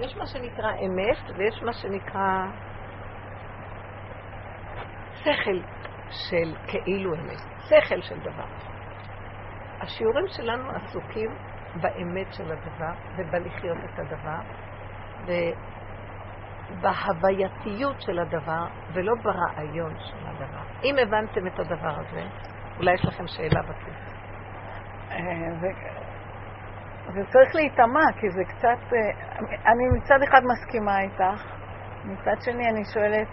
יש מה שנקרא אמת ויש מה שנקרא שכל של כאילו אמת, שכל של דבר. השיעורים שלנו עסוקים באמת של הדבר ובלחיות את הדבר ובהווייתיות של הדבר ולא ברעיון של הדבר. אם הבנתם את הדבר הזה, אולי יש לכם שאלה בכנסת. אה, זה צריך להיטמע, כי זה קצת... אה, אני מצד אחד מסכימה איתך, מצד שני אני שואלת,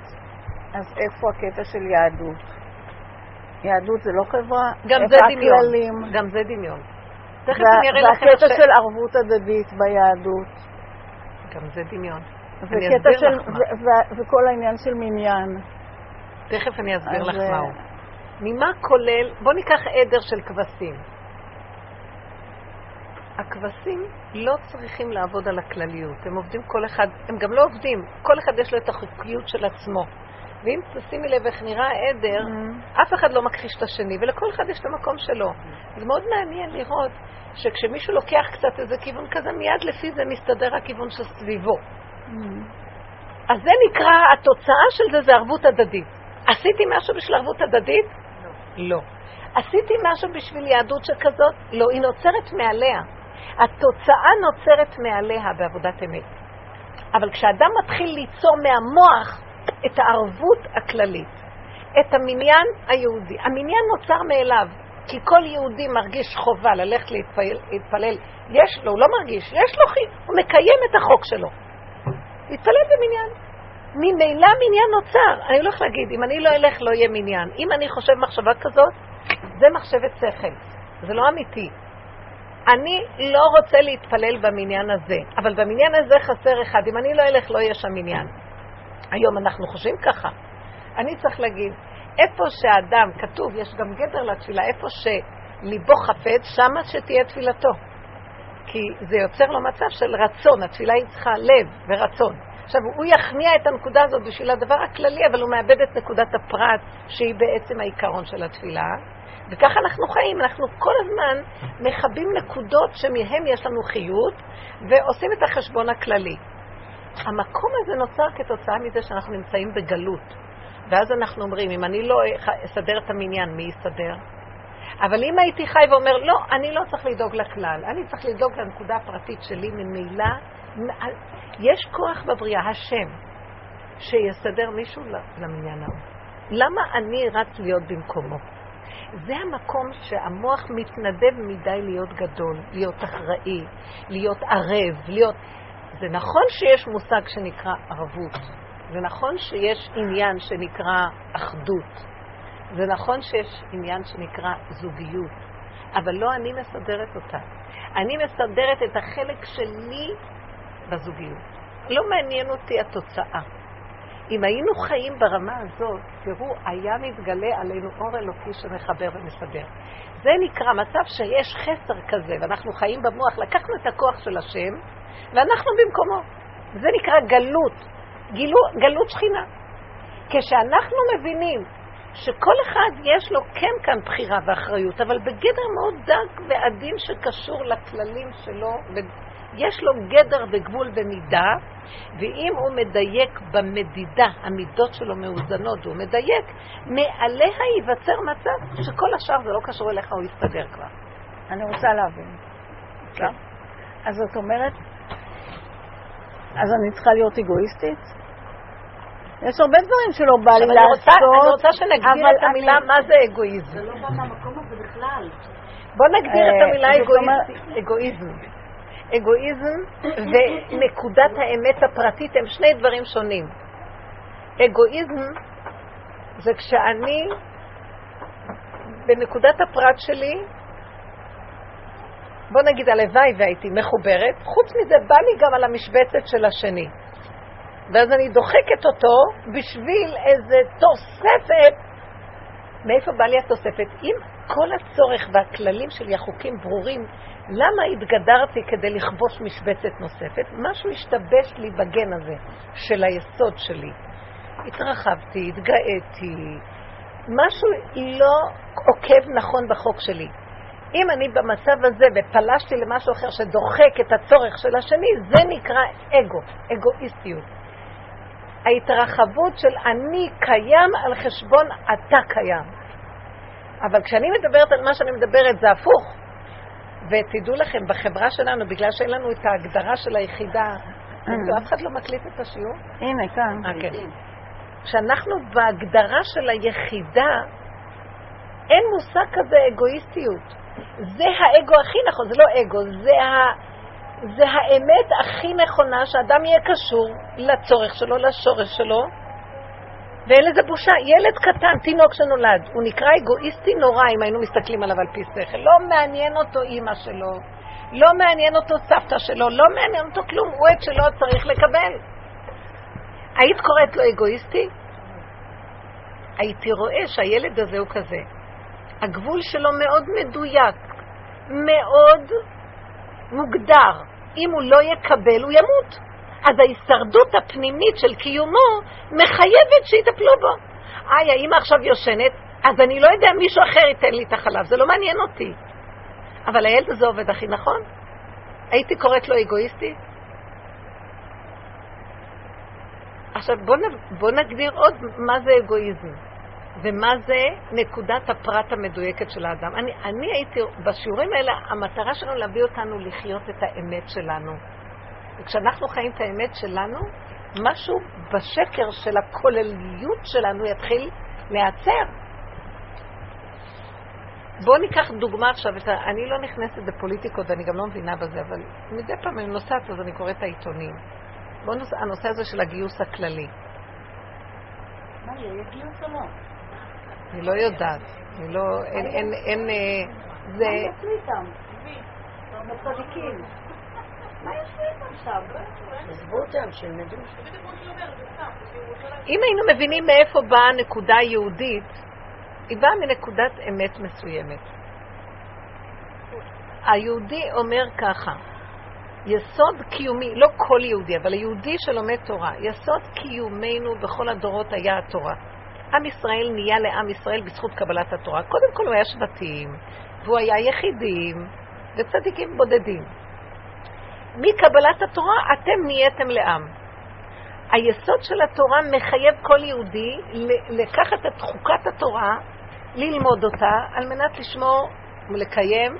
אז איפה הקטע של יהדות? יהדות זה לא חברה? גם זה דמיון. גם זה דמיון. תכף אני אראה לכם... והקטע של ערבות הדדית ביהדות. גם זה דמיון. וקטע של... וכל העניין של מניין. תכף אני אסביר לך אה, מהו. ממה כולל... בוא ניקח עדר של כבשים. הכבשים לא צריכים לעבוד על הכלליות, הם עובדים כל אחד, הם גם לא עובדים, כל אחד יש לו את החוקיות של עצמו. ואם תשימי לב איך נראה העדר, mm-hmm. אף אחד לא מכחיש את השני, ולכל אחד יש את המקום שלו. זה מאוד מעניין לראות שכשמישהו לוקח קצת איזה כיוון כזה, מיד לפי זה מסתדר הכיוון שסביבו. Mm-hmm. אז זה נקרא, התוצאה של זה זה ערבות הדדית. עשיתי משהו בשביל ערבות הדדית? לא. לא. עשיתי משהו בשביל יהדות שכזאת? לא, היא נוצרת מעליה. התוצאה נוצרת מעליה בעבודת אמת. אבל כשאדם מתחיל ליצור מהמוח את הערבות הכללית, את המניין היהודי, המניין נוצר מאליו, כי כל יהודי מרגיש חובה ללכת להתפלל, להתפלל. יש לו, הוא לא מרגיש, יש לו חי, הוא מקיים את החוק שלו. להתפלל במניין. ממילא מניין נוצר. אני הולך להגיד, אם אני לא אלך לא יהיה מניין. אם אני חושב מחשבה כזאת, זה מחשבת שכל. זה לא אמיתי. אני לא רוצה להתפלל במניין הזה, אבל במניין הזה חסר אחד. אם אני לא אלך, לא יהיה שם מניין. היום אנחנו חושבים ככה. אני צריך להגיד, איפה שהאדם, כתוב, יש גם גדר לתפילה, איפה שליבו חפץ, שמה שתהיה תפילתו. כי זה יוצר לו מצב של רצון, התפילה היא צריכה לב ורצון. עכשיו, הוא יכניע את הנקודה הזאת בשביל הדבר הכללי, אבל הוא מאבד את נקודת הפרט, שהיא בעצם העיקרון של התפילה. וככה אנחנו חיים, אנחנו כל הזמן מכבים נקודות שמהן יש לנו חיות, ועושים את החשבון הכללי. המקום הזה נוצר כתוצאה מזה שאנחנו נמצאים בגלות. ואז אנחנו אומרים, אם אני לא אסדר את המניין, מי יסדר? אבל אם הייתי חי ואומר, לא, אני לא צריך לדאוג לכלל, אני צריך לדאוג לנקודה הפרטית שלי, ממילא, יש כוח בבריאה, השם, שיסדר מישהו למניין ההוא. למה אני רץ להיות במקומו? זה המקום שהמוח מתנדב מדי להיות גדול, להיות אחראי, להיות ערב, להיות... זה נכון שיש מושג שנקרא ערבות, זה נכון שיש עניין שנקרא אחדות, זה נכון שיש עניין שנקרא זוגיות, אבל לא אני מסדרת אותה. אני מסדרת את החלק שלי בזוגיות. לא מעניין אותי התוצאה. אם היינו חיים ברמה הזאת, תראו, היה מתגלה עלינו אור אלוקי שמחבר ומסדר. זה נקרא מצב שיש חסר כזה, ואנחנו חיים במוח. לקחנו את הכוח של השם, ואנחנו במקומו. זה נקרא גלות, גילו, גלות שכינה. כשאנחנו מבינים שכל אחד יש לו כן כאן בחירה ואחריות, אבל בגדר מאוד דק ועדין שקשור לכללים שלו, יש לו גדר וגבול במידה, ואם הוא מדייק במדידה, המידות שלו מאוזנות והוא מדייק, מעליה ייווצר מצב שכל השאר זה לא קשור אליך, הוא יסתדר כבר. אני רוצה להבין. כן. אז זאת אומרת, אז אני צריכה להיות אגואיסטית? יש הרבה דברים שלא בא לי לעשות. אני רוצה שנגדיר את המילה מה זה אגואיזם. זה לא בא מהמקום הזה בכלל. בוא נגדיר את המילה אה, אגואיזם. אגואיזם ונקודת האמת הפרטית הם שני דברים שונים. אגואיזם זה כשאני בנקודת הפרט שלי, בוא נגיד הלוואי והייתי מחוברת, חוץ מזה בא לי גם על המשבצת של השני. ואז אני דוחקת אותו בשביל איזה תוספת. מאיפה בא לי התוספת? אם כל הצורך והכללים שלי, החוקים ברורים, למה התגדרתי כדי לכבוש משבצת נוספת? משהו השתבש לי בגן הזה של היסוד שלי. התרחבתי, התגאיתי, משהו לא עוקב נכון בחוק שלי. אם אני במצב הזה ופלשתי למשהו אחר שדוחק את הצורך של השני, זה נקרא אגו, אגואיסטיות. ההתרחבות של אני קיים על חשבון אתה קיים. אבל כשאני מדברת על מה שאני מדברת זה הפוך. ותדעו לכם, בחברה שלנו, בגלל שאין לנו את ההגדרה של היחידה, אה. אף אחד לא מקליט את השיעור? הנה, כאן. אה, כן. כשאנחנו בהגדרה של היחידה, אין מושג כזה אגואיסטיות. זה האגו הכי נכון, זה לא אגו, זה, ה, זה האמת הכי נכונה שאדם יהיה קשור לצורך שלו, לשורש שלו, ואין לזה בושה. ילד קטן, תינוק שנולד, הוא נקרא אגואיסטי נורא אם היינו מסתכלים עליו על פי שכל. לא מעניין אותו אימא שלו, לא מעניין אותו סבתא שלו, לא מעניין אותו כלום, הוא את שלו צריך לקבל. היית קוראת לו אגואיסטי? הייתי רואה שהילד הזה הוא כזה. הגבול שלו מאוד מדויק, מאוד מוגדר. אם הוא לא יקבל, הוא ימות. אז ההישרדות הפנימית של קיומו מחייבת שיטפלו בו. איי, האמא עכשיו יושנת, אז אני לא יודע, מישהו אחר ייתן לי את החלב, זה לא מעניין אותי. אבל הילד הזה עובד הכי נכון. הייתי קוראת לו אגואיסטי? עכשיו בוא, נ, בוא נגדיר עוד מה זה אגואיזם ומה זה נקודת הפרט המדויקת של האדם. אני, אני הייתי, בשיעורים האלה, המטרה שלנו להביא אותנו לחיות את האמת שלנו. וכשאנחנו חיים את האמת שלנו, משהו בשקר של הכולליות שלנו יתחיל להיעצר. בואו ניקח דוגמה עכשיו. אני לא נכנסת בפוליטיקות ואני גם לא מבינה בזה, אבל מדי פעם אני נוסעת אז אני קוראת את העיתונים. בואו נוס... הנושא הזה של הגיוס הכללי. מה יהיה, גיוס או לא? אני לא יודעת. אני לא... אין... אין... אין... אה, זה... מה יעשו איתם? בצדיקים. מה יעשו איתם שם? עזבו אותם, שילמדו. אם היינו מבינים מאיפה באה הנקודה היהודית, היא באה מנקודת אמת מסוימת. היהודי אומר ככה, יסוד קיומי, לא כל יהודי, אבל היהודי שלומד תורה, יסוד קיומנו בכל הדורות היה התורה. עם ישראל נהיה לעם ישראל בזכות קבלת התורה. קודם כל הוא היה שבטים, והוא היה יחידים וצדיקים בודדים. מקבלת התורה אתם נהייתם לעם. היסוד של התורה מחייב כל יהודי לקחת את חוקת התורה, ללמוד אותה, על מנת לשמור ולקיים,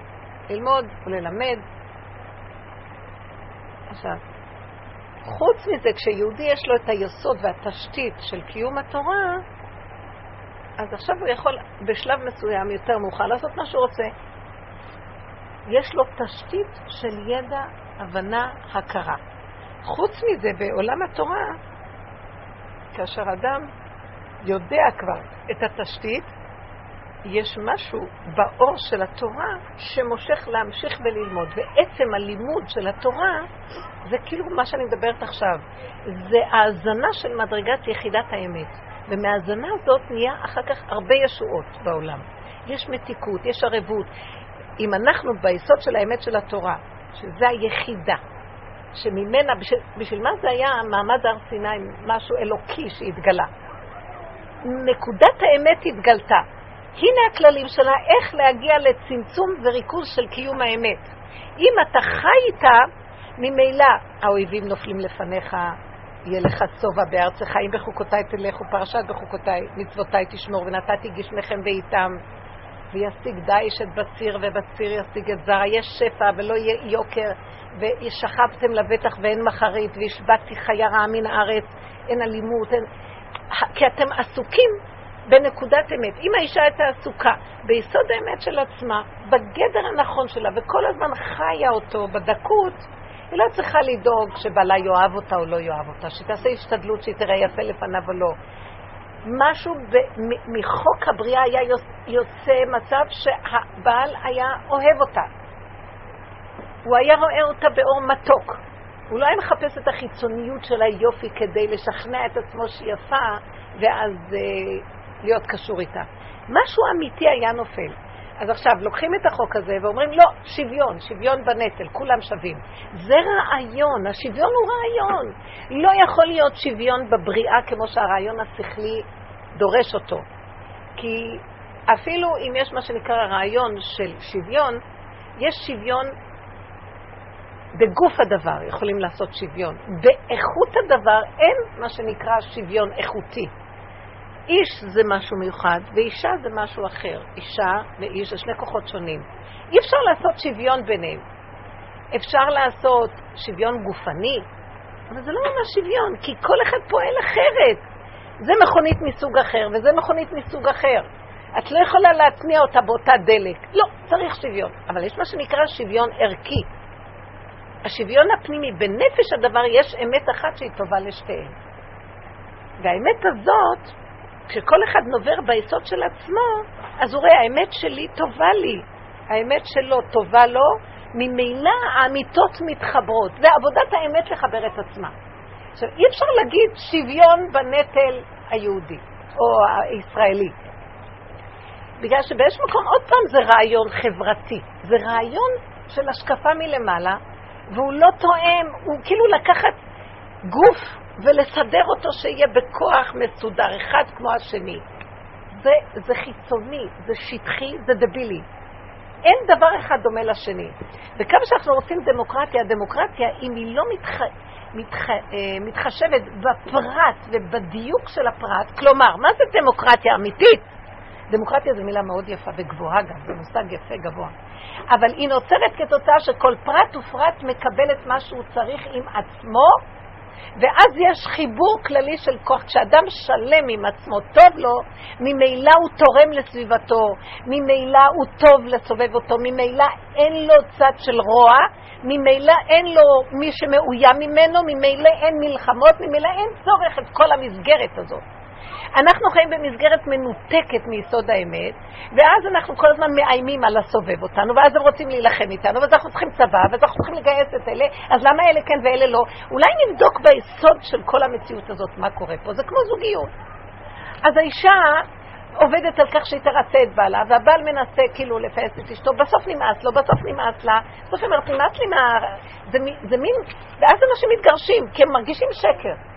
ללמוד וללמד. עכשיו, חוץ מזה, כשיהודי יש לו את היסוד והתשתית של קיום התורה, אז עכשיו הוא יכול בשלב מסוים יותר מאוחר לעשות מה שהוא רוצה. יש לו תשתית של ידע, הבנה, הכרה. חוץ מזה, בעולם התורה, כאשר אדם יודע כבר את התשתית, יש משהו באור של התורה שמושך להמשיך וללמוד. ועצם הלימוד של התורה זה כאילו מה שאני מדברת עכשיו. זה האזנה של מדרגת יחידת האמת. ומההאזנה הזאת נהיה אחר כך הרבה ישועות בעולם. יש מתיקות, יש ערבות. אם אנחנו ביסוד של האמת של התורה, שזה היחידה, שממנה, בשביל, בשביל מה זה היה מעמד הר סיני, משהו אלוקי שהתגלה? נקודת האמת התגלתה. הנה הכללים שלה איך להגיע לצמצום וריכוז של קיום האמת. אם אתה חי איתה, ממילא האויבים נופלים לפניך, יהיה לך שובע בארצך, אם בחוקותיי תלכו, פרשת בחוקותיי, מצוותיי תשמור, ונתתי גשמכם ואיתם, וישיג דיש את בציר, ובציר ישיג את זרע. יש שפע ולא יהיה יוקר, ושכבתם לבטח ואין מחרית, והשבתתי חיה רעה מן הארץ, אין אלימות, אין... כי אתם עסוקים בנקודת אמת. אם האישה הייתה עסוקה ביסוד האמת של עצמה, בגדר הנכון שלה, וכל הזמן חיה אותו בדקות, היא לא צריכה לדאוג שבעלה יאהב אותה או לא יאהב אותה, שתעשה השתדלות שהיא תראה יפה לפניו או לא. משהו ב- מ- מחוק הבריאה היה יוצא מצב שהבעל היה אוהב אותה. הוא היה רואה אותה באור מתוק. הוא לא היה מחפש את החיצוניות של היופי כדי לשכנע את עצמו שהיא יפה, ואז אה, להיות קשור איתה. משהו אמיתי היה נופל. אז עכשיו לוקחים את החוק הזה ואומרים לא, שוויון, שוויון בנטל, כולם שווים. זה רעיון, השוויון הוא רעיון. לא יכול להיות שוויון בבריאה כמו שהרעיון השכלי דורש אותו. כי אפילו אם יש מה שנקרא רעיון של שוויון, יש שוויון בגוף הדבר, יכולים לעשות שוויון. באיכות הדבר אין מה שנקרא שוויון איכותי. איש זה משהו מיוחד, ואישה זה משהו אחר. אישה ואיש זה שני כוחות שונים. אי אפשר לעשות שוויון ביניהם. אפשר לעשות שוויון גופני, אבל זה לא ממש שוויון, כי כל אחד פועל אחרת. זה מכונית מסוג אחר, וזה מכונית מסוג אחר. את לא יכולה להתניע אותה באותה דלק. לא, צריך שוויון. אבל יש מה שנקרא שוויון ערכי. השוויון הפנימי, בנפש הדבר יש אמת אחת שהיא טובה לשתיהן. והאמת הזאת, כשכל אחד נובר ביסוד של עצמו, אז הוא רואה, האמת שלי טובה לי, האמת שלו טובה לו, ממילא האמיתות מתחברות. זה עבודת האמת לחבר את עצמה. עכשיו, אי אפשר להגיד שוויון בנטל היהודי או הישראלי. בגלל שבאיזשהו מקום, עוד פעם, זה רעיון חברתי. זה רעיון של השקפה מלמעלה, והוא לא תואם, הוא כאילו לקחת גוף ולסדר אותו שיהיה בכוח מסודר, אחד כמו השני. זה, זה חיצוני, זה שטחי, זה דבילי. אין דבר אחד דומה לשני. וכמה שאנחנו רוצים דמוקרטיה, דמוקרטיה, אם היא לא מתח... מתח... אה, מתחשבת בפרט ובדיוק של הפרט, כלומר, מה זה דמוקרטיה אמיתית? דמוקרטיה זו מילה מאוד יפה וגבוהה גם, זה מושג יפה גבוה. אבל היא נוצרת כתוצאה שכל פרט ופרט מקבל את מה שהוא צריך עם עצמו, ואז יש חיבור כללי של כוח. כשאדם שלם עם עצמו, טוב לו, ממילא הוא תורם לסביבתו, ממילא הוא טוב לסובב אותו, ממילא אין לו צד של רוע, ממילא אין לו מי שמאוים ממנו, ממילא אין מלחמות, ממילא אין צורך את כל המסגרת הזאת. אנחנו חיים במסגרת מנותקת מיסוד האמת, ואז אנחנו כל הזמן מאיימים על הסובב אותנו, ואז הם רוצים להילחם איתנו, ואז אנחנו צריכים צבא, ואז אנחנו צריכים לגייס את אלה, אז למה אלה כן ואלה לא? אולי נבדוק ביסוד של כל המציאות הזאת מה קורה פה, זה כמו זוגיות. אז האישה עובדת על כך שהיא תרצה את בעלה, והבעל מנסה כאילו לפייס את אשתו, בסוף נמאס לו, בסוף נמאס לה, בסוף היא אומרת, נמאס לי מה... זה, זה מין... ואז אנשים מתגרשים, כי הם מרגישים שקר.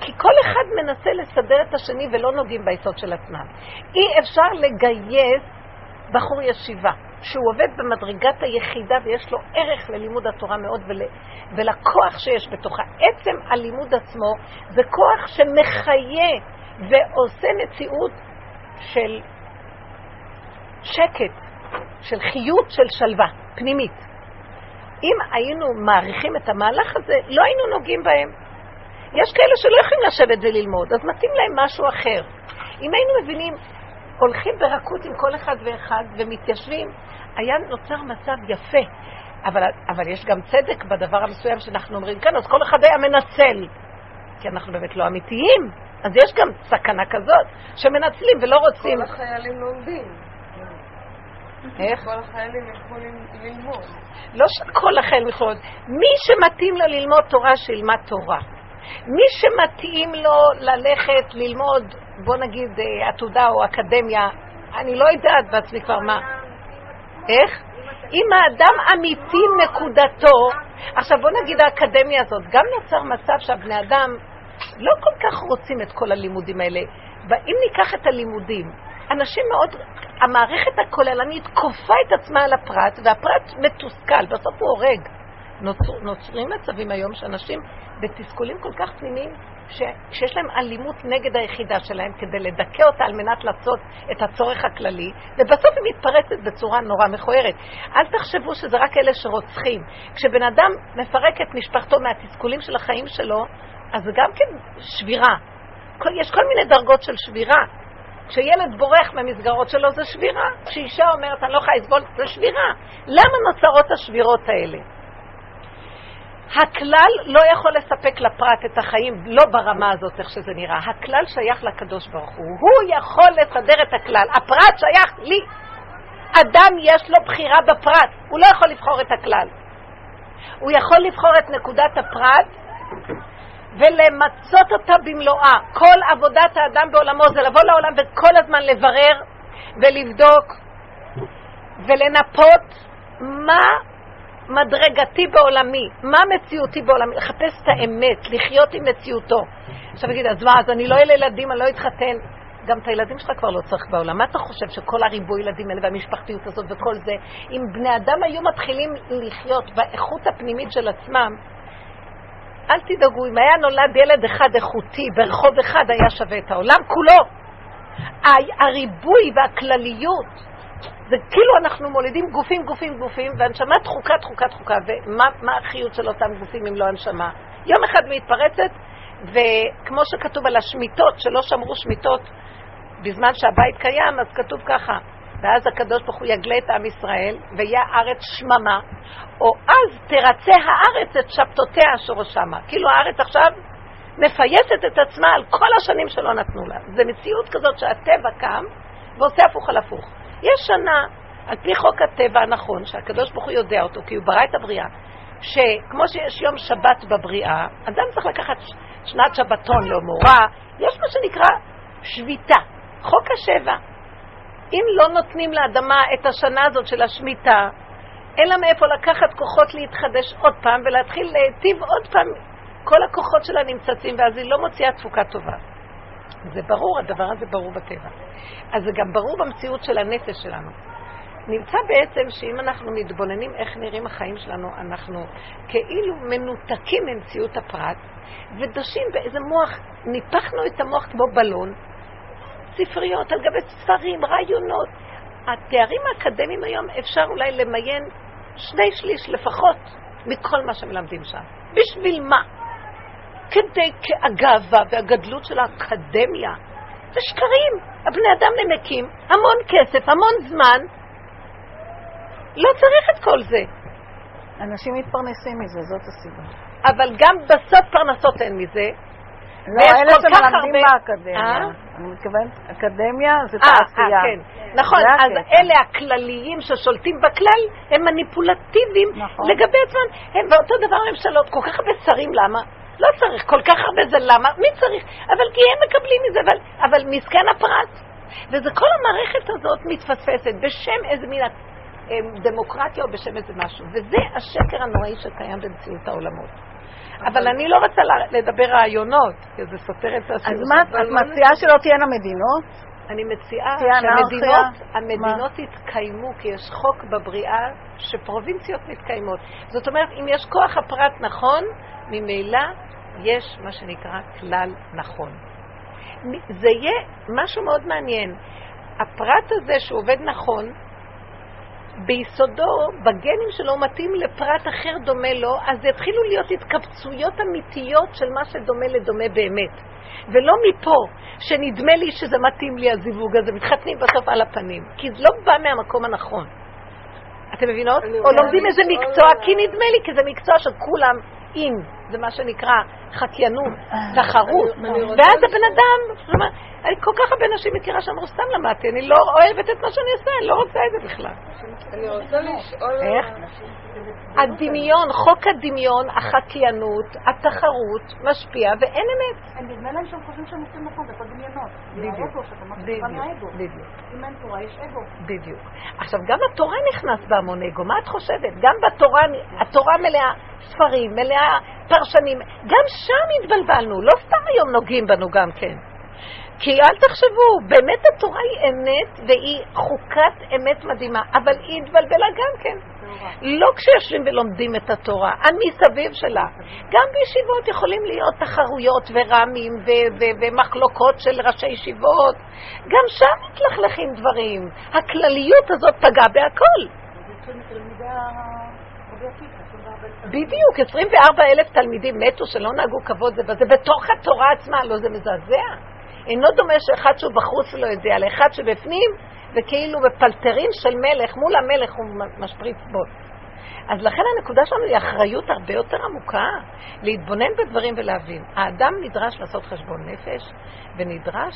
כי כל אחד מנסה לסדר את השני ולא נוגעים ביסוד של עצמם. אי אפשר לגייס בחור ישיבה, שהוא עובד במדרגת היחידה ויש לו ערך ללימוד התורה מאוד ול, ולכוח שיש בתוכה. עצם הלימוד עצמו זה כוח שמחיה ועושה מציאות של שקט, של חיות, של שלווה פנימית. אם היינו מעריכים את המהלך הזה, לא היינו נוגעים בהם. יש כאלה שלא יכולים לשבת וללמוד, אז מתאים להם משהו אחר. אם היינו מבינים, הולכים ברכות עם כל אחד ואחד ומתיישבים, היה נוצר מצב יפה. אבל, אבל יש גם צדק בדבר המסוים שאנחנו אומרים כאן, אז כל אחד היה מנצל. כי אנחנו באמת לא אמיתיים. אז יש גם סכנה כזאת, שמנצלים ולא רוצים... כל החיילים לומדים. איך? כל החיילים יכולים ללמוד. לא שכל החיילים יכולים ללמוד. מי שמתאים לו ללמוד תורה, שילמד תורה. מי שמתאים לו ללכת ללמוד, בוא נגיד אה, עתודה או אקדמיה, אני לא יודעת בעצמי כבר מה. איך? אם האדם אמיתי נקודתו, עכשיו בוא נגיד האקדמיה הזאת, גם נוצר מצב שהבני אדם לא כל כך רוצים את כל הלימודים האלה. אם ניקח את הלימודים, אנשים מאוד, המערכת הכוללנית כופה את עצמה על הפרט, והפרט מתוסכל, בסוף הוא הורג. נוצר, נוצרים מצבים היום שאנשים בתסכולים כל כך פנימיים, שיש להם אלימות נגד היחידה שלהם כדי לדכא אותה על מנת לעשות את הצורך הכללי, ובסוף היא מתפרצת בצורה נורא מכוערת. אל תחשבו שזה רק אלה שרוצחים. כשבן אדם מפרק את משפחתו מהתסכולים של החיים שלו, אז זה גם כן שבירה. יש כל מיני דרגות של שבירה. כשילד בורח מהמסגרות שלו זה שבירה. כשאישה אומרת, אני לא יכולה לסבול, זה שבירה. למה נוצרות השבירות האלה? הכלל לא יכול לספק לפרט את החיים, לא ברמה הזאת, איך שזה נראה. הכלל שייך לקדוש ברוך הוא. הוא יכול לסדר את הכלל. הפרט שייך לי. אדם יש לו בחירה בפרט, הוא לא יכול לבחור את הכלל. הוא יכול לבחור את נקודת הפרט ולמצות אותה במלואה. כל עבודת האדם בעולמו זה לבוא לעולם וכל הזמן לברר ולבדוק ולנפות מה מדרגתי בעולמי, מה מציאותי בעולמי, לחפש את האמת, לחיות עם מציאותו. עכשיו נגיד, אז מה, אז אני לא אהיה לילדים, אני לא אתחתן. גם את הילדים שלך כבר לא צריך בעולם. מה אתה חושב שכל הריבוי ילדים האלה והמשפחתיות הזאת וכל זה, אם בני אדם היו מתחילים לחיות באיכות הפנימית של עצמם, אל תדאגו, אם היה נולד ילד אחד איכותי ברחוב אחד היה שווה את העולם כולו. הריבוי והכלליות, זה כאילו אנחנו מולידים גופים, גופים, גופים, והנשמה תחוקה, תחוקה, תחוקה, ומה החיות של אותם גופים אם לא הנשמה? יום אחד מתפרצת, וכמו שכתוב על השמיטות, שלא שמרו שמיטות בזמן שהבית קיים, אז כתוב ככה, ואז הקדוש ברוך הוא יגלה את עם ישראל, ויהיה הארץ שממה, או אז תרצה הארץ את שבתותיה שורשמה. כאילו הארץ עכשיו מפייסת את עצמה על כל השנים שלא נתנו לה. זו מציאות כזאת שהטבע קם ועושה הפוך על הפוך. יש שנה, על פי חוק הטבע הנכון, שהקדוש ברוך הוא יודע אותו, כי הוא ברא את הבריאה, שכמו שיש יום שבת בבריאה, אדם צריך לקחת שנת שבתון לאמורה, יש מה שנקרא שביתה, חוק השבע. אם לא נותנים לאדמה את השנה הזאת של השמיטה, אין לה מאיפה לקחת כוחות להתחדש עוד פעם ולהתחיל להיטיב עוד פעם. כל הכוחות שלה נמצצים ואז היא לא מוציאה תפוקה טובה. זה ברור, הדבר הזה ברור בטבע. אז זה גם ברור במציאות של הנפש שלנו. נמצא בעצם שאם אנחנו מתבוננים איך נראים החיים שלנו, אנחנו כאילו מנותקים ממציאות הפרט ודשים באיזה מוח, ניפחנו את המוח כמו בלון, ספריות על גבי ספרים, רעיונות. התארים האקדמיים היום אפשר אולי למיין שני שליש לפחות מכל מה שמלמדים שם. בשביל מה? כדי הגאווה והגדלות של האקדמיה. זה שקרים. הבני אדם נמקים, המון כסף, המון זמן. לא צריך את כל זה. אנשים מתפרנסים מזה, זאת הסיבה. אבל גם בסוף פרנסות אין מזה, לא, אלה שמלמדים באקדמיה. אה? אני מתכוונת, אקדמיה זה אה, תעשייה. כן. נכון, אז אלה הכלליים ששולטים בכלל, הם מניפולטיביים נכון. לגבי עצמם. הם ואותו דבר הממשלות, כל כך הרבה שרים, למה? לא צריך כל כך הרבה זה למה, מי צריך? אבל כי הם מקבלים מזה, אבל, אבל מסכן הפרט. וזה כל המערכת הזאת מתפספסת בשם איזה מין דמוקרטיה או בשם איזה משהו. וזה השקר הנוראי שקיים במציאות העולמות. אבל אני לא רוצה לדבר רעיונות, כי זה סותר את השירות. אז מה, את מציעה שלא תהיינה מדינות? אני מציעה שהמדינות המדינות יתקיימו, כי יש חוק בבריאה שפרובינציות מתקיימות. זאת אומרת, אם יש כוח הפרט נכון, ממילא יש מה שנקרא כלל נכון. זה יהיה משהו מאוד מעניין. הפרט הזה שעובד נכון, ביסודו, בגנים שלו מתאים לפרט אחר דומה לו, אז יתחילו להיות התקבצויות אמיתיות של מה שדומה לדומה באמת. ולא מפה, שנדמה לי שזה מתאים לי הזיווג הזה, מתחתנים בסוף על הפנים. כי זה לא בא מהמקום הנכון. אתם מבינות? או לומדים איזה מקצוע, כי נדמה לי, כי זה מקצוע שכולם אין, זה מה שנקרא חקיינות, תחרות. ואז הבן אדם, אני כל כך הרבה נשים מכירה שאמרו, סתם למדתי, אני לא אוהבת את מה שאני עושה, אני לא רוצה את זה בכלל. אני רוצה לשאול... איך? הדמיון, חוק הדמיון, החקיינות, התחרות, משפיע ואין אמת. נדמה להם שהם חושבים שהם עושים נכון, זה הכל דמיונות. בדיוק, בדיוק. אם אין תורה, יש אגו. בדיוק. עכשיו, גם התורה נכנס בהמון אגו, מה את חושבת? גם בתורה, התורה מלאה ספרים, מלאה פרשנים, גם שם התבלבלנו, לא סתם היום נוגעים בנו גם כן. כי אל תחשבו, באמת התורה היא אמת והיא חוקת אמת מדהימה, אבל היא התבלבלה גם כן. לא כשיושבים ולומדים את התורה, המסביב שלה. גם בישיבות יכולים להיות תחרויות ורמים ומחלוקות של ראשי ישיבות. גם שם מתלכלכים דברים. הכלליות הזאת פגעה בהכל. בדיוק, 24 אלף תלמידים מתו שלא נהגו כבוד זה בזה, בתוך התורה עצמה, לא זה מזעזע? אינו דומה שאחד שהוא בחוץ לא יודע, לאחד שבפנים, וכאילו בפלטרין של מלך, מול המלך הוא משפריץ בוט. אז לכן הנקודה שלנו היא אחריות הרבה יותר עמוקה, להתבונן בדברים ולהבין. האדם נדרש לעשות חשבון נפש, ונדרש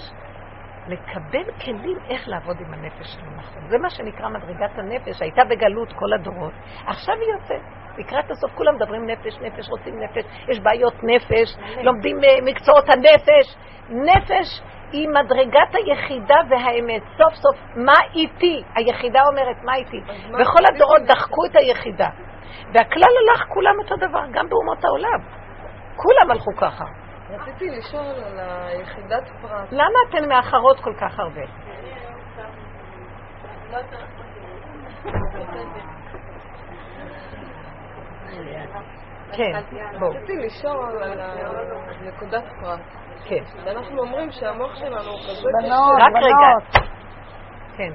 לקבל כלים איך לעבוד עם הנפש שלו נכון. זה מה שנקרא מדרגת הנפש, הייתה בגלות כל הדורות, עכשיו היא יוצאת. לקראת הסוף כולם מדברים נפש, נפש, רוצים נפש, יש בעיות נפש, לומדים אה, מקצועות הנפש. נפש היא מדרגת היחידה והאמת. סוף סוף, מה איתי? היחידה אומרת, מה איתי? בכל הדורות דחקו את היחידה. והכלל הלך כולם אותו דבר, גם באומות העולם. כולם הלכו ככה. רציתי לשאול על היחידת פרט. למה אתן מאחרות כל כך הרבה? כן, בואו. רציתי לשאול על נקודת פרט. כן. ואנחנו אומרים שהמוח שלנו הוא כזה בנות, רק רגע. בנות. כן.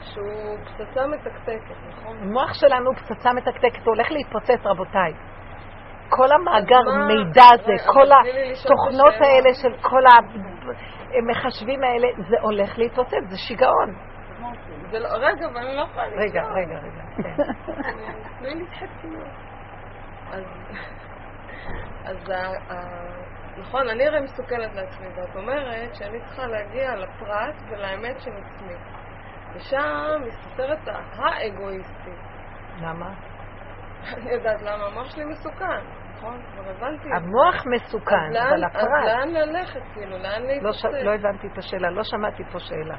שהוא פצצה מתקתקת, נכון? המוח שלנו הוא פצצה מתקתקת, הוא הולך להתפוצץ, רבותיי. כל המאגר מידע הזה, כל התוכנות. האלה של כל המחשבים האלה, זה הולך להתפוצץ, זה שיגעון. לא, רגע, אבל אני לא יכולה לשאול. רגע, רגע, רגע. כן. תני לי חצי. אז, אז ה- ה- נכון, אני הרי מסוכנת לעצמי, ואת אומרת שאני צריכה להגיע לפרט ולאמת של עצמי. ושם מסתתרת האגואיסטית. למה? אני יודעת למה, המוח שלי מסוכן, נכון? כבר הבנתי. המוח מסוכן, אז אבל אז הפרט... לאן ללכת, כאילו? לאן לא להתפוצץ? לא הבנתי את השאלה, לא שמעתי פה שאלה.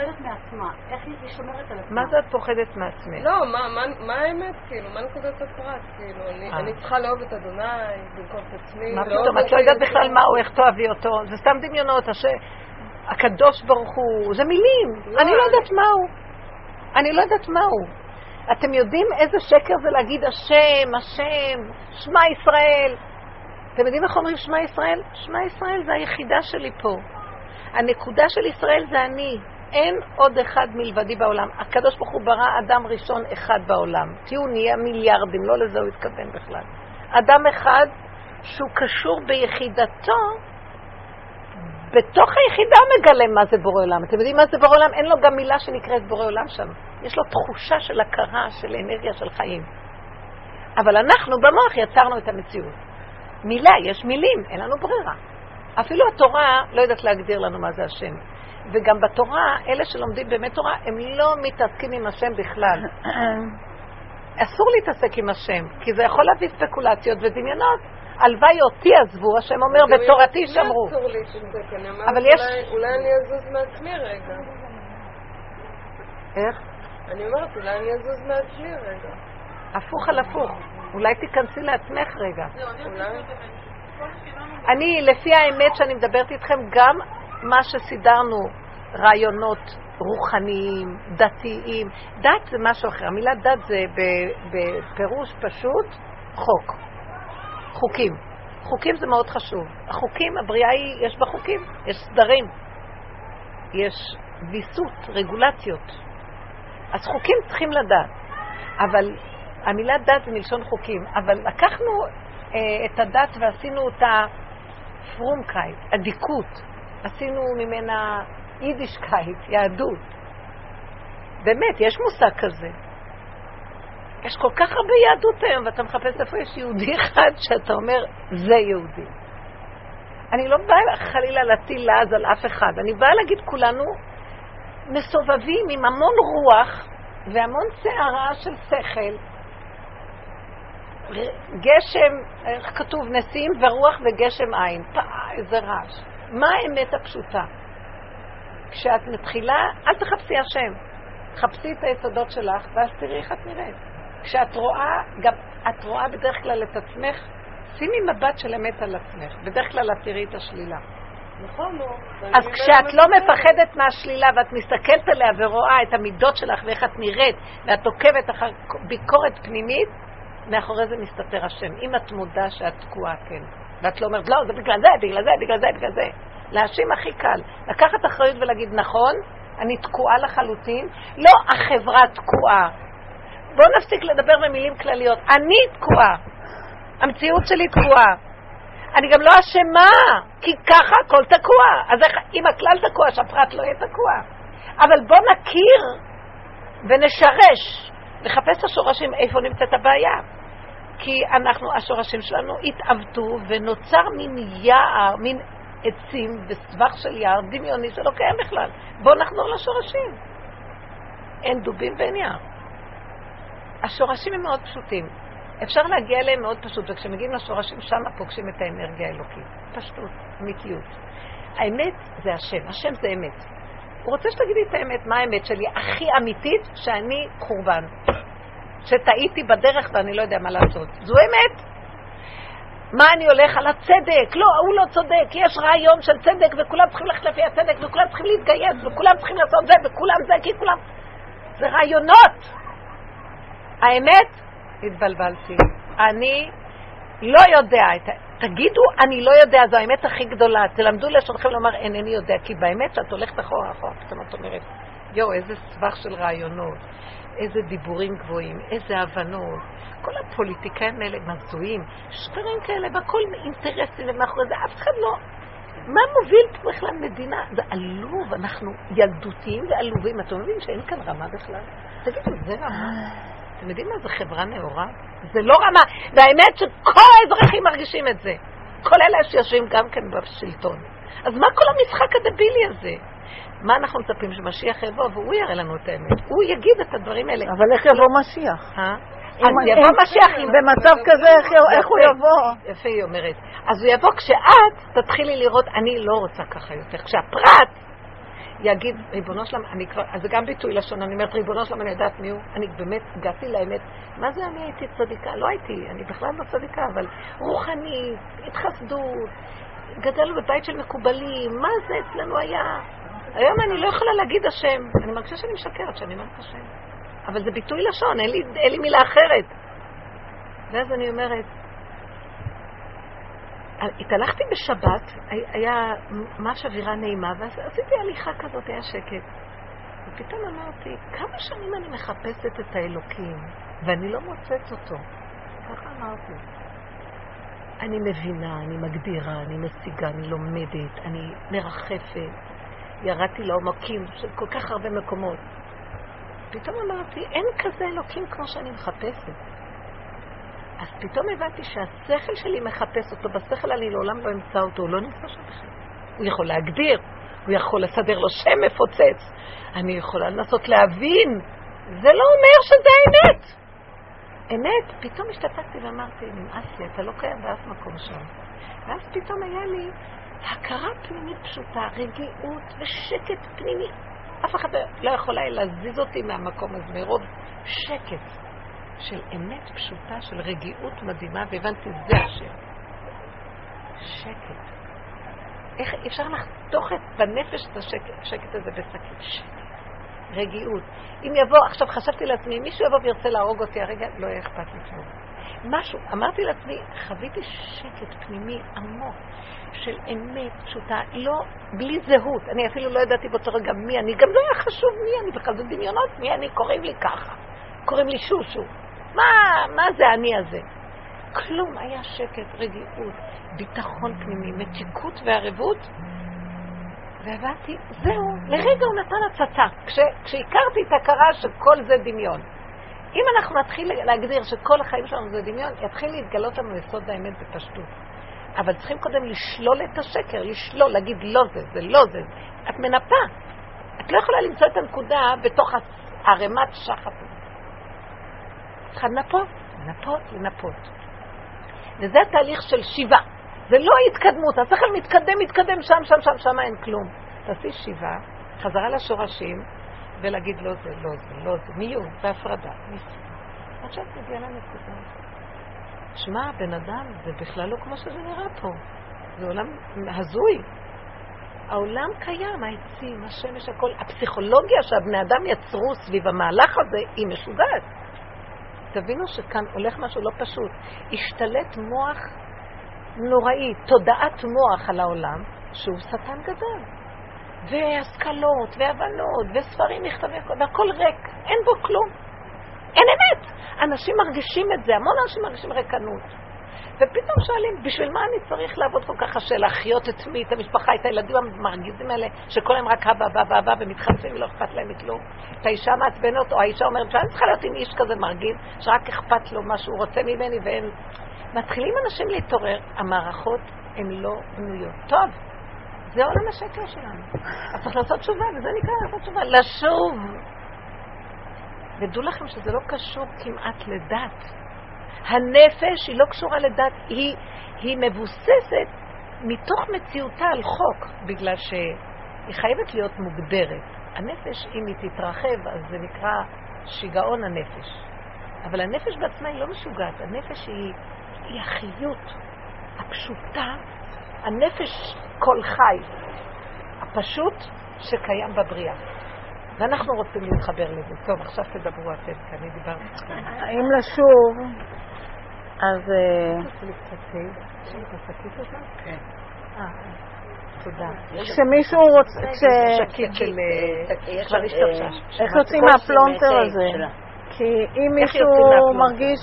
פוחדת מעצמה. איך היא שומרת על עצמה? מה זה את פוחדת מעצמך? לא, מה, מה, מה האמת, כאילו? מה נקודת הפרט? כאילו, אני, אה. אני צריכה לאהוב את אדוני במקום את עצמי. מה פתאום, את לא יודעת. בכלל מה הוא, איך תאהבי אותו, זה סתם דמיונות. הקדוש ברוך הוא, זה מילים, לא, אני לא יודעת מה הוא. אני לא יודעת מה הוא. אתם יודעים איזה שקר זה להגיד השם, השם, שמע ישראל. אתם יודעים איך אומרים שמע ישראל? שמע ישראל זה היחידה שלי פה. הנקודה של ישראל זה אני. אין עוד אחד מלבדי בעולם. הקדוש ברוך הוא ברא אדם ראשון אחד בעולם. תהיו נהיה מיליארדים, לא לזה הוא התכוון בכלל. אדם אחד שהוא קשור ביחידתו, בתוך היחידה מגלה מה זה בורא עולם. אתם יודעים מה זה בורא עולם? אין לו גם מילה שנקראת בורא עולם שם. יש לו תחושה של הכרה, של אנרגיה של חיים. אבל אנחנו במוח יצרנו את המציאות. מילה, יש מילים, אין לנו ברירה. אפילו התורה לא יודעת להגדיר לנו מה זה השם. וגם בתורה, אלה שלומדים באמת תורה, הם לא מתעסקים עם השם בכלל. אסור להתעסק עם השם, כי זה יכול להביא ספקולציות ודמיונות. הלוואי אותי עזבו, השם אומר, לעצמי שמרו. אבל יש- אולי, אני אזוז מעצמי רגע. איך? אני אומרת, אולי אני אזוז מעצמי רגע. הפוך על הפוך. אולי תיכנסי לעצמך רגע. אולי... אני, לפי האמת שאני מדברת איתכם, גם מה שסידרנו, רעיונות רוחניים, דתיים, דת זה משהו אחר. המילה דת זה בפירוש פשוט חוק. חוקים. חוקים זה מאוד חשוב. החוקים, הבריאה היא, יש בה חוקים, יש סדרים, יש ויסות, רגולציות. אז חוקים צריכים לדעת. אבל המילה דת זה מלשון חוקים. אבל לקחנו אה, את הדת ועשינו אותה פרומקייט, אדיקות. עשינו ממנה יידישקייט, יהדות. באמת, יש מושג כזה. יש כל כך הרבה יהדות היום, ואתה מחפש איפה יש יהודי אחד שאתה אומר, זה יהודי. אני לא באה חלילה להטיל לעז על אף אחד, אני באה להגיד כולנו מסובבים עם המון רוח והמון סערה של שכל, גשם, איך כתוב, נשיאים ורוח וגשם עין. פאה, איזה רעש. מה האמת הפשוטה? כשאת מתחילה, אל תחפשי השם. חפשי את היסודות שלך, ואז תראי איך את נראית. כשאת רואה, גם את רואה בדרך כלל את עצמך, שימי מבט של אמת על עצמך. בדרך כלל את תראי את השלילה. נכון, נו. אז כשאת לא מפחדת מהשלילה ואת מסתכלת עליה ורואה את המידות שלך ואיך את נראית ואת עוקבת אחר ביקורת פנימית, מאחורי זה מסתתר השם. אם את מודה שאת תקועה, כן. ואת לא אומרת, לא, זה בגלל זה, בגלל זה, בגלל זה, בגלל זה. להאשים הכי קל. לקחת אחריות ולהגיד, נכון, אני תקועה לחלוטין. לא, החברה תקועה. בואו נפסיק לדבר במילים כלליות. אני תקועה. המציאות שלי תקועה. אני גם לא אשמה, כי ככה הכל תקוע. אז איך, אם הכלל תקוע, שהפרט לא יהיה תקוע. אבל בוא נכיר ונשרש, נחפש את השורשים, איפה נמצאת הבעיה. כי אנחנו, השורשים שלנו התעוותו ונוצר מין יער, מין עצים וסבך של יער דמיוני שלא קיים בכלל. בואו נחזור לשורשים. אין דובים ואין יער. השורשים הם מאוד פשוטים. אפשר להגיע אליהם מאוד פשוט, וכשמגיעים לשורשים שם פוגשים את האנרגיה האלוקית. פשטות, אמיתיות. האמת זה השם, השם זה אמת. הוא רוצה שתגידי את האמת, מה האמת שלי הכי אמיתית, שאני חורבן. שטעיתי בדרך ואני לא יודע מה לעשות. זו אמת. מה אני הולך על הצדק? לא, הוא לא צודק, יש רעיון של צדק וכולם צריכים ללכת לפי הצדק וכולם צריכים להתגייס וכולם צריכים לעשות זה וכולם זה כי כולם... זה רעיונות. האמת, התבלבלתי. אני לא יודע. תגידו, אני לא יודע, זו האמת הכי גדולה. תלמדו לשונכם לומר, אינני יודע, כי באמת שאת הולכת אחורה אחורה, פתאום את אומרת, יואו, איזה סבך של רעיונות, איזה דיבורים גבוהים, איזה הבנות. כל הפוליטיקאים האלה מזוהים, שקרים כאלה, והכל אינטרסים ומאחורי זה, אף אחד לא... מה מוביל פה בכלל מדינה? זה עלוב, אנחנו ילדותיים ועלובים. אתם מבינים שאין כאן רמה בכלל? תגידו, זה רמה? אתם יודעים מה זה חברה נאורה? זה לא רמה. והאמת שכל האזרחים מרגישים את זה. כל אלה שיושבים גם כן בשלטון. אז מה כל המשחק הדבילי הזה? מה אנחנו מצפים שמשיח יבוא והוא יראה לנו את האמת? הוא יגיד את הדברים האלה. אבל איך יבוא משיח? אה? אז יבוא משיח. במצב כזה, איך הוא יבוא? יפה, היא אומרת. אז הוא יבוא כשאת תתחילי לראות, אני לא רוצה ככה יותר. כשהפרט יגיד, ריבונו שלם, אני כבר, אז זה גם ביטוי לשון, אני אומרת, ריבונו שלם, אני יודעת מי הוא, אני באמת הגעתי לאמת. מה זה אני הייתי צדיקה? לא הייתי, אני בכלל לא צדיקה, אבל רוחנית, התחסדות, גדלנו בבית של מקובלים, מה זה אצלנו היה? היום אני לא יכולה להגיד השם, אני מרגישה שאני משקרת שאני אומרת השם. אבל זה ביטוי לשון, אין לי, אין לי מילה אחרת. ואז אני אומרת, התהלכתי בשבת, היה ממש אווירה נעימה, ואז עשיתי הליכה כזאת, היה שקט. ופתאום אמרתי, כמה שנים אני מחפשת את האלוקים, ואני לא מוצאת אותו. ככה אמרתי. אני מבינה, אני מגדירה, אני משיגה, אני לומדת, אני מרחפת. ירדתי לעומקים של כל כך הרבה מקומות. פתאום אמרתי, אין כזה אלוקים כמו שאני מחפשת. אז פתאום הבנתי שהשכל שלי מחפש אותו, בשכל אני לעולם לא אמצא אותו, הוא לא נמצא שם בכלל. הוא יכול להגדיר, הוא יכול לסדר לו שם מפוצץ, אני יכולה לנסות להבין, זה לא אומר שזה האמת. אמת, פתאום השתתקתי ואמרתי, נמאס לי, אתה לא קיים באף מקום שם. ואז פתאום היה לי הכרה פנימית פשוטה, רגיעות ושקט פנימי. אף אחד לא יכול היה להזיז אותי מהמקום הזה, מרוב שקט. של אמת פשוטה, של רגיעות מדהימה, והבנתי, זה השם. שקט. איך אפשר לחתוך את בנפש את השקט, הזה בשקט? שקט. רגיעות. אם יבוא, עכשיו חשבתי לעצמי, אם מישהו יבוא וירצה להרוג אותי הרגע, לא יהיה אכפת לי כלום. משהו, אמרתי לעצמי, חוויתי שקט פנימי עמוק של אמת פשוטה, לא, בלי זהות. אני אפילו לא ידעתי באותו רגע מי אני, גם לא היה חשוב מי אני בכלל, זה דמיונות, מי אני, קוראים לי ככה. קוראים לי שושו. מה, מה זה אני הזה? כלום, היה שקט, רגיעות, ביטחון פנימי, מתיקות וערבות. והבנתי, זהו, לרגע הוא נתן הצצה. כש, כשהכרתי את הכרה שכל זה דמיון. אם אנחנו נתחיל להגדיר שכל החיים שלנו זה דמיון, יתחיל להתגלות לנו יסוד האמת בפשטות. אבל צריכים קודם לשלול את השקר, לשלול, להגיד לא זה, זה לא זה. את מנפה. את לא יכולה למצוא את הנקודה בתוך ערימת שחת צריכה לנפות, לנפות, לנפות. וזה תהליך של שיבה. זה לא התקדמות, השכל מתקדם, מתקדם שם, שם, שם, שם אין כלום. תעשי שיבה, חזרה לשורשים, ולהגיד לא זה, לא זה, לא זה, מיון והפרדה. עכשיו תגיע לנקודה. שמע, בן אדם, זה בכלל לא כמו שזה נראה פה. זה עולם הזוי. העולם קיים, העצים, השמש, הכל. הפסיכולוגיה שהבני אדם יצרו סביב המהלך הזה היא משוגעת. תבינו שכאן הולך משהו לא פשוט. השתלט מוח נוראי, תודעת מוח על העולם, שהוא שטן גדול. והשכלות, והבנות, וספרים, מכתבים, והכל ריק, אין בו כלום. אין אמת. אנשים מרגישים את זה, המון אנשים מרגישים ריקנות. ופתאום שואלים, בשביל מה אני צריך לעבוד כל כך קשה, להחיות את מי, את המשפחה, את הילדים המרגיזים האלה, שכל היום רק הבא, הבא, הבא, ומתחלפים ולא אכפת להם מכלום. את האישה מעצבנת, או האישה אומרת שאני צריכה להיות עם איש כזה מרגיז, שרק אכפת לו מה שהוא רוצה ממני, ואין... מתחילים אנשים להתעורר, המערכות הן לא בנויות. טוב, זה עולם השקר שלנו. אז צריך לעשות תשובה, וזה נקרא לעשות תשובה, לשוב. ודעו לכם שזה לא קשור כמעט לדת. הנפש היא לא קשורה לדת, היא, היא מבוססת מתוך מציאותה על חוק, בגלל שהיא חייבת להיות מוגדרת. הנפש, אם היא תתרחב, אז זה נקרא שיגעון הנפש. אבל הנפש בעצמה היא לא משוגעת, הנפש היא, היא החיות, הפשוטה, הנפש כל חי, הפשוט שקיים בבריאה. ואנחנו רוצים להתחבר לזה. טוב, עכשיו תדברו אתם, כי אני דיברתי. אם לשוב, אז... אה. כשמישהו רוצה... שקית של... איך יוצאים מהפלונטר הזה? כי אם מישהו מרגיש...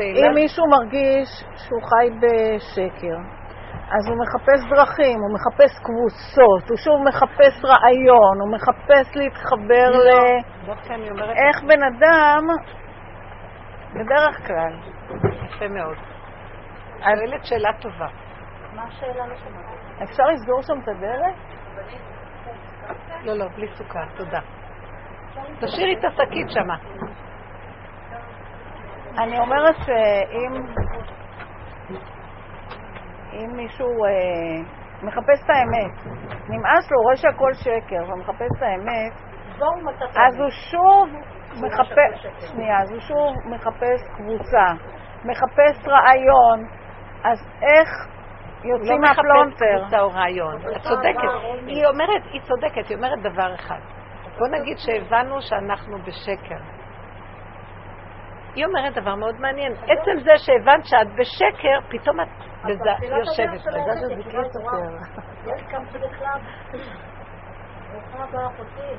אם מישהו מרגיש שהוא חי בשקר, אז הוא מחפש דרכים, הוא מחפש קבוצות, הוא שוב מחפש רעיון, הוא מחפש להתחבר ל... אני אומרת... איך בן אדם, בדרך כלל. יפה מאוד. שואלת שאלה טובה. מה השאלה לא שמעתי? אפשר לסגור שם את הדלת? לא, לא, בלי סוכר, תודה. תשאירי את השקית שמה. אני אומרת שאם אם מישהו אה, מחפש את האמת, נמאס לו, רואה שהכל שקר ומחפש את האמת, אז הוא שוב מחפש, שנייה, אז הוא שוב מחפש קבוצה, מחפש רעיון, אז איך יוצאים מהפלונטר? לא מחפש קבוצה או רעיון, את צודקת. היא אומרת, היא צודקת, היא אומרת דבר אחד. בוא נגיד שהבנו שאנחנו בשקר. היא אומרת דבר מאוד מעניין. עצם זה שהבנת שאת בשקר, פתאום את יושבת. אחותי.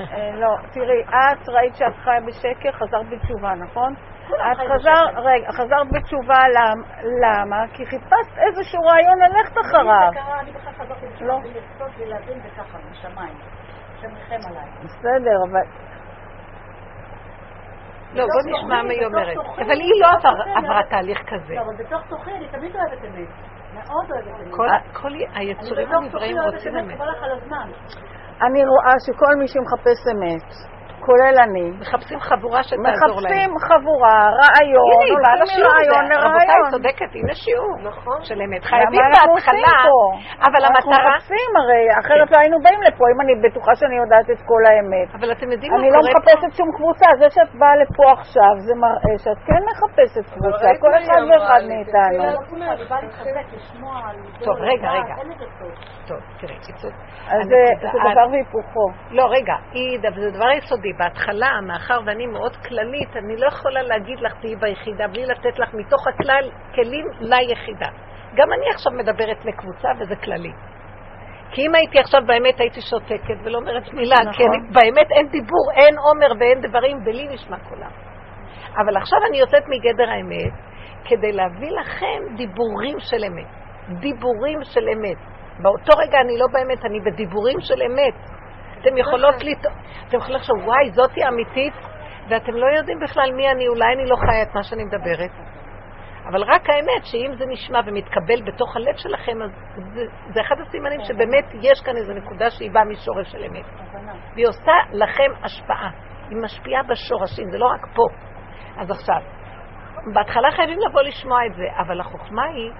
אה, לא, תראי, את ראית שאת חיה בשקר, חזרת בתשובה, נכון? את חזרת, רגע, חזרת בתשובה, למה? כי חיפשת איזשהו רעיון ללכת אחריו. אני בכלל חזרתי בתשובה לא. ולצפות ולהבין וככה, בשמיים. שמכם עליי. בסדר, אבל לא, בוא נשמע מה היא אומרת. אבל היא לא עברה תהליך כזה. לא, אבל בתוך תוכי אני תמיד אוהבת אמת. מאוד אוהבת אמת. כל היצורים הנבראים רוצים אמת. אני רואה שכל מי שמחפש אמת, כולל אני. מחפשים חבורה שתעזור להם. מחפשים חבורה, רעיון, הולכים מרעיון לרעיון. רבותיי, צודקת, הנה שיעור. נכון. של אמת. חייבים בהתחלה, אבל המטרה... אנחנו מחפשים הרי, אחרת לא היינו באים לפה, אם אני בטוחה שאני יודעת את כל האמת. אבל אתם יודעים מה קורה פה? אני לא מחפשת שום קבוצה, זה שאת באה לפה עכשיו, זה מראה שאת כן מחפשת קבוצה, כל אחד ואחד מאיתנו. טוב, רגע, רגע. טוב, תראי, אז זה דבר והיפוכו. לא, רגע, זה דבר יסודי. בהתחלה, מאחר ואני מאוד כללית, אני לא יכולה להגיד לך תהיי ביחידה בלי לתת לך מתוך הכלל כלים ליחידה. גם אני עכשיו מדברת לקבוצה וזה כללי. כי אם הייתי עכשיו באמת הייתי שותקת ולא אומרת מילה, נכון. כי אני, באמת אין דיבור, אין עומר ואין דברים, בלי נשמע קולם. אבל עכשיו אני יוצאת מגדר האמת כדי להביא לכם דיבורים של אמת. דיבורים של אמת. באותו רגע אני לא באמת, אני בדיבורים של אמת. אתם יכולות לטעות, אתם יכולים לחשוב, וואי, זאתי אמיתית, ואתם לא יודעים בכלל מי אני, אולי אני לא חיה את מה שאני מדברת. אבל רק האמת, שאם זה נשמע ומתקבל בתוך הלב שלכם, אז זה, זה אחד הסימנים שבאמת יש כאן איזו נקודה שהיא באה משורש של אמת. והיא עושה לכם השפעה. היא משפיעה בשורשים, זה לא רק פה. אז עכשיו, בהתחלה חייבים לבוא לשמוע את זה, אבל החוכמה היא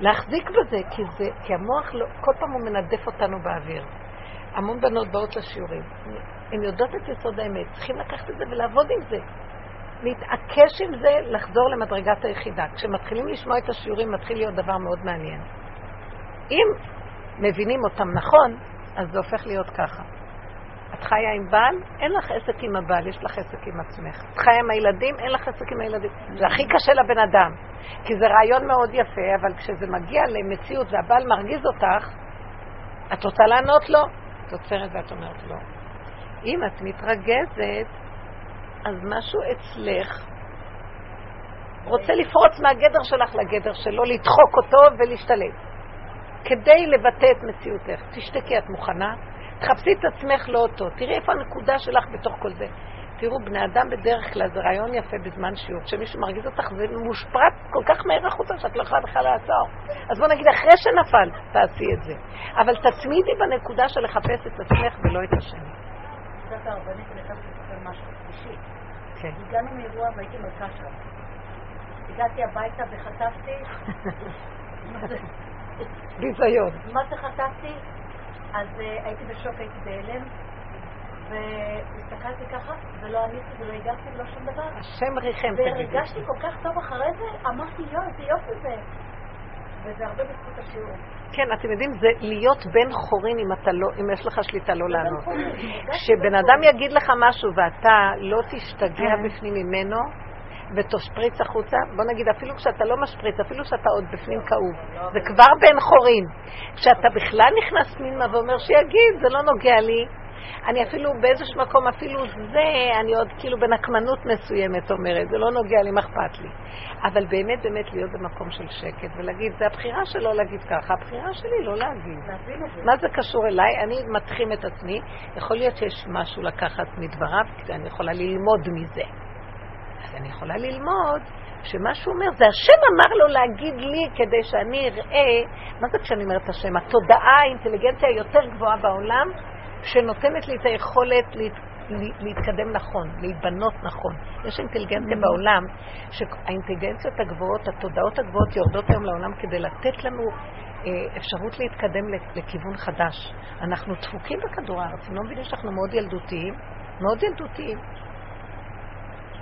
להחזיק בזה, כי, זה, כי המוח לא, כל פעם הוא מנדף אותנו באוויר. המון בנות באות לשיעורים. הן יודעות את יסוד האמת, צריכים לקחת את זה ולעבוד עם זה. להתעקש עם זה, לחזור למדרגת היחידה. כשמתחילים לשמוע את השיעורים, מתחיל להיות דבר מאוד מעניין. אם מבינים אותם נכון, אז זה הופך להיות ככה. את חיה עם בעל, אין לך עסק עם הבעל, יש לך עסק עם עצמך. את חיה עם הילדים, אין לך עסק עם הילדים. זה הכי קשה לבן אדם, כי זה רעיון מאוד יפה, אבל כשזה מגיע למציאות והבעל מרגיז אותך, את רוצה לענות לו? את עוצרת ואת אומרת לא. אם את מתרגזת, אז משהו אצלך רוצה לפרוץ מהגדר שלך לגדר שלו, לדחוק אותו ולהשתלט. כדי לבטא את מציאותך. תשתקי, את מוכנה? תחפשי את עצמך לא אותו. תראי איפה הנקודה שלך בתוך כל זה. תראו, בני אדם בדרך כלל זה רעיון יפה בזמן שיעור. כשמישהו מרגיז אותך זה מושפרט כל כך מהר החוצה שאת לא יכולה בכלל לעצור. אז בוא נגיד, אחרי שנפל, תעשי את זה. אבל תצמידי בנקודה של לחפש את עצמך ולא את השני. יודעת הרבנית, אני חייבת לספר משהו אישי. כן. הגענו מאירוע והייתי מלכה שם. הגעתי הביתה וחטפתי... ביזיון. מה זה חטפתי? אז הייתי בשוק, הייתי בהלם. והסתכלתי ככה, ולא עניתי ולא הגעתי ולא שום דבר. השם ריחם תגידי. והרגשתי כל כך טוב אחרי זה, אמרתי, יואו, איזה יופי זה. וזה הרבה בזכות השיעור. כן, אתם יודעים, זה להיות בן חורין אם, אתה לא, אם יש לך שליטה לא לענות. כשבן אדם יגיד לך משהו ואתה לא תשתגע בפנים ממנו ותשפריץ החוצה, בוא נגיד, אפילו כשאתה לא משפריץ, אפילו כשאתה עוד בפנים כאוב, זה כבר בן חורין. כשאתה בכלל נכנס פנימה ואומר שיגיד, זה לא נוגע לי, אני אפילו באיזשהו מקום, אפילו זה, אני עוד כאילו בנקמנות מסוימת אומרת, זה לא נוגע לי, מה אכפת לי? אבל באמת באמת להיות במקום של שקט ולהגיד, זה הבחירה שלו להגיד ככה, הבחירה שלי לא להגיד. מה זה קשור אליי? אני מתחים את עצמי, יכול להיות שיש משהו לקחת מדבריו, כי אני יכולה ללמוד מזה. אז אני יכולה ללמוד שמה שהוא אומר זה השם אמר לו להגיד לי כדי שאני אראה, מה זה כשאני אומרת השם? התודעה, האינטליגנציה היותר גבוהה בעולם, שנותנת לי את היכולת להת, להתקדם נכון, להיבנות נכון. יש אינטליגנציה mm. בעולם, שהאינטליגנציות הגבוהות, התודעות הגבוהות יורדות היום לעולם כדי לתת לנו אה, אפשרות להתקדם לכיוון חדש. אנחנו דפוקים בכדור הארץ, אתם לא מבינים שאנחנו מאוד ילדותיים? מאוד ילדותיים.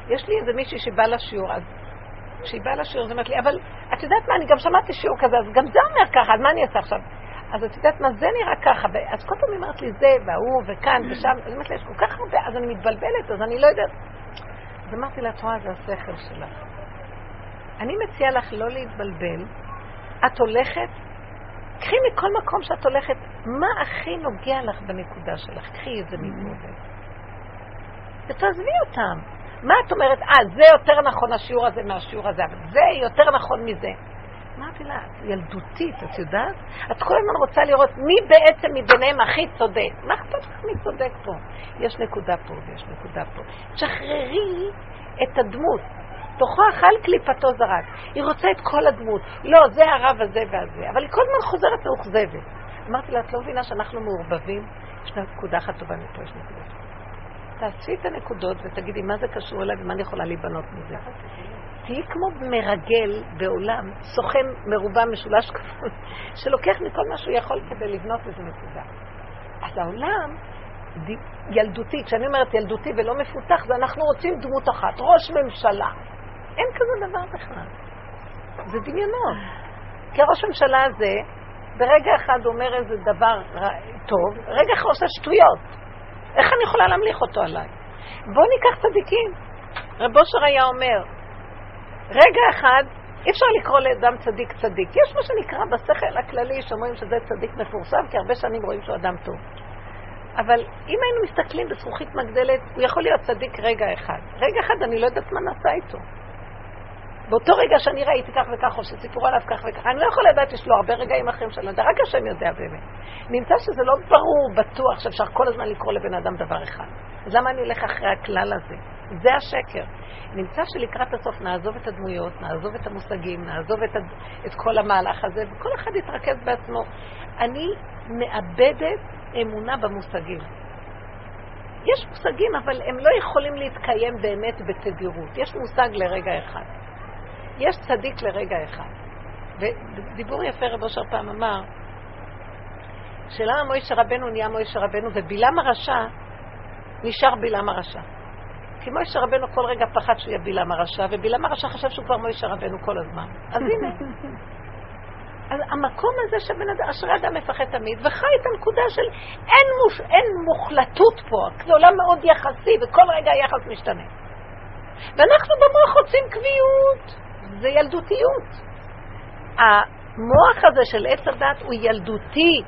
יש לי איזה מישהי שבא לשיעור, אז כשהיא באה לשיעור, היא אומרת לי, אבל את יודעת מה, אני גם שמעתי שיעור כזה, אז גם זה אומר ככה, אז מה אני אעשה עכשיו? אז את יודעת מה, זה נראה ככה, אז כל פעם היא אומרת לי זה, וההוא, וכאן, ושם, היא אומרת לי, יש כל כך הרבה, אז אני מתבלבלת, אז אני לא יודעת. אז אמרתי לה, את רואה, זה השכל שלך. אני מציעה לך לא להתבלבל. את הולכת, קחי מכל מקום שאת הולכת, מה הכי נוגע לך בנקודה שלך? קחי איזה מתמודד. ותעזבי אותם. מה את אומרת, אה, זה יותר נכון השיעור הזה מהשיעור הזה, אבל זה יותר נכון מזה. אמרתי לה, ילדותית, את יודעת? את כל הזמן רוצה לראות מי בעצם מביניהם הכי צודק. מה אכפת לך מי צודק פה? יש נקודה פה ויש נקודה פה. שחררי את הדמות. תוכו אכל קליפתו זרק. היא רוצה את כל הדמות. לא, זה הרב הזה והזה. אבל היא כל הזמן חוזרת מאוכזבת. אמרתי לה, את לא מבינה שאנחנו מעורבבים? יש נקודה אחת טובה מפה, יש נקודה. תעשי את הנקודות ותגידי מה זה קשור אליי ומה אני יכולה להיבנות מזה. תהיי כמו מרגל בעולם, סוכן מרובע משולש כפול, שלוקח מכל מה שהוא יכול כדי לבנות איזה נקודה. אז העולם ילדותי, כשאני אומרת ילדותי ולא מפותח, זה אנחנו רוצים דמות אחת, ראש ממשלה. אין כזה דבר בכלל. זה דמיונות. כי הראש ממשלה הזה, ברגע אחד אומר איזה דבר טוב, רגע אחד עושה שטויות. איך אני יכולה להמליך אותו עליי? בואו ניקח צדיקים. רב אושר היה אומר, רגע אחד, אי אפשר לקרוא לאדם צדיק צדיק. יש מה שנקרא בשכל הכללי, שאומרים שזה צדיק מפורסם, כי הרבה שנים רואים שהוא אדם טוב. אבל אם היינו מסתכלים בזכוכית מגדלת, הוא יכול להיות צדיק רגע אחד. רגע אחד אני לא יודעת מה נעשה איתו. באותו רגע שאני ראיתי כך וכך, או שסיפרו עליו כך וכך, אני לא יכולה לדעת שיש לו הרבה רגעים אחרים של אדם, רק השם יודע באמת. נמצא שזה לא ברור, בטוח, שאפשר כל הזמן לקרוא לבן אדם דבר אחד. אז למה אני אלך אחרי הכלל הזה? זה השקר. נמצא שלקראת הסוף נעזוב את הדמויות, נעזוב את המושגים, נעזוב את, הד... את כל המהלך הזה, וכל אחד יתרכז בעצמו. אני מאבדת אמונה במושגים. יש מושגים, אבל הם לא יכולים להתקיים באמת בתדירות. יש מושג לרגע אחד. יש צדיק לרגע אחד. ודיבור יפה רבו אושר פעם אמר, שלמה מוישה רבנו נהיה מוישה רבנו, ובלעם הרשע נשאר בלעם הרשע. כי מוישה רבנו כל רגע פחד שהוא יהיה בלעם הרשע, ובלעם הרשע חשב שהוא כבר מוישה רבנו כל הזמן. אז הנה. אז המקום הזה שבן אדם, אשרי אדם מפחד תמיד, וחי את הנקודה של אין, מוש, אין מוחלטות פה, זה עולם מאוד יחסי, וכל רגע היחס משתנה. ואנחנו במוח רוצים קביעות. זה ילדותיות. המוח הזה של עץ הדת הוא ילדותי,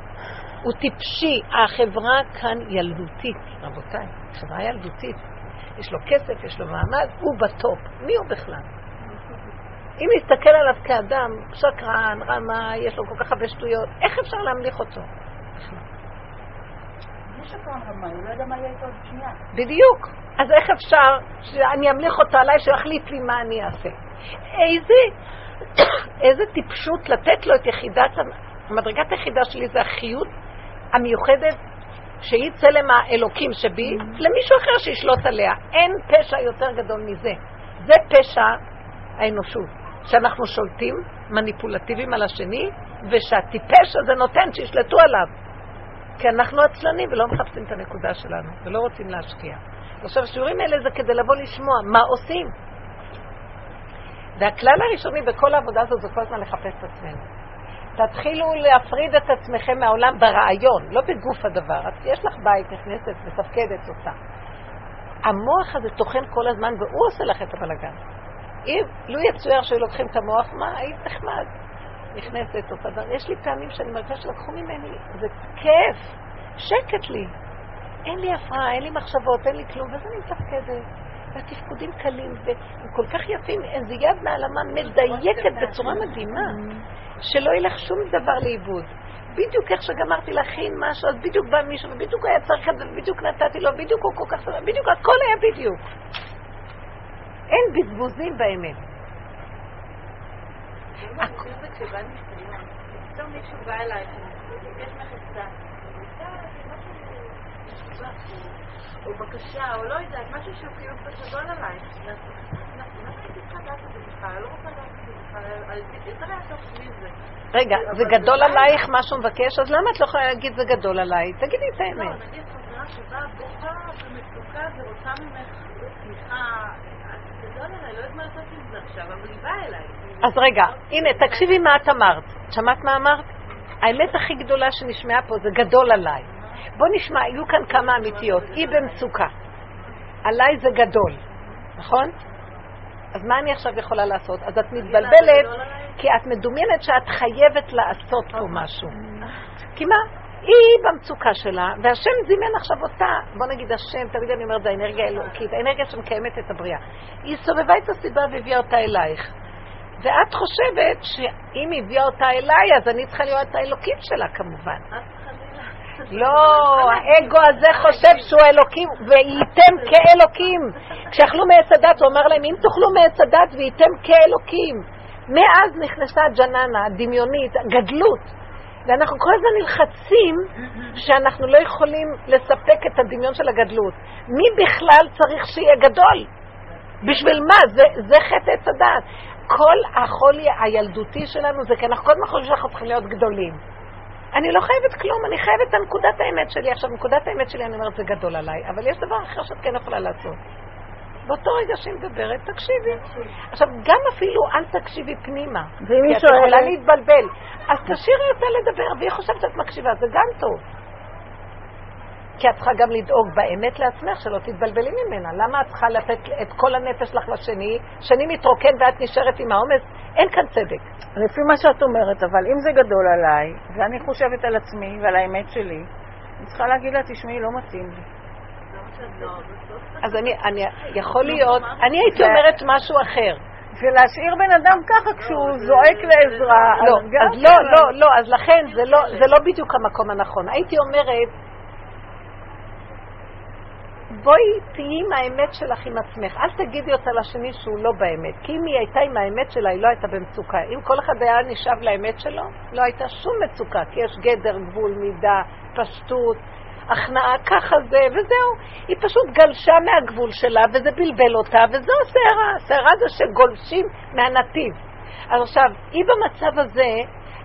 הוא טיפשי. החברה כאן ילדותית, רבותיי, חברה ילדותית. יש לו כסף, יש לו מעמד, הוא בטופ. מי הוא בכלל? אם נסתכל עליו כאדם, שקרן, רמה, יש לו כל כך הרבה שטויות, איך אפשר להמליך אותו? לא בדיוק. אז איך אפשר שאני אמליך אותו עליי, שיחליט לי מה אני אעשה? איזה, איזה טיפשות לתת לו את יחידת, המדרגת היחידה שלי זה החיות המיוחדת שהיא צלם האלוקים שבי, mm-hmm. למישהו אחר שישלוט עליה. אין פשע יותר גדול מזה. זה פשע האנושות, שאנחנו שולטים מניפולטיביים על השני, ושהטיפש הזה נותן שישלטו עליו. כי אנחנו עצלנים ולא מחפשים את הנקודה שלנו, ולא רוצים להשקיע. עכשיו, השיעורים האלה זה כדי לבוא לשמוע מה עושים. והכלל הראשוני בכל העבודה הזאת זה כל הזמן לחפש את עצמנו. תתחילו להפריד את עצמכם מהעולם ברעיון, לא בגוף הדבר. יש לך בית, נכנסת, מתפקדת, עושה. המוח הזה טוחן כל הזמן, והוא עושה לך את הבלגן. אם לו יצויר שהיו לוקחים את המוח, מה, היית נחמד. נכנסת, דבר. יש לי פעמים שאני מרגישה שלקחו ממני, זה כיף, שקט לי. אין לי הפרעה, אין לי מחשבות, אין לי כלום, ואז אני מתפקדת. והתפקודים קלים, והם כל כך יפים, איזה יד מעלמה מדייקת בצורה מדהימה, שלא ילך שום דבר לאיבוד. בדיוק איך שגמרתי להכין משהו, אז בדיוק בא מישהו, ובדיוק היה צריך את זה, ובדיוק נתתי לו, בדיוק הוא כל כך סבבה, בדיוק הכל היה בדיוק. אין בזבוזים באמת. פתאום מישהו בא אלייך, או בקשה, או לא יודעת, משהו שהוא כאילו קצת גדול עלייך. לא. רגע, זה גדול עלייך מה שהוא מבקש, אז למה את לא יכולה להגיד זה גדול עליי? תגידי את לא, האמת. נגיד חברה שבאה בוכה במצוקה ורוצה ממך תמיכה, את גדול עליי, לא יודעת מה לעשות עם זה עכשיו, אבל היא באה אליי. אז רגע, הנה, תקשיבי מה את אמרת. שמעת מה אמרת? האמת הכי גדולה שנשמעה פה זה גדול עליי. בוא נשמע, יהיו כאן כמה אמיתיות. היא במצוקה. עליי זה גדול, נכון? אז מה אני עכשיו יכולה לעשות? אז את מתבלבלת, כי את מדומיינת שאת חייבת לעשות פה משהו. כי מה? היא במצוקה שלה, והשם זימן עכשיו אותה, בוא נגיד השם, תמיד אני אומרת, זה האנרגיה האלוקית, האנרגיה שמקיימת את הבריאה. היא סובבה את הסיבה והביאה אותה אלייך. ואת חושבת שאם היא הביאה אותה אליי, אז אני צריכה להיות האלוקית שלה כמובן. לא, האגו הזה חושב שהוא אלוקים, וייתם כאלוקים. כשאכלו מעץ הדת, הוא אמר להם, אם תאכלו מעץ הדת וייתם כאלוקים. מאז נכנסה הג'ננה, הדמיונית, הגדלות. ואנחנו כל הזמן נלחצים שאנחנו לא יכולים לספק את הדמיון של הגדלות. מי בכלל צריך שיהיה גדול? בשביל מה? זה, זה חטא עץ הדעת. כל החולי הילדותי שלנו זה כי אנחנו כל הזמן חושבים שאנחנו צריכים להיות גדולים. אני לא חייבת כלום, אני חייבת את נקודת האמת שלי. עכשיו, נקודת האמת שלי, אני אומרת, זה גדול עליי, אבל יש דבר אחר שאת כן יכולה לעשות. באותו רגע שהיא מדברת, תקשיבי. עכשיו, גם אפילו אל תקשיבי פנימה. ואם כי היא את יכולה שואלת, להתבלבל. אז תשאירי אותה לדבר, והיא חושבת שאת מקשיבה, זה גם טוב. כי את צריכה גם לדאוג באמת לעצמך, שלא תתבלבלי ממנה. למה את צריכה לתת את כל הנפש לך לשני, שני מתרוקן ואת נשארת עם העומס? אין כאן צדק. לפי מה שאת אומרת, אבל אם זה גדול עליי, ואני חושבת על עצמי ועל האמת שלי, אני צריכה להגיד לה, תשמעי, לא מתאים לי. אז אני, אני, יכול להיות, אני הייתי אומרת משהו אחר. ולהשאיר בן אדם ככה כשהוא זועק לעזרה. לא, אז לא, כן, לא, לא, אז לכן זה לא, זה לא בדיוק המקום הנכון. הייתי אומרת, בואי תהיי עם האמת שלך עם עצמך. אל תגידי אותה לשני שהוא לא באמת. כי אם היא הייתה עם האמת שלה, היא לא הייתה במצוקה. אם כל אחד היה נשאב לאמת שלו, לא הייתה שום מצוקה. כי יש גדר, גבול, מידה, פשטות, הכנעה, ככה זה, וזהו. היא פשוט גלשה מהגבול שלה, וזה בלבל אותה, וזו הסערה. הסערה זה שגולשים מהנתיב. אז עכשיו, היא במצב הזה,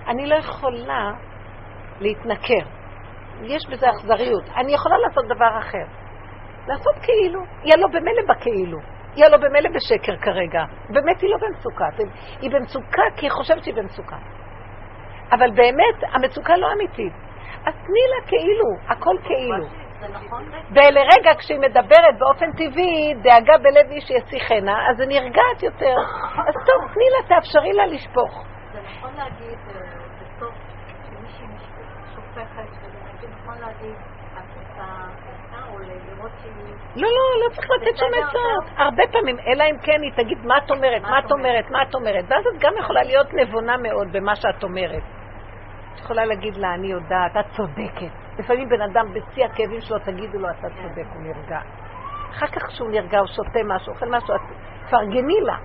אני לא יכולה להתנכר. יש בזה אכזריות. אני יכולה לעשות דבר אחר. לעשות כאילו. היא הלא במילא בכאילו. היא הלא במילא בשקר כרגע. באמת היא לא במצוקה. היא במצוקה כי היא חושבת שהיא במצוקה. אבל באמת, המצוקה לא אמיתית. אז תני לה כאילו, הכל כאילו. ולרגע כשהיא מדברת באופן טבעי, דאגה בלב איש ישיחנה, אז היא נרגעת יותר. אז טוב, תני לה, תאפשרי לה לשפוך. זה נכון להגיד אה, בסוף, כשמישהי שופכת, זה נכון להגיד, את רוצה עצה או לראות שהיא... לא, לא, לא צריך לתת שום בסדר, עצות. הרבה פעמים, אלא אם כן היא תגיד מה את אומרת, מה את אומרת, מה את אומרת. ואז את גם יכולה להיות נבונה מאוד במה שאת אומרת. את יכולה להגיד לה, אני יודעת, את צודקת. לפעמים בן אדם בשיא הכאבים שלו, תגידו לו, אתה צודק, הוא נרגע. אחר כך כשהוא נרגע, הוא שותה משהו, אוכל משהו, את תפרגני לה.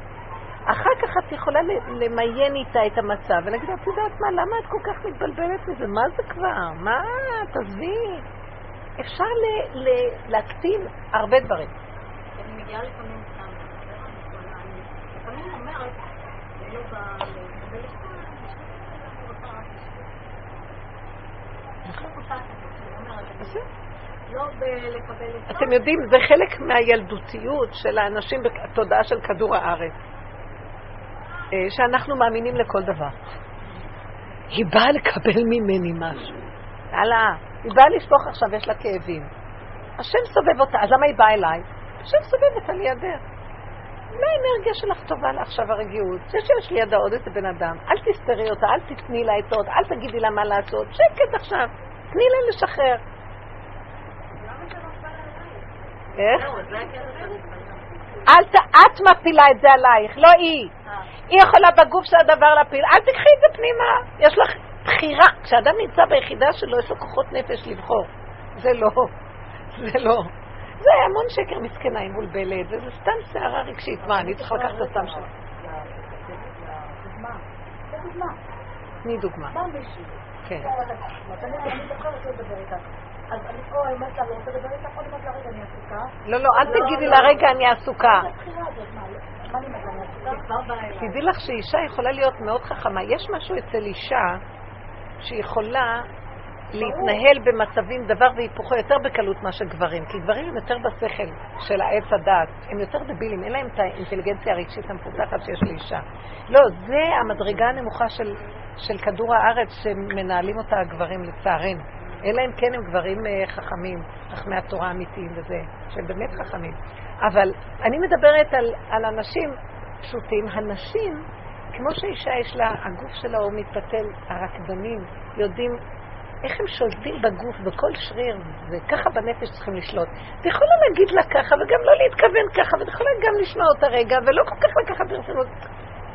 אחר כך את יכולה למיין איתה את המצב ולהגיד, את יודעת מה, למה את כל כך מתבלבלת מזה? מה זה כבר? מה? תעזבי. אפשר ל- ל- להקטין הרבה דברים. אני מגיעה לפעמים סתם, אני לפעמים אומרת, לא. אתם יודעים, זה חלק מהילדותיות של האנשים בתודעה של כדור הארץ. אה, שאנחנו מאמינים לכל דבר. היא באה לקבל ממני משהו. יאללה, היא באה לשפוך עכשיו, יש לה כאבים. השם סובב אותה, אז למה היא באה אליי? השם סובב אותה לידך. מה האנרגיה שלך טובה לה עכשיו הרגיעות? זה שיש לידה עוד איזה בן אדם, אל תסתרי אותה, אל תתני לה עצות, אל תגידי לה מה לעשות, שקט עכשיו, תני לה לשחרר. איך? אל ת... את מפילה את זה עלייך, לא היא. היא יכולה בגוף של הדבר להפיל, אל תקחי את זה פנימה. יש לך בחירה. כשאדם נמצא ביחידה שלו, יש לו כוחות נפש לבחור. זה לא. זה לא. זה המון שקר מסכנה, היא מבולבלת, וזה סתם סערה רגשית. מה, אני צריכה לקחת את הסתם שלה. תני דוגמה. כן. אז אני פה אומרת לה, לא רוצה לדבר איתך, עוד אומרת לה, רגע, אני עסוקה. לא, לא, אל תגידי לה, רגע, אני עסוקה? תדעי לך שאישה יכולה להיות מאוד חכמה. יש משהו אצל אישה שיכולה להתנהל במצבים דבר והיפוכו יותר בקלות מאשר גברים, כי גברים הם יותר בשכל של העץ הדעת, הם יותר דבילים, אין להם את האינטליגנציה הרגשית המפותחת שיש לאישה. לא, זה המדרגה הנמוכה של, של כדור הארץ שמנהלים אותה הגברים לצערנו. אלא אם כן הם גברים אה, חכמים, חכמי התורה האמיתיים וזה, שהם באמת חכמים. אבל אני מדברת על, על אנשים פשוטים. הנשים, כמו שאישה יש לה, הגוף שלה הוא מתפתל, הרקדנים יודעים איך הם שולטים בגוף, בכל שריר, וככה בנפש צריכים לשלוט. אתה יכולה להגיד לה ככה, וגם לא להתכוון ככה, ואתה יכולה גם לשמוע אותה רגע, ולא כל כך לקחת ברצינות.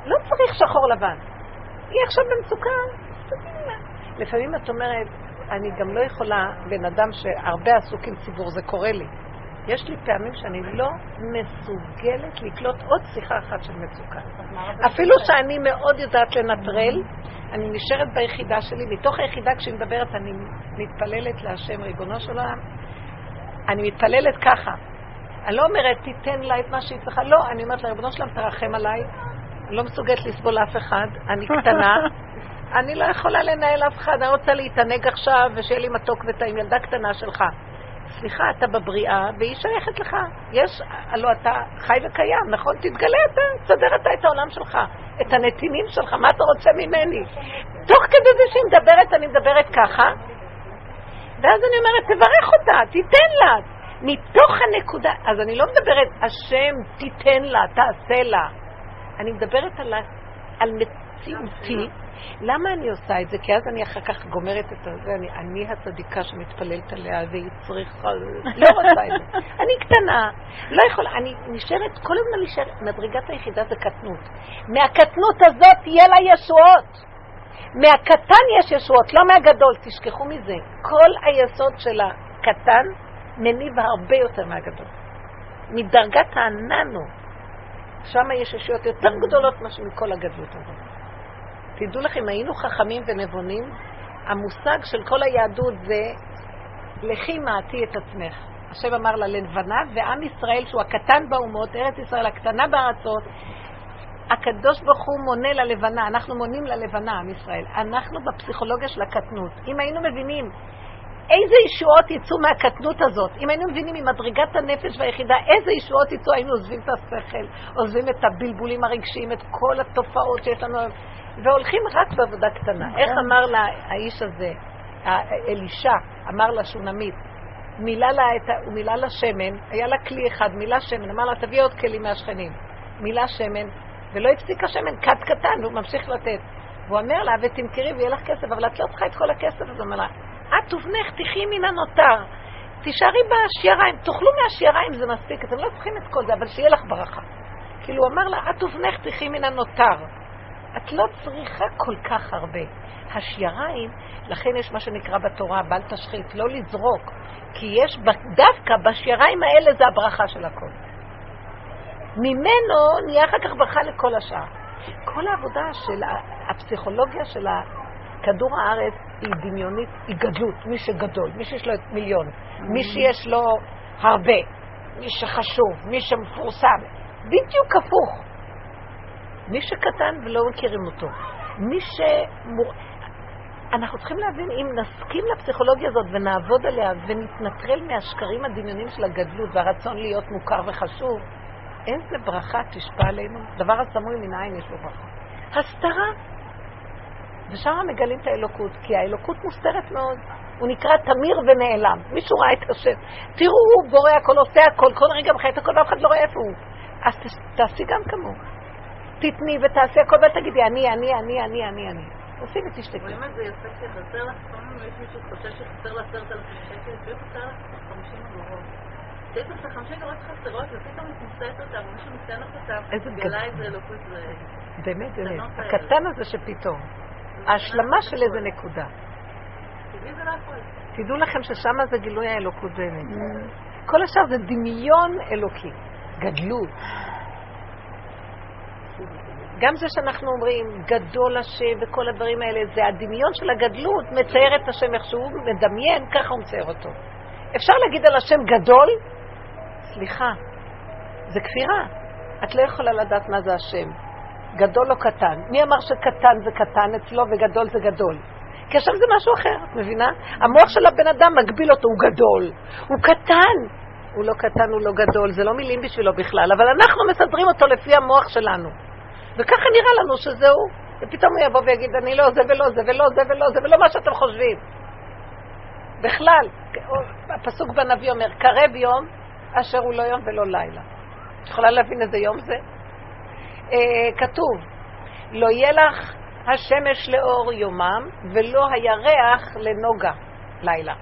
לא צריך שחור לבן. היא עכשיו במצוקה, לפעמים את אומרת, אני גם לא יכולה, בן אדם שהרבה עסוק עם ציבור, זה קורה לי. יש לי פעמים שאני לא מסוגלת לקלוט עוד שיחה אחת של מצוקה. אפילו שאני מאוד יודעת לנטרל, אני נשארת ביחידה שלי, מתוך היחידה כשהיא מדברת אני מתפללת להשם, ריבונו של עולם, אני מתפללת ככה. אני לא אומרת, תיתן לה את מה שהיא צריכה, לא, אני אומרת לה, ריבונו שלם, תרחם עליי, אני לא מסוגלת לסבול אף אחד, אני קטנה, אני לא יכולה לנהל אף אחד, אני רוצה להתענג עכשיו ושיהיה לי מתוק וטעים, ילדה קטנה שלך. סליחה, אתה בבריאה והיא שייכת לך. יש, הלוא אתה חי וקיים, נכון? תתגלה אתה, תסדר אתה את העולם שלך, את הנתינים שלך, מה אתה רוצה ממני? תוך כדי זה שהיא מדברת, אני מדברת ככה, ואז אני אומרת, תברך אותה, תיתן לה. מתוך הנקודה, אז אני לא מדברת, השם תיתן לה, תעשה לה. אני מדברת על, על מציאותי. למה אני עושה את זה? כי אז אני אחר כך גומרת את זה, אני, אני הצדיקה שמתפללת עליה והיא צריכה, לא רוצה את זה. אני קטנה, לא יכולה, אני נשארת, כל הזמן נשארת, מדרגת היחידה זה קטנות. מהקטנות הזאת תהיה לה ישועות. מהקטן יש ישועות, לא מהגדול, תשכחו מזה. כל היסוד של הקטן מניב הרבה יותר מהגדול. מדרגת הננו, שם יש ישויות יותר גדולות מאשר מכל הגדלות הזאת. תדעו לכם, היינו חכמים ונבונים, המושג של כל היהדות זה לכי מעטי את עצמך. השם אמר לה ללבנה, ועם ישראל, שהוא הקטן באומות, ארץ ישראל הקטנה בארצות, הקדוש ברוך הוא מונה ללבנה, אנחנו מונים ללבנה, עם ישראל. אנחנו בפסיכולוגיה של הקטנות. אם היינו מבינים איזה ישועות יצאו מהקטנות הזאת, אם היינו מבינים ממדרגת הנפש והיחידה איזה ישועות יצאו, היינו עוזבים את השכל, עוזבים את הבלבולים הרגשיים, את כל התופעות שיש לנו והולכים רק בעבודה קטנה. איך נכון. אמר לה האיש הזה, אלישע, אמר לה שונמית, מילא לה. הוא מילא לה שמן, היה לה כלי אחד, מילא שמן, אמר לה תביא עוד כלים מהשכנים. מילא שמן, ולא הפסיק השמן, כת קטן, הוא ממשיך לתת. והוא אומר לה, ותמכרי ויהיה לך כסף, אבל את לא צריכה את כל הכסף הזה. אומר לה, את ובנך תחי מן הנותר, תישארי בשיעריים, תאכלו מהשיעריים, זה מספיק, אתם לא צריכים את כל זה, אבל שיהיה לך ברכה. כאילו, הוא אמר לה, את ובנך תחי מן הנותר. את לא צריכה כל כך הרבה. השייריים, לכן יש מה שנקרא בתורה, בל תשחית, לא לזרוק, כי יש דווקא בשייריים האלה זה הברכה של הכל. ממנו נהיה אחר כך ברכה לכל השאר. כל העבודה של הפסיכולוגיה של כדור הארץ היא דמיונית, היא גדלות, מי שגדול, מי שיש לו מיליון, מי שיש לו הרבה, מי שחשוב, מי שמפורסם, בדיוק הפוך. מי שקטן ולא מכירים אותו, מי שמור... אנחנו צריכים להבין, אם נסכים לפסיכולוגיה הזאת ונעבוד עליה ונתנטרל מהשקרים הדמיונים של הגדלות והרצון להיות מוכר וחשוב, איזה ברכה תשפע עלינו. דבר הסמוי מן העין יש לו ברכה. הסתרה. ושם מגלים את האלוקות, כי האלוקות מוסתרת מאוד. הוא נקרא תמיר ונעלם. מישהו ראה את השם. תראו, הוא בורא הכל, עושה הכל, כל רגע בחיים הכל, ואף אחד לא רואה איפה הוא. אז תעשי גם כמוהו. תתני ותעשי הכל ותגידי, אני, אני, אני, אני, אני, אני. עושים ותשתקי. רואים את זה יפה שחסר לך, לפעמים יש מישהו שחושב שחסר לה עשרת אלפים שקל, לפעמים חסר לך חמישים אגורות. שיש לך חמישים אגורות חסרות, ופתאום את מוצאת אותם, ומישהו נותן לך אותם, איזה גלה גדול. איזה אלוקות זה... באמת, באמת. האלה. הקטן הזה שפתאום. ההשלמה של איזה נקודה. לא. תדעו לכם ששם זה גילוי האלוקות באמת. כל השאר זה דמיון אלוקי, גדלות. גם זה שאנחנו אומרים, גדול השם וכל הדברים האלה, זה הדמיון של הגדלות, מצייר את השם איך שהוא מדמיין, ככה הוא מצייר אותו. אפשר להגיד על השם גדול? סליחה, זה כפירה. את לא יכולה לדעת מה זה השם. גדול או קטן. מי אמר שקטן זה קטן אצלו וגדול זה גדול? כי עכשיו זה משהו אחר, את מבינה? המוח של הבן אדם מגביל אותו, הוא גדול. הוא קטן. הוא לא קטן, הוא לא גדול, זה לא מילים בשבילו בכלל, אבל אנחנו מסדרים אותו לפי המוח שלנו. וככה נראה לנו שזהו. ופתאום הוא יבוא ויגיד, אני לא זה ולא זה ולא זה ולא זה ולא מה שאתם חושבים. בכלל, הפסוק בנביא אומר, קרב יום אשר הוא לא יום ולא לילה. את יכולה להבין איזה יום זה? אה, כתוב, לא יהיה לך השמש לאור יומם ולא הירח לנוגה לילה.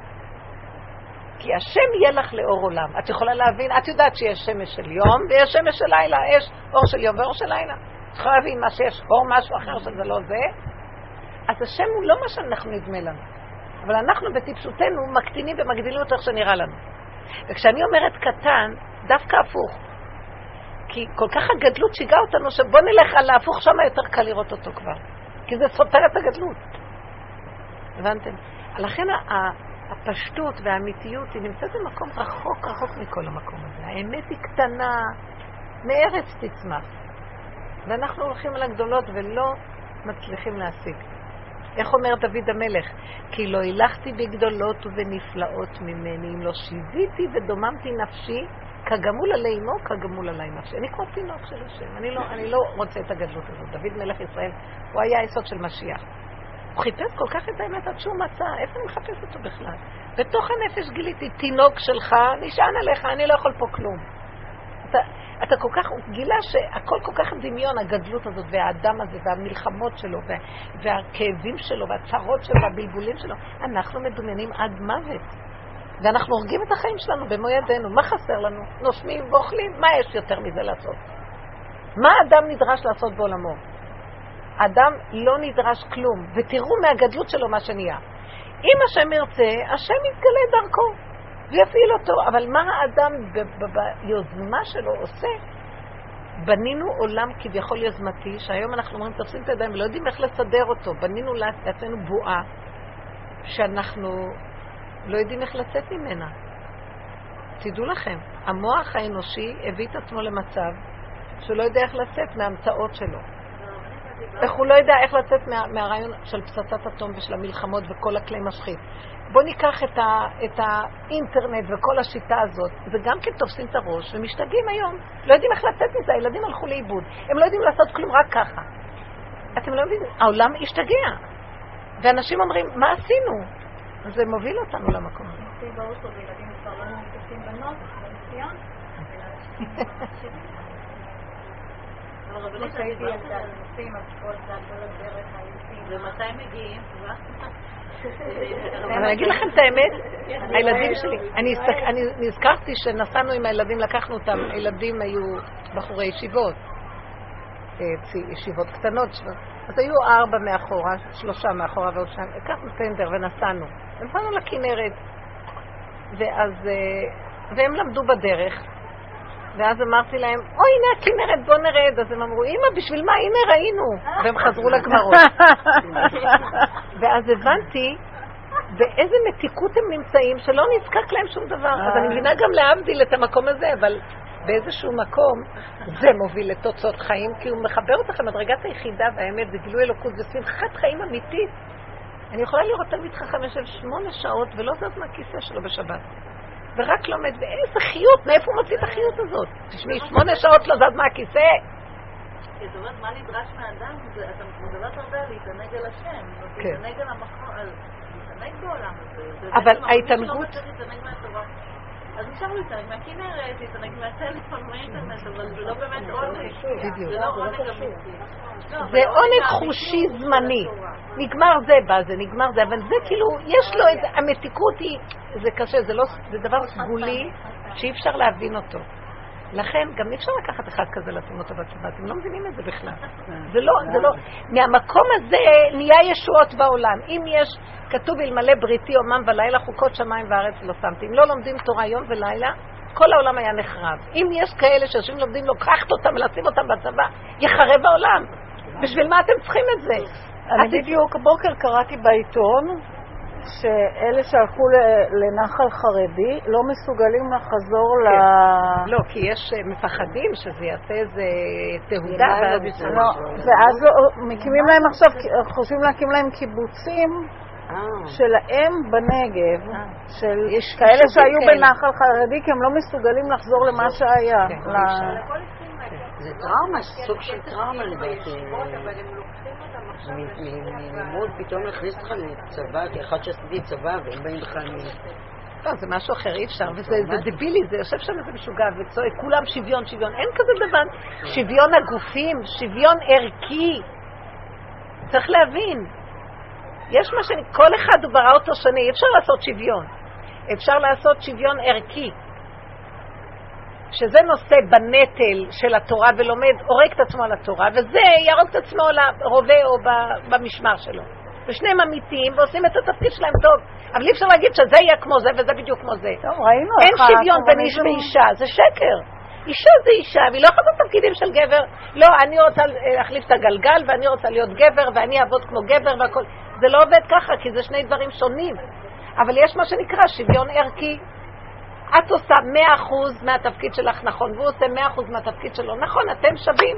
כי השם יהיה לך לאור עולם. את יכולה להבין, את יודעת שיש שמש של יום ויש שמש של לילה, יש אור של יום ואור של לילה. יכולה להבין מה שיש אור, משהו אחר שזה לא זה. אז השם הוא לא מה שאנחנו נדמה לנו. אבל אנחנו בטיפשותנו מקטינים ומגדילים אותו איך שנראה לנו. וכשאני אומרת קטן, דווקא הפוך. כי כל כך הגדלות שיגעה אותנו, שבוא נלך על ההפוך, שם יותר קל לראות אותו כבר. כי זה סותר את הגדלות. הבנתם? לכן הפשטות והאמיתיות היא נמצאת במקום רחוק רחוק מכל המקום הזה. האמת היא קטנה, מארץ תצמח. ואנחנו הולכים על הגדולות ולא מצליחים להשיג. איך אומר דוד המלך? כי לא הילכתי בגדולות ובנפלאות ממני, אם לא שיוויתי ודוממתי נפשי, כגמול עלי אמו, כגמול עלי נפשי. אני כמו תינוק של השם, אני לא, אני לא רוצה את הגדלות הזאת. דוד מלך ישראל, הוא היה היסוד של משיח. הוא חיפש כל כך את האמת עד שהוא מצא, איפה אני מחפש אותו בכלל? בתוך הנפש גיליתי, תינוק שלך נשען עליך, אני לא יכול פה כלום. אתה, אתה כל כך, הוא גילה שהכל כל כך דמיון, הגדלות הזאת, והאדם הזה, והמלחמות שלו, וה, והכאבים שלו, והצרות שלו, והבלבולים שלו. אנחנו מדומיינים עד מוות. ואנחנו הורגים את החיים שלנו במו ידינו. מה חסר לנו? נושמים ואוכלים? מה יש יותר מזה לעשות? מה האדם נדרש לעשות בעולמו? אדם לא נדרש כלום, ותראו מהגדלות שלו מה שנהיה. אם השם ירצה, השם יתגלה דרכו ויפעיל אותו. אבל מה האדם ב- ב- ביוזמה שלו עושה? בנינו עולם כביכול יוזמתי, שהיום אנחנו אומרים, תופסים את הידיים ולא יודעים איך לסדר אותו. בנינו לעצמנו בועה שאנחנו לא יודעים איך לצאת ממנה. תדעו לכם, המוח האנושי הביא את עצמו למצב שהוא לא יודע איך לצאת מההמצאות שלו. איך הוא לא יודע איך לצאת מה, מהרעיון של פצצת אטום ושל המלחמות וכל הכלי משחית. בואו ניקח את, ה, את האינטרנט וכל השיטה הזאת, וגם כן תופסים את הראש ומשתגעים היום. לא יודעים איך לצאת מזה, הילדים הלכו לאיבוד. הם לא יודעים לעשות כלום רק ככה. אתם לא יודעים, העולם השתגע. ואנשים אומרים, מה עשינו? זה מוביל אותנו למקום הזה. כבר לא היוצאים. ומתי מגיעים? אבל אני אגיד לכם את האמת, הילדים שלי, אני נזכרתי שנסענו עם הילדים, לקחנו אותם, הילדים היו בחורי ישיבות, אה, ישיבות קטנות, אז היו ארבע מאחורה, שלושה מאחורה ועוד שניים, לקחנו טנדר ונסענו, נסענו לכנרת, ואז, אה, והם למדו בדרך, ואז אמרתי להם, אוי, הנה הכנרת, בוא נרד. אז הם אמרו, אמא, בשביל מה? הנה ראינו. והם חזרו לגמרות. ואז הבנתי באיזה מתיקות הם נמצאים, שלא נזקק להם שום דבר. אז אני מבינה גם להבדיל את המקום הזה, אבל באיזשהו מקום זה מוביל לתוצאות חיים, כי הוא מחבר אותך למדרגת היחידה והאמת, זה גילוי אלוקות, זה שמחת חיים אמיתית. אני יכולה לראות תלמיד חכם יושב שמונה שעות ולא זז מהכיסא שלו בשבת. ורק לומד, ואיזה חיות, מאיפה הוא מוציא את החיות הזאת? תשמעי, שמונה שעות לא זז מהכיסא. כי את אומרת, מה נדרש מהאדם? אתה מדברת הרבה על להתענג על השם. כן. להתענג על המקום, להתענג בעולם הזה. זה אבל ההתענגות- שלא מצליח להתענג מהתורה. אז נשאר להתענג מהכנרת, להתענג מהטלפון, מהאינטרנט, אבל זה לא באמת עונג. זה לא עונג אמיתי. לא, זה עונג האמיתי חושי הוא של זמני. נגמר זה בא זה, נגמר זה, אבל זה כאילו, יש לו את, המתיקות היא, זה קשה, זה לא, זה דבר סגולי שאי אפשר להבין אותו. לכן גם אי אפשר לקחת אחד כזה לשים אותו בצבא, אתם לא מבינים את זה בכלל. זה לא, זה לא, מהמקום הזה נהיה ישועות בעולם. אם יש, כתוב אלמלא בריתי יומם ולילה חוקות שמיים וארץ לא שמתי. אם לא לומדים תורה יום ולילה, כל העולם היה נחרב. אם יש כאלה שיושבים לומדים, לוקחת אותם ולשים אותם בצבא, יחרב העולם. בשביל מה אתם צריכים את זה? אני בדיוק הבוקר קראתי בעיתון שאלה שהלכו לנחל חרדי לא מסוגלים לחזור ל... לא, כי יש אה, מפחדים שזה יעשה איזה תהודה, ואז יצא לא, ואז לא- מקימים להם עכשיו, חושבים להקים להם קיבוצים שלהם בנגב, של יש כאלה שהיו. בנחל חרדי, כי הם לא מסוגלים לחזור למה שהיה. כן, זה טראומה, סוג של טראומה לדעתי. מלימוד פתאום להכניס אותך לצבא, כאחד שעשיתי צבא, והם באים בכלל מ... לא, זה משהו אחר, אי אפשר, וזה זה דבילי, זה יושב שם איזה משוגע וצועק, כולם שוויון, שוויון, אין כזה דבר. שוויון הגופים, שוויון ערכי. צריך להבין. יש מה ש... כל אחד הוא ברא אותו שונה, אי אפשר לעשות שוויון. אפשר לעשות שוויון ערכי. שזה נושא בנטל של התורה ולומד, הורג את עצמו על התורה, וזה יהרוג את עצמו לרובה או במשמר שלו. ושניהם אמיתיים ועושים את התפקיד שלהם טוב, אבל אי אפשר להגיד שזה יהיה כמו זה וזה בדיוק כמו זה. טוב, ראינו אין איך שוויון בין איש ואישה, זה שקר. אישה זה אישה, והיא לא יכולה לעשות תפקידים של גבר. לא, אני רוצה להחליף את הגלגל, ואני רוצה להיות גבר, ואני אעבוד כמו גבר והכל. זה לא עובד ככה, כי זה שני דברים שונים. אבל יש מה שנקרא שוויון ערכי. את עושה 100% מהתפקיד שלך נכון, והוא עושה 100% מהתפקיד שלו נכון, אתם שווים.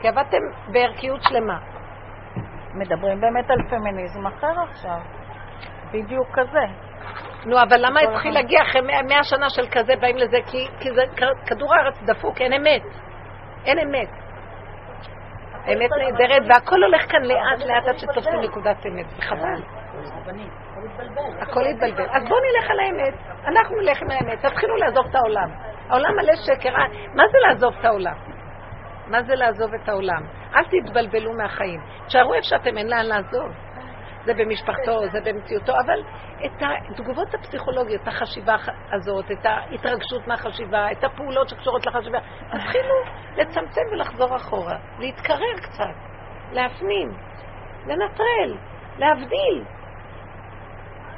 כי עבדתם בערכיות שלמה. מדברים באמת על פמיניזם אחר עכשיו. בדיוק כזה. נו, אבל למה התחיל. להגיע אחרי מאה, מאה שנה של כזה, באים לזה? כי, כי זה כדור הארץ דפוק, אין אמת. אין אמת. האמת נהדרת, והכל הולך כאן לאט לאט עד שתופסים נקודת אמת, חבל. הכל התבלבל. אז בואו נלך על האמת. אנחנו נלך עם האמת. תתחילו לעזוב את העולם. העולם מלא שקר. אה, מה זה לעזוב את העולם? מה זה לעזוב את העולם? אל תתבלבלו מהחיים. תשארו איפה שאתם, אין לאן לעזוב. זה במשפחתו, זה במציאותו, אבל את התגובות הפסיכולוגיות, את החשיבה הזאת, את ההתרגשות מהחשיבה, את הפעולות שקשורות לחשיבה, תתחילו לצמצם ולחזור אחורה, להתקרר קצת, להפנים, לנטרל, להבדיל.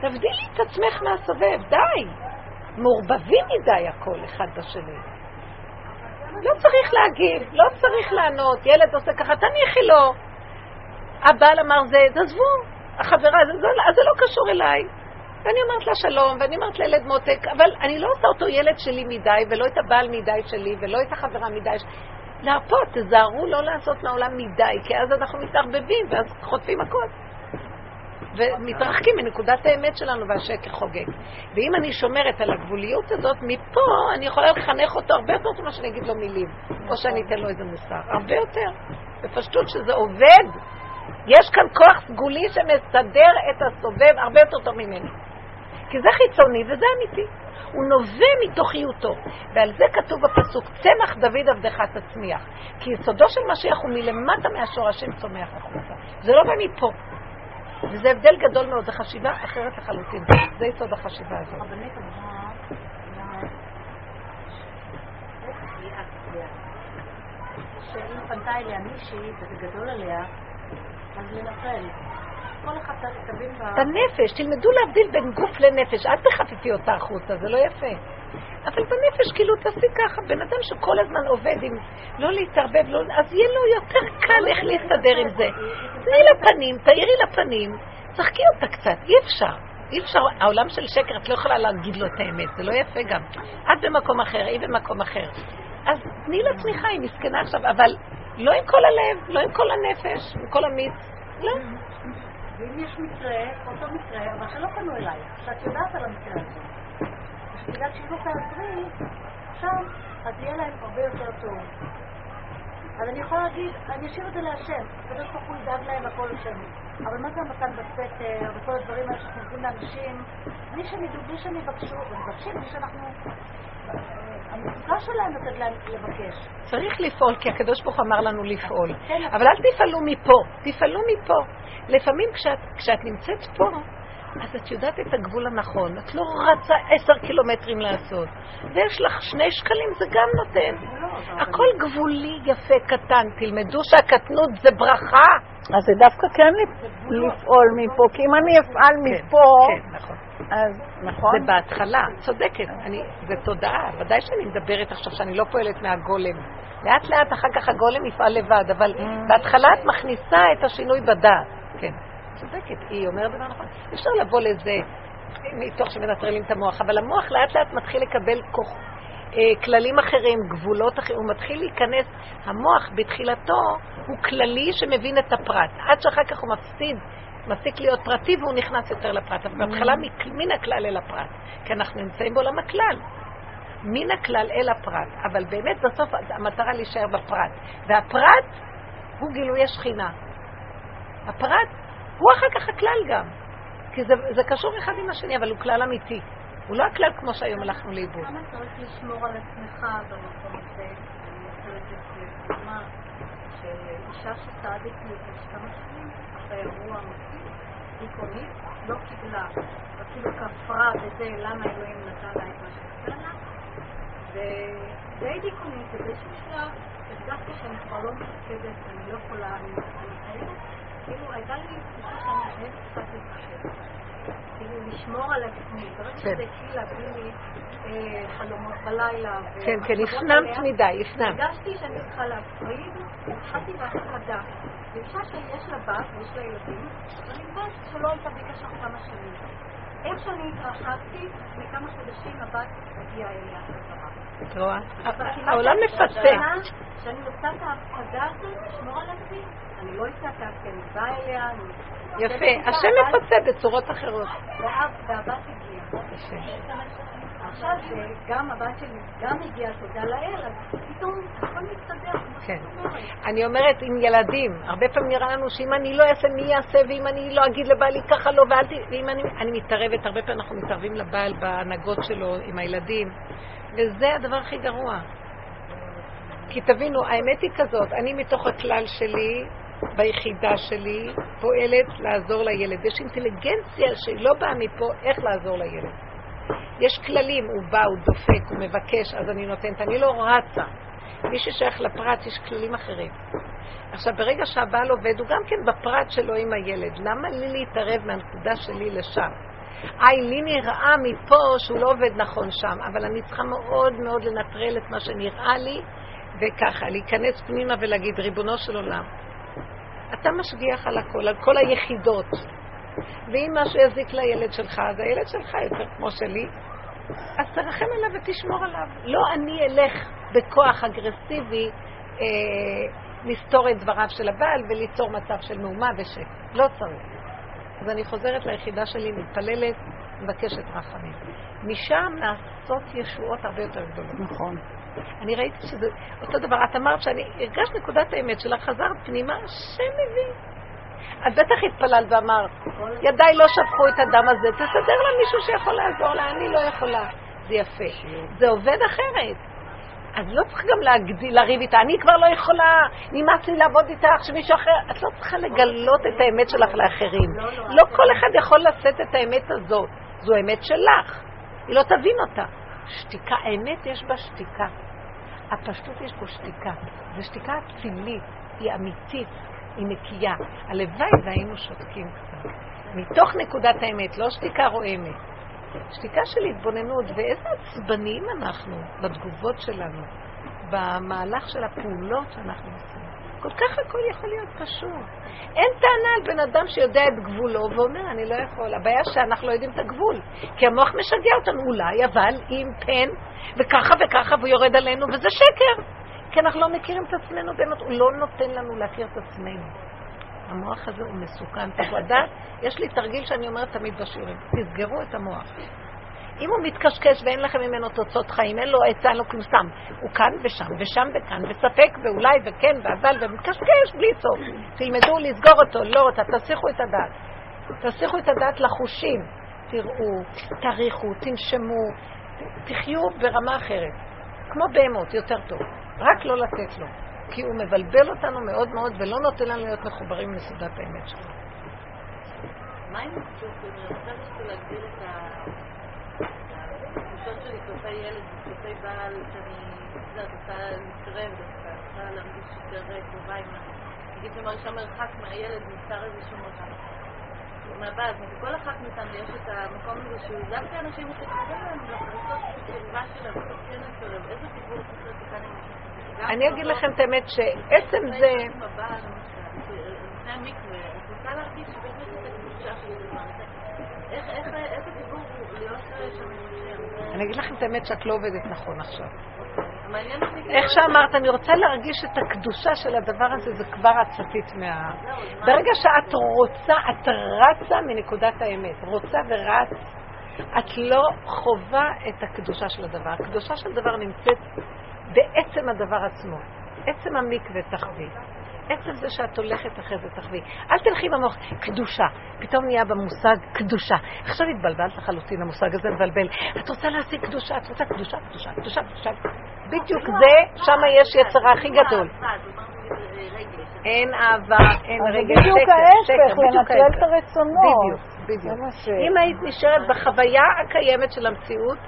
תבדילי את עצמך מהסובב, די. מעורבבים מדי הכל אחד בשני. לא צריך להגיב, לא צריך לענות, ילד עושה ככה, תניחי לו. הבעל אמר זה, תעזבו, החברה, זה, זה, זה לא קשור אליי. ואני אומרת לה שלום, ואני אומרת לילד מותק, אבל אני לא עושה אותו ילד שלי מדי, ולא את הבעל מדי שלי, ולא את החברה מדי שלי. להרפות, תזהרו לא לעשות מהעולם מדי, כי אז אנחנו מתערבבים, ואז חוטפים הכל. ומתרחקים מנקודת האמת שלנו והשקר חוגג. ואם אני שומרת על הגבוליות הזאת, מפה אני יכולה לחנך אותו הרבה יותר ממה שאני אגיד לו מילים, או שאני אתן לו איזה מוסר. הרבה יותר. בפשטות שזה עובד. יש כאן כוח סגולי שמסדר את הסובב הרבה יותר טוב ממני. כי זה חיצוני וזה אמיתי. הוא נובע מתוכיותו. ועל זה כתוב בפסוק, צמח דוד עבדך תצמיח. כי יסודו של משיח הוא מלמטה מהשורשים צומח החוצה. זה לא בא מפה. וזה הבדל גדול מאוד, זו חשיבה אחרת לחלוטין. זה יסוד החשיבה הזאת. שאם פנתה אליה מישהי וזה גדול עליה, אז לנטרל. כל אחד ת- תבין ב... בנפש, תלמדו להבדיל בין גוף לנפש, אל תחפפי אותה החוצה, זה לא יפה. אבל בנפש, כאילו, תעשי ככה, בן אדם שכל הזמן עובד עם לא להתערבב, לא, אז יהיה לו יותר קל איך להסתדר עם זה. תני לפנים, תאירי לפנים, צחקי אותה קצת, אי אפשר. אי אפשר, העולם של שקר, את לא יכולה להגיד לו את האמת, זה לא יפה גם. את במקום אחר, היא במקום אחר. אז תני לה תמיכה, היא מסכנה עכשיו, אבל לא עם כל הלב, לא עם כל הנפש, עם כל המיץ, לא. ואם יש מקרה, אותו מקרה, אבל שלא פנו אלייך, שאת יודעת על המקרה הזה, יודעת שאם לא תעזרי, עכשיו, אז יהיה להם הרבה יותר טוב. אז אני יכולה להגיד, אני אשאיר את זה להשם, הקדוש ברוך הוא ידאג להם הכל השם. אבל מה זה המתן בסתר, וכל הדברים האלה שאנחנו נותנים לאנשים, בלי שהם ידעו, בלי שהם יבקשו, ומבקשים בלי שאנחנו... אה, המצוקה שלהם לתת להם לבקש. צריך לפעול, כי הקדוש ברוך אמר לנו לפעול. כן. אבל אל תפעלו מפה, תפעלו מפה. לפעמים כשאת, כשאת נמצאת פה, אז את יודעת את הגבול הנכון. את לא רצה עשר קילומטרים לעשות. ויש לך שני שקלים, זה גם נותן. הכל גבולי, יפה, קטן. תלמדו שהקטנות זה ברכה. אז זה דווקא כן לפעול מפה, כי אם אני אפעל מפה, כן, נכון. אז נכון? זה בהתחלה, צודקת. אני, זה תודעה. ודאי שאני מדברת עכשיו שאני לא פועלת מהגולם. לאט לאט אחר כך הגולם יפעל לבד, אבל בהתחלה את מכניסה את השינוי בדעת. כן, צודקת. היא אומרת דבר נכון. אפשר לבוא לזה מתוך שמנטרלים את המוח, אבל המוח לאט לאט מתחיל לקבל כוח. אה, כללים אחרים, גבולות אחרים, הוא מתחיל להיכנס, המוח בתחילתו הוא כללי שמבין את הפרט, עד שאחר כך הוא מפסיד, מפסיק להיות פרטי והוא נכנס יותר לפרט, אבל בהתחלה מק- מן הכלל אל הפרט, כי אנחנו נמצאים בעולם הכלל. מן הכלל אל הפרט, אבל באמת בסוף המטרה להישאר בפרט, והפרט הוא גילוי השכינה. הפרט הוא אחר כך הכלל גם, כי זה, זה קשור אחד עם השני, אבל הוא כלל אמיתי. הוא לא הכלל כמו שהיום הלכנו לאיבוד. כמה צריך לשמור על עצמך במקום הזה? אני רוצה לתת דוגמה של אישה שצעדתי לפני כמה שנים אחרי אירוע מסיב, דיכאונית, לא קיבלה, אפילו כפרה בזה למה אלוהים נתן לה את מה שנתן לה, ודי דיכאונית, ובאיזשהו שלב הרגשתי שאני כבר לא מתפקדת, אני לא יכולה, אני חייבת, כאילו הייתה לי תחושה שאני חייבת קצת להתחשב. כאילו לשמור על עצמי, ברגע כן. שזה התחיל להביא לי אה, חלומות בלילה. כן, כן, הפנמת מדי, הפנמת. הרגשתי שאני צריכה להפריד, התחלתי בהפרדה. ואישה שיש לה בת ויש לה ילדים, ואני יודעת שלא הייתה בקשר כמה שנים. איך שאני התרחקתי, לכמה חודשים הבת הגיעה אליה חזרה. את רואה? העולם אני מפצה. שאני עושה את ההפרדה הזאת, לשמור על עצמי, אני לא כי אני באה אליה, אני... יפה, השם מפצה בצורות אחרות. והבת הגיעה. עכשיו שגם הבת שלי גם הגיעה, תודה לאל, אז פתאום הכל מסתדר. כן. אני אומרת עם ילדים, הרבה פעמים נראה לנו שאם אני לא אעשה מי יעשה, ואם אני לא אגיד לבעלי ככה לא, ואל ת... ואם אני... אני מתערבת, הרבה פעמים אנחנו מתערבים לבעל בהנהגות שלו עם הילדים, וזה הדבר הכי גרוע. כי תבינו, האמת היא כזאת, אני מתוך הכלל שלי, ביחידה שלי, פועלת לעזור לילד. יש אינטליגנציה שהיא לא באה מפה איך לעזור לילד. יש כללים, הוא בא, הוא דופק, הוא מבקש, אז אני נותנת. אני לא רצה. מי ששייך לפרט, יש כללים אחרים. עכשיו, ברגע שהבעל עובד, הוא גם כן בפרט שלו עם הילד. למה לי להתערב מהנקודה שלי לשם? איי, לי נראה מפה שהוא לא עובד נכון שם, אבל אני צריכה מאוד מאוד לנטרל את מה שנראה לי, וככה, להיכנס פנימה ולהגיד, ריבונו של עולם, אתה משגיח על הכל, על כל היחידות. ואם משהו יזיק לילד שלך, אז הילד שלך יותר כמו שלי, אז תרחם עליו ותשמור עליו. לא אני אלך בכוח אגרסיבי אה, לסתור את דבריו של הבעל וליצור מצב של מהומה ושקט. לא צריך. אז אני חוזרת ליחידה שלי, מתפללת, מבקשת רחמים. משם נעשות ישועות הרבה יותר גדולות. נכון. אני ראיתי שזה אותו דבר. את אמרת שאני הרגשת נקודת האמת שלך, חזרת פנימה, השם מבין. את בטח התפללת ואמרת, ידיי לא שפכו את הדם הזה, תסדר לה מישהו שיכול לעזור לה, אני לא יכולה. זה יפה. זה עובד אחרת. אז לא צריך גם להגדיל, לריב איתה, אני כבר לא יכולה, נמאס לי לעבוד איתך, שמישהו אחר, את לא צריכה לגלות את האמת שלך לאחרים. לא כל אחד יכול לשאת את האמת הזאת, זו אמת שלך, היא לא תבין אותה. שתיקה, האמת יש בה שתיקה. הפשטות יש פה שתיקה. זו שתיקה אצילית, היא אמיתית, היא נקייה. הלוואי והיינו שותקים קצת. מתוך נקודת האמת, לא שתיקה רועמת. שתיקה של התבוננות, ואיזה עצבניים אנחנו בתגובות שלנו, במהלך של הפעולות שאנחנו עושים. כל כך הכל יכול להיות פשוט. אין טענה על בן אדם שיודע את גבולו ואומר, אני לא יכול. הבעיה שאנחנו לא יודעים את הגבול. כי המוח משגע אותנו, אולי, אבל עם פן, וככה וככה, והוא יורד עלינו, וזה שקר. כי אנחנו לא מכירים את עצמנו באמת, הוא לא נותן לנו להכיר את עצמנו. המוח הזה הוא מסוכן. צריך לדעת, יש לי תרגיל שאני אומרת תמיד בשיעורים, תסגרו את המוח. אם הוא מתקשקש ואין לכם ממנו תוצאות חיים, אין לו עצה, אין לו כלום סתם. הוא כאן ושם, ושם וכאן, וספק, ואולי, וכן, ואבל, ומתקשקש בלי סוף. תלמדו לסגור אותו, לא אותה, תסיכו את הדעת. תסיכו את הדעת לחושים. תראו, תריחו, תנשמו, תחיו ברמה אחרת. כמו בהמות, יותר טוב. רק לא לתת לו. כי הוא מבלבל אותנו מאוד מאוד ולא נותן לנו להיות מחוברים לסעודת האמת שלנו. מה אם אני רוצה בשביל להגדיל את התחושות שלי כלפי ילד וכלפי בעל, שאני יודעת, רוצה להתקרב דווקא, רוצה להרגיש יותר קרובה עם ה... נגיד שמרגישה מרחק מהילד, נוצר איזשהו מרחק. מהבעל, וכל אחת מאיתנו יש את המקום הזה שהוא דווקא אנשים שקרובים להם, לעשות את הקרבה שלהם, לעשות כן לקרב, איזה דיבור צריך להיות כאן עם. אני אגיד לכם את האמת שעצם זה... את את. איך, איך, איזה דיבור הוא להיות שם עם השם? אני אגיד לכם את האמת שאת לא עובדת נכון עכשיו. איך שאמרת, אני רוצה להרגיש את הקדושה של הדבר הזה, זה כבר הצפית מה... ברגע שאת רוצה, את רצה מנקודת האמת. רוצה ורץ, את לא חווה את הקדושה של הדבר. הקדושה של הדבר נמצאת בעצם הדבר עצמו. עצם המקווה תחווי. עצם זה שאת הולכת אחרי זה תחווי. אל תלכי במוח, קדושה. פתאום נהיה במושג קדושה. עכשיו התבלבלת לחלוטין, המושג הזה מבלבל. את רוצה להשיג קדושה, את רוצה קדושה, קדושה, קדושה, קדושה. בדיוק זה, שם יש יצרה הכי גדול. אין אהבה, אין זה רגע, בדיוק שקר, ההפך, שקר, בדיוק ההפך. את הרצונות. בדיוק, זה בדיוק. אם היית נשארת בחוויה הקיימת של המציאות,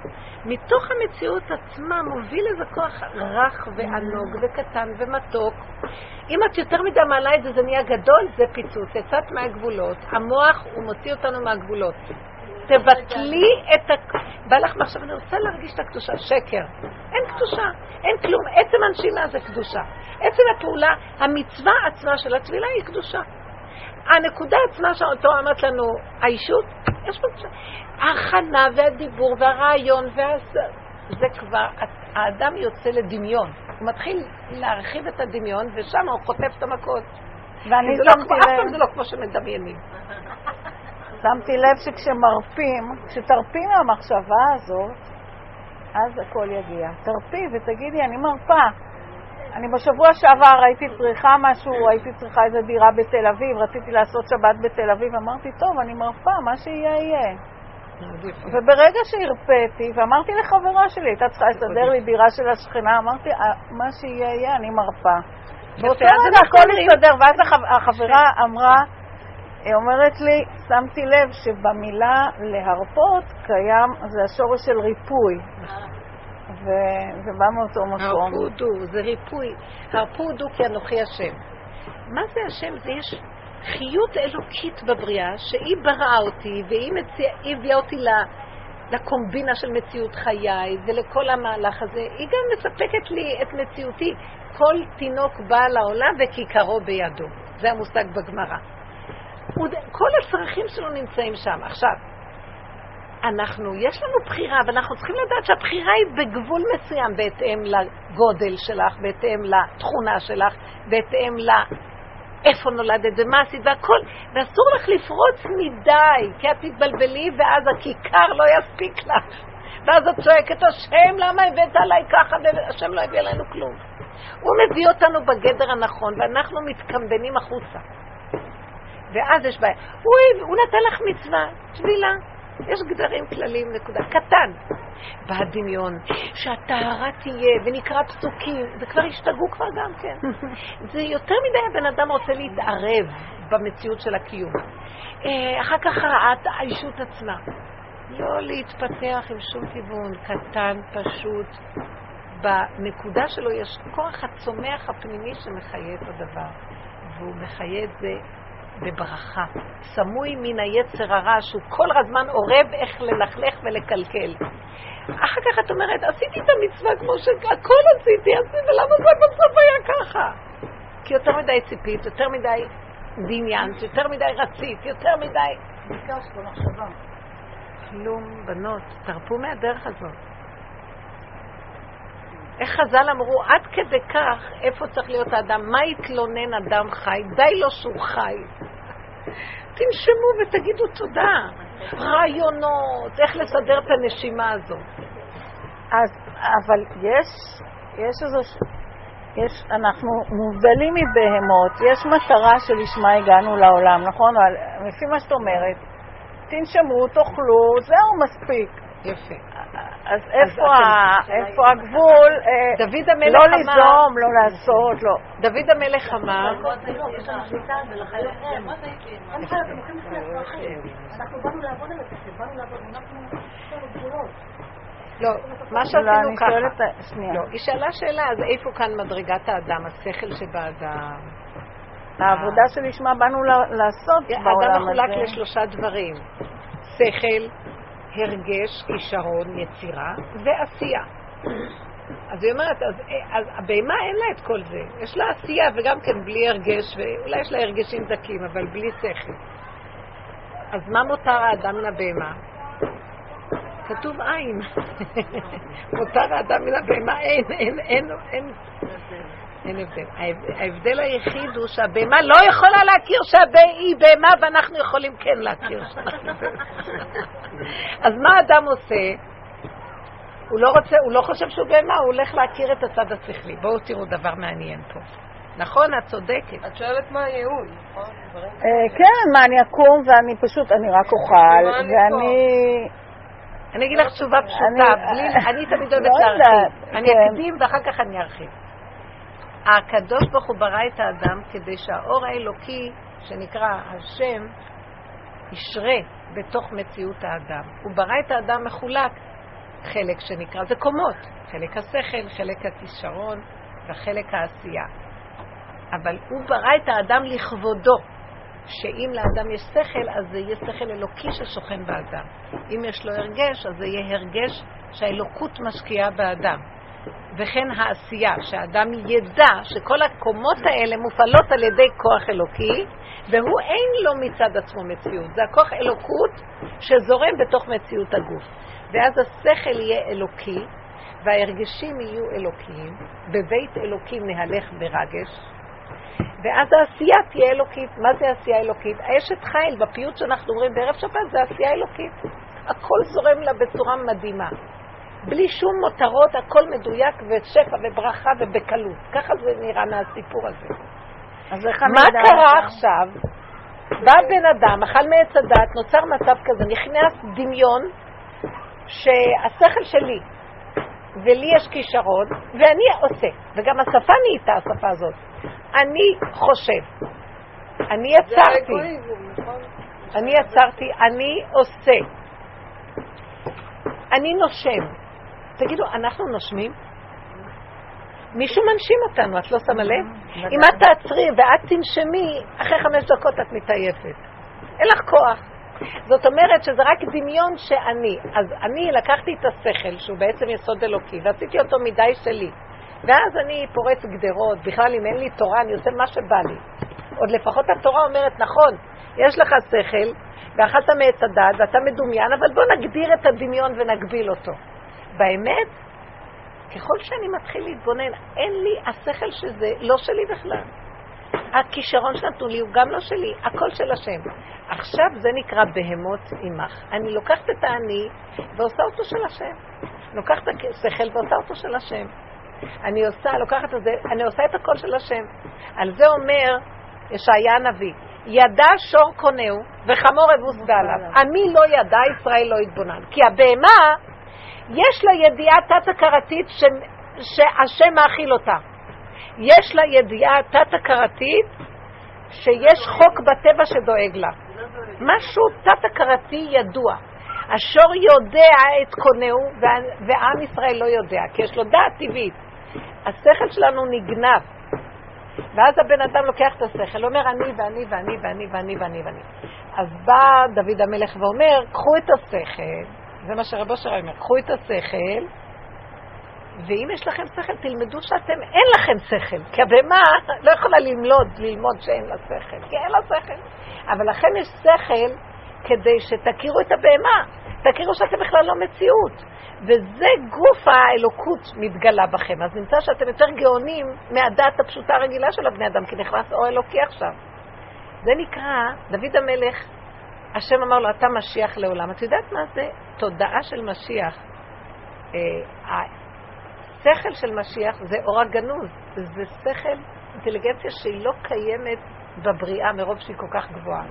מתוך המציאות עצמה מוביל איזה כוח רך וענוג וקטן ומתוק. אם את יותר מדי מעלה את זה, זה נהיה גדול, זה פיצוץ. יצאת מהגבולות. המוח, הוא מוציא אותנו מהגבולות. תבטלי את ה... בא לך מחשב, אני רוצה להרגיש את הקדושה. שקר. אין קדושה, אין כלום. עצם הנשימה זה קדושה. עצם הפעולה, המצווה עצמה של הטבילה היא קדושה. הנקודה עצמה שאותו אמרת לנו, האישות, יש פה קדושה. ההכנה והדיבור והרעיון, והס... זה כבר, האדם יוצא לדמיון. הוא מתחיל להרחיב את הדמיון, ושם הוא חוטף את המכות. ואני זה לא כמו- אף פעם זה לא כמו שמדמיינים. שמתי לב שכשמרפים, כשתרפי מהמחשבה הזאת, אז הכל יגיע. תרפי ותגידי, אני מרפה. אני בשבוע שעבר הייתי צריכה משהו, הייתי צריכה איזה דירה בתל אביב, רציתי לעשות שבת בתל אביב, אמרתי, טוב, אני מרפה, מה שיהיה יהיה. וברגע שהרפאתי, ואמרתי לחברה שלי, הייתה צריכה לסדר לי דירה של השכנה, אמרתי, "אה, מה שיהיה יהיה, אני מרפה. באותו רגע הכל הסתדר, ואז הח- החברה אמרה, היא אומרת לי, שמתי לב שבמילה להרפות קיים, זה השורש של ריפוי. וזה בא מאותו מקום. הרפודו, זה ריפוי. הרפודו כי אנוכי השם. מה זה השם? זה יש חיות אלוקית בבריאה, שהיא בראה אותי, והיא מציע, הביאה אותי ל, לקומבינה של מציאות חיי, ולכל המהלך הזה. היא גם מספקת לי את מציאותי. כל תינוק בא לעולם וכיכרו בידו. זה המושג בגמרא. כל הצרכים שלו נמצאים שם. עכשיו, אנחנו, יש לנו בחירה, אבל אנחנו צריכים לדעת שהבחירה היא בגבול מסוים, בהתאם לגודל שלך, בהתאם לתכונה שלך, בהתאם ל... איפה נולדת ומה עשית והכל, ואסור לך לפרוץ מדי, כי את תתבלבלי ואז הכיכר לא יספיק לך. ואז את צועקת, השם, למה הבאת עליי ככה? והשם לא הביא עלינו כלום. הוא מביא אותנו בגדר הנכון, ואנחנו מתקמבנים החוצה. ואז יש בעיה. הוא, הוא נתן לך מצווה, טבילה. יש גדרים כלליים, נקודה. קטן. בא הדמיון, שהטהרה תהיה, ונקרא פסוקים, וכבר השתגעו כבר גם כן. זה יותר מדי הבן אדם רוצה להתערב במציאות של הקיום. אה, אחר כך רעת האישות עצמה. לא להתפתח עם שום כיוון, קטן, פשוט. בנקודה שלו יש כוח הצומח הפנימי שמחיה את הדבר, והוא מחיה את זה בברכה. סמוי מן היצר הרע שהוא כל הזמן אורב איך ללכלך ולקלקל. אחר כך את אומרת, עשיתי את המצווה כמו שהכל עשיתי, עשיתי, ולמה זה בסוף היה ככה? כי יותר מדי ציפית, יותר מדי דמיינת, יותר מדי רצית, יותר מדי... ביקשת במחשבה. כלום, בנות, תרפו מהדרך הזאת. איך חז"ל אמרו, עד כדי כך, איפה צריך להיות האדם? מה יתלונן אדם חי? די לו שהוא חי. תנשמו ותגידו תודה. רעיונות, איך לסדר את הנשימה הזאת. אז, אבל יש, יש איזו... יש, אנחנו מובדלים מבהמות, יש מטרה שלשמה הגענו לעולם, נכון? לפי מה שאת אומרת, תנשמו, תאכלו, זהו מספיק. יפה. אז איפה, הגבול? אה, דוד המלך לא אמר- ליזום, לא לעשות, לא. דוד המלך אמר, גבולות. לא, מה לא, שעשינו ככה. לא, היא שאלה שאלה, אז איפה כאן מדרגת האדם, השכל שבאדם? העבודה שלשמה באנו לעשות האדם בעולם מחולק הזה. לשלושה דברים, שכל, הרגש, כישרון, יצירה ועשייה. אז היא אומרת, אז, אז הבהמה אין לה את כל זה, יש לה עשייה וגם כן בלי הרגש, ואולי יש לה הרגשים דקים, אבל בלי שכל. אז מה מותר האדם מן הבהמה? כתוב עין. מותר האדם מן הבהמה, אין, אין, אין, אין, אין הבדל. ההב- ההבדל היחיד הוא שהבהמה לא יכולה להכיר שהיא בהמה ואנחנו יכולים כן להכיר שאנחנו בהמה. אז מה האדם עושה? הוא לא רוצה, הוא לא חושב שהוא בהמה, הוא הולך להכיר את הצד השכלי. בואו תראו דבר מעניין פה. נכון, את צודקת. את שואלת מה הייעוד, נכון? אה, כן, מה, אני אקום ואני פשוט, אני רק אוכל, ואני... אני אגיד לך תשובה פשוטה, אני- תמיד אוהבת לא יודעת, להרחיב. אני כן. אקדים ואחר כך אני ארחיב. הקדוש ברוך הוא ברא את האדם כדי שהאור האלוקי, שנקרא השם, ישרה בתוך מציאות האדם. הוא ברא את האדם מחולק, חלק שנקרא, זה קומות, חלק השכל, חלק הכישרון וחלק העשייה. אבל הוא ברא את האדם לכבודו, שאם לאדם יש שכל, אז זה יהיה שכל אלוקי ששוכן באדם. אם יש לו הרגש, אז זה יהיה הרגש שהאלוקות משקיעה באדם. וכן העשייה, שהאדם ידע שכל הקומות האלה מופעלות על ידי כוח אלוקי, והוא אין לו מצד עצמו מציאות. זה הכוח אלוקות שזורם בתוך מציאות הגוף. ואז השכל יהיה אלוקי, וההרגשים יהיו אלוקיים. בבית אלוקים נהלך ברגש, ואז העשייה תהיה אלוקית. מה זה עשייה אלוקית? האשת חיל, בפיוט שאנחנו אומרים בערב שבת, זה עשייה אלוקית. הכל זורם לה בצורה מדהימה. בלי שום מותרות, הכל מדויק ושפע וברכה ובקלות. ככה זה נראה מהסיפור הזה. אז איך אני מה קרה עכשיו? עכשיו? בא בן אדם, אכל מעץ הדת, נוצר מצב כזה, נכנס דמיון שהשכל שלי ולי יש כישרון ואני עושה, וגם השפה נהייתה השפה הזאת. אני חושב, אני יצרתי, נכון? אני יצרתי, אני עושה, אני נושם. תגידו, אנחנו נושמים? מישהו מנשים אותנו, את לא שמה לב? אם את תעצרי ואת תנשמי, אחרי חמש דקות את מתעייפת. אין לך כוח. זאת אומרת שזה רק דמיון שאני. אז אני לקחתי את השכל, שהוא בעצם יסוד אלוקי, ועשיתי אותו מדי שלי. ואז אני פורץ גדרות, בכלל אם אין לי תורה, אני עושה מה שבא לי. עוד לפחות התורה אומרת, נכון, יש לך שכל, ואכלת מעץ הדת, ואתה מדומיין, אבל בוא נגדיר את הדמיון ונגביל אותו. באמת, ככל שאני מתחיל להתבונן, אין לי השכל שזה לא שלי בכלל. הכישרון שנתנו לי הוא גם לא שלי, הכל של השם. עכשיו זה נקרא בהמות עמך. אני לוקחת את האני ועושה אותו של השם. לוקחת את השכל ועושה אותו של השם. אני עושה, לוקחת את זה, אני עושה את הכל של השם. על זה אומר ישעיה הנביא, ידע שור קונהו וחמור אבוס בעליו. עמי לא ידע, ישראל לא יתבונן. כי הבהמה, יש לה ידיעה תת-הכרתית ש... שהשם מאכיל אותה. יש לה ידיעה תת-הכרתית שיש חוק בטבע שדואג לה. משהו תת-הכרתי ידוע. השור יודע את קונהו ועם ישראל לא יודע, כי יש לו דעת טבעית. השכל שלנו נגנב. ואז הבן אדם לוקח את השכל, אומר אני ואני ואני ואני ואני ואני ואני. אז בא דוד המלך ואומר, קחו את השכל, זה מה שרבו שראה אומר, קחו את השכל, ואם יש לכם שכל, תלמדו שאתם, אין לכם שכל. כי הבהמה לא יכולה ללמוד, ללמוד שאין לה שכל, כי אין לה שכל. אבל לכם יש שכל כדי שתכירו את הבהמה, תכירו שאתם בכלל לא מציאות. וזה גוף האלוקות מתגלה בכם. אז נמצא שאתם יותר גאונים מהדעת הפשוטה הרגילה של הבני אדם, כי נכנס אור אלוקי עכשיו. זה נקרא, דוד המלך, השם אמר לו, אתה משיח לעולם. את יודעת מה זה תודעה של משיח? אה, השכל של משיח זה אור הגנוז, זה שכל, אינטליגנציה שהיא לא קיימת בבריאה מרוב שהיא כל כך גבוהה.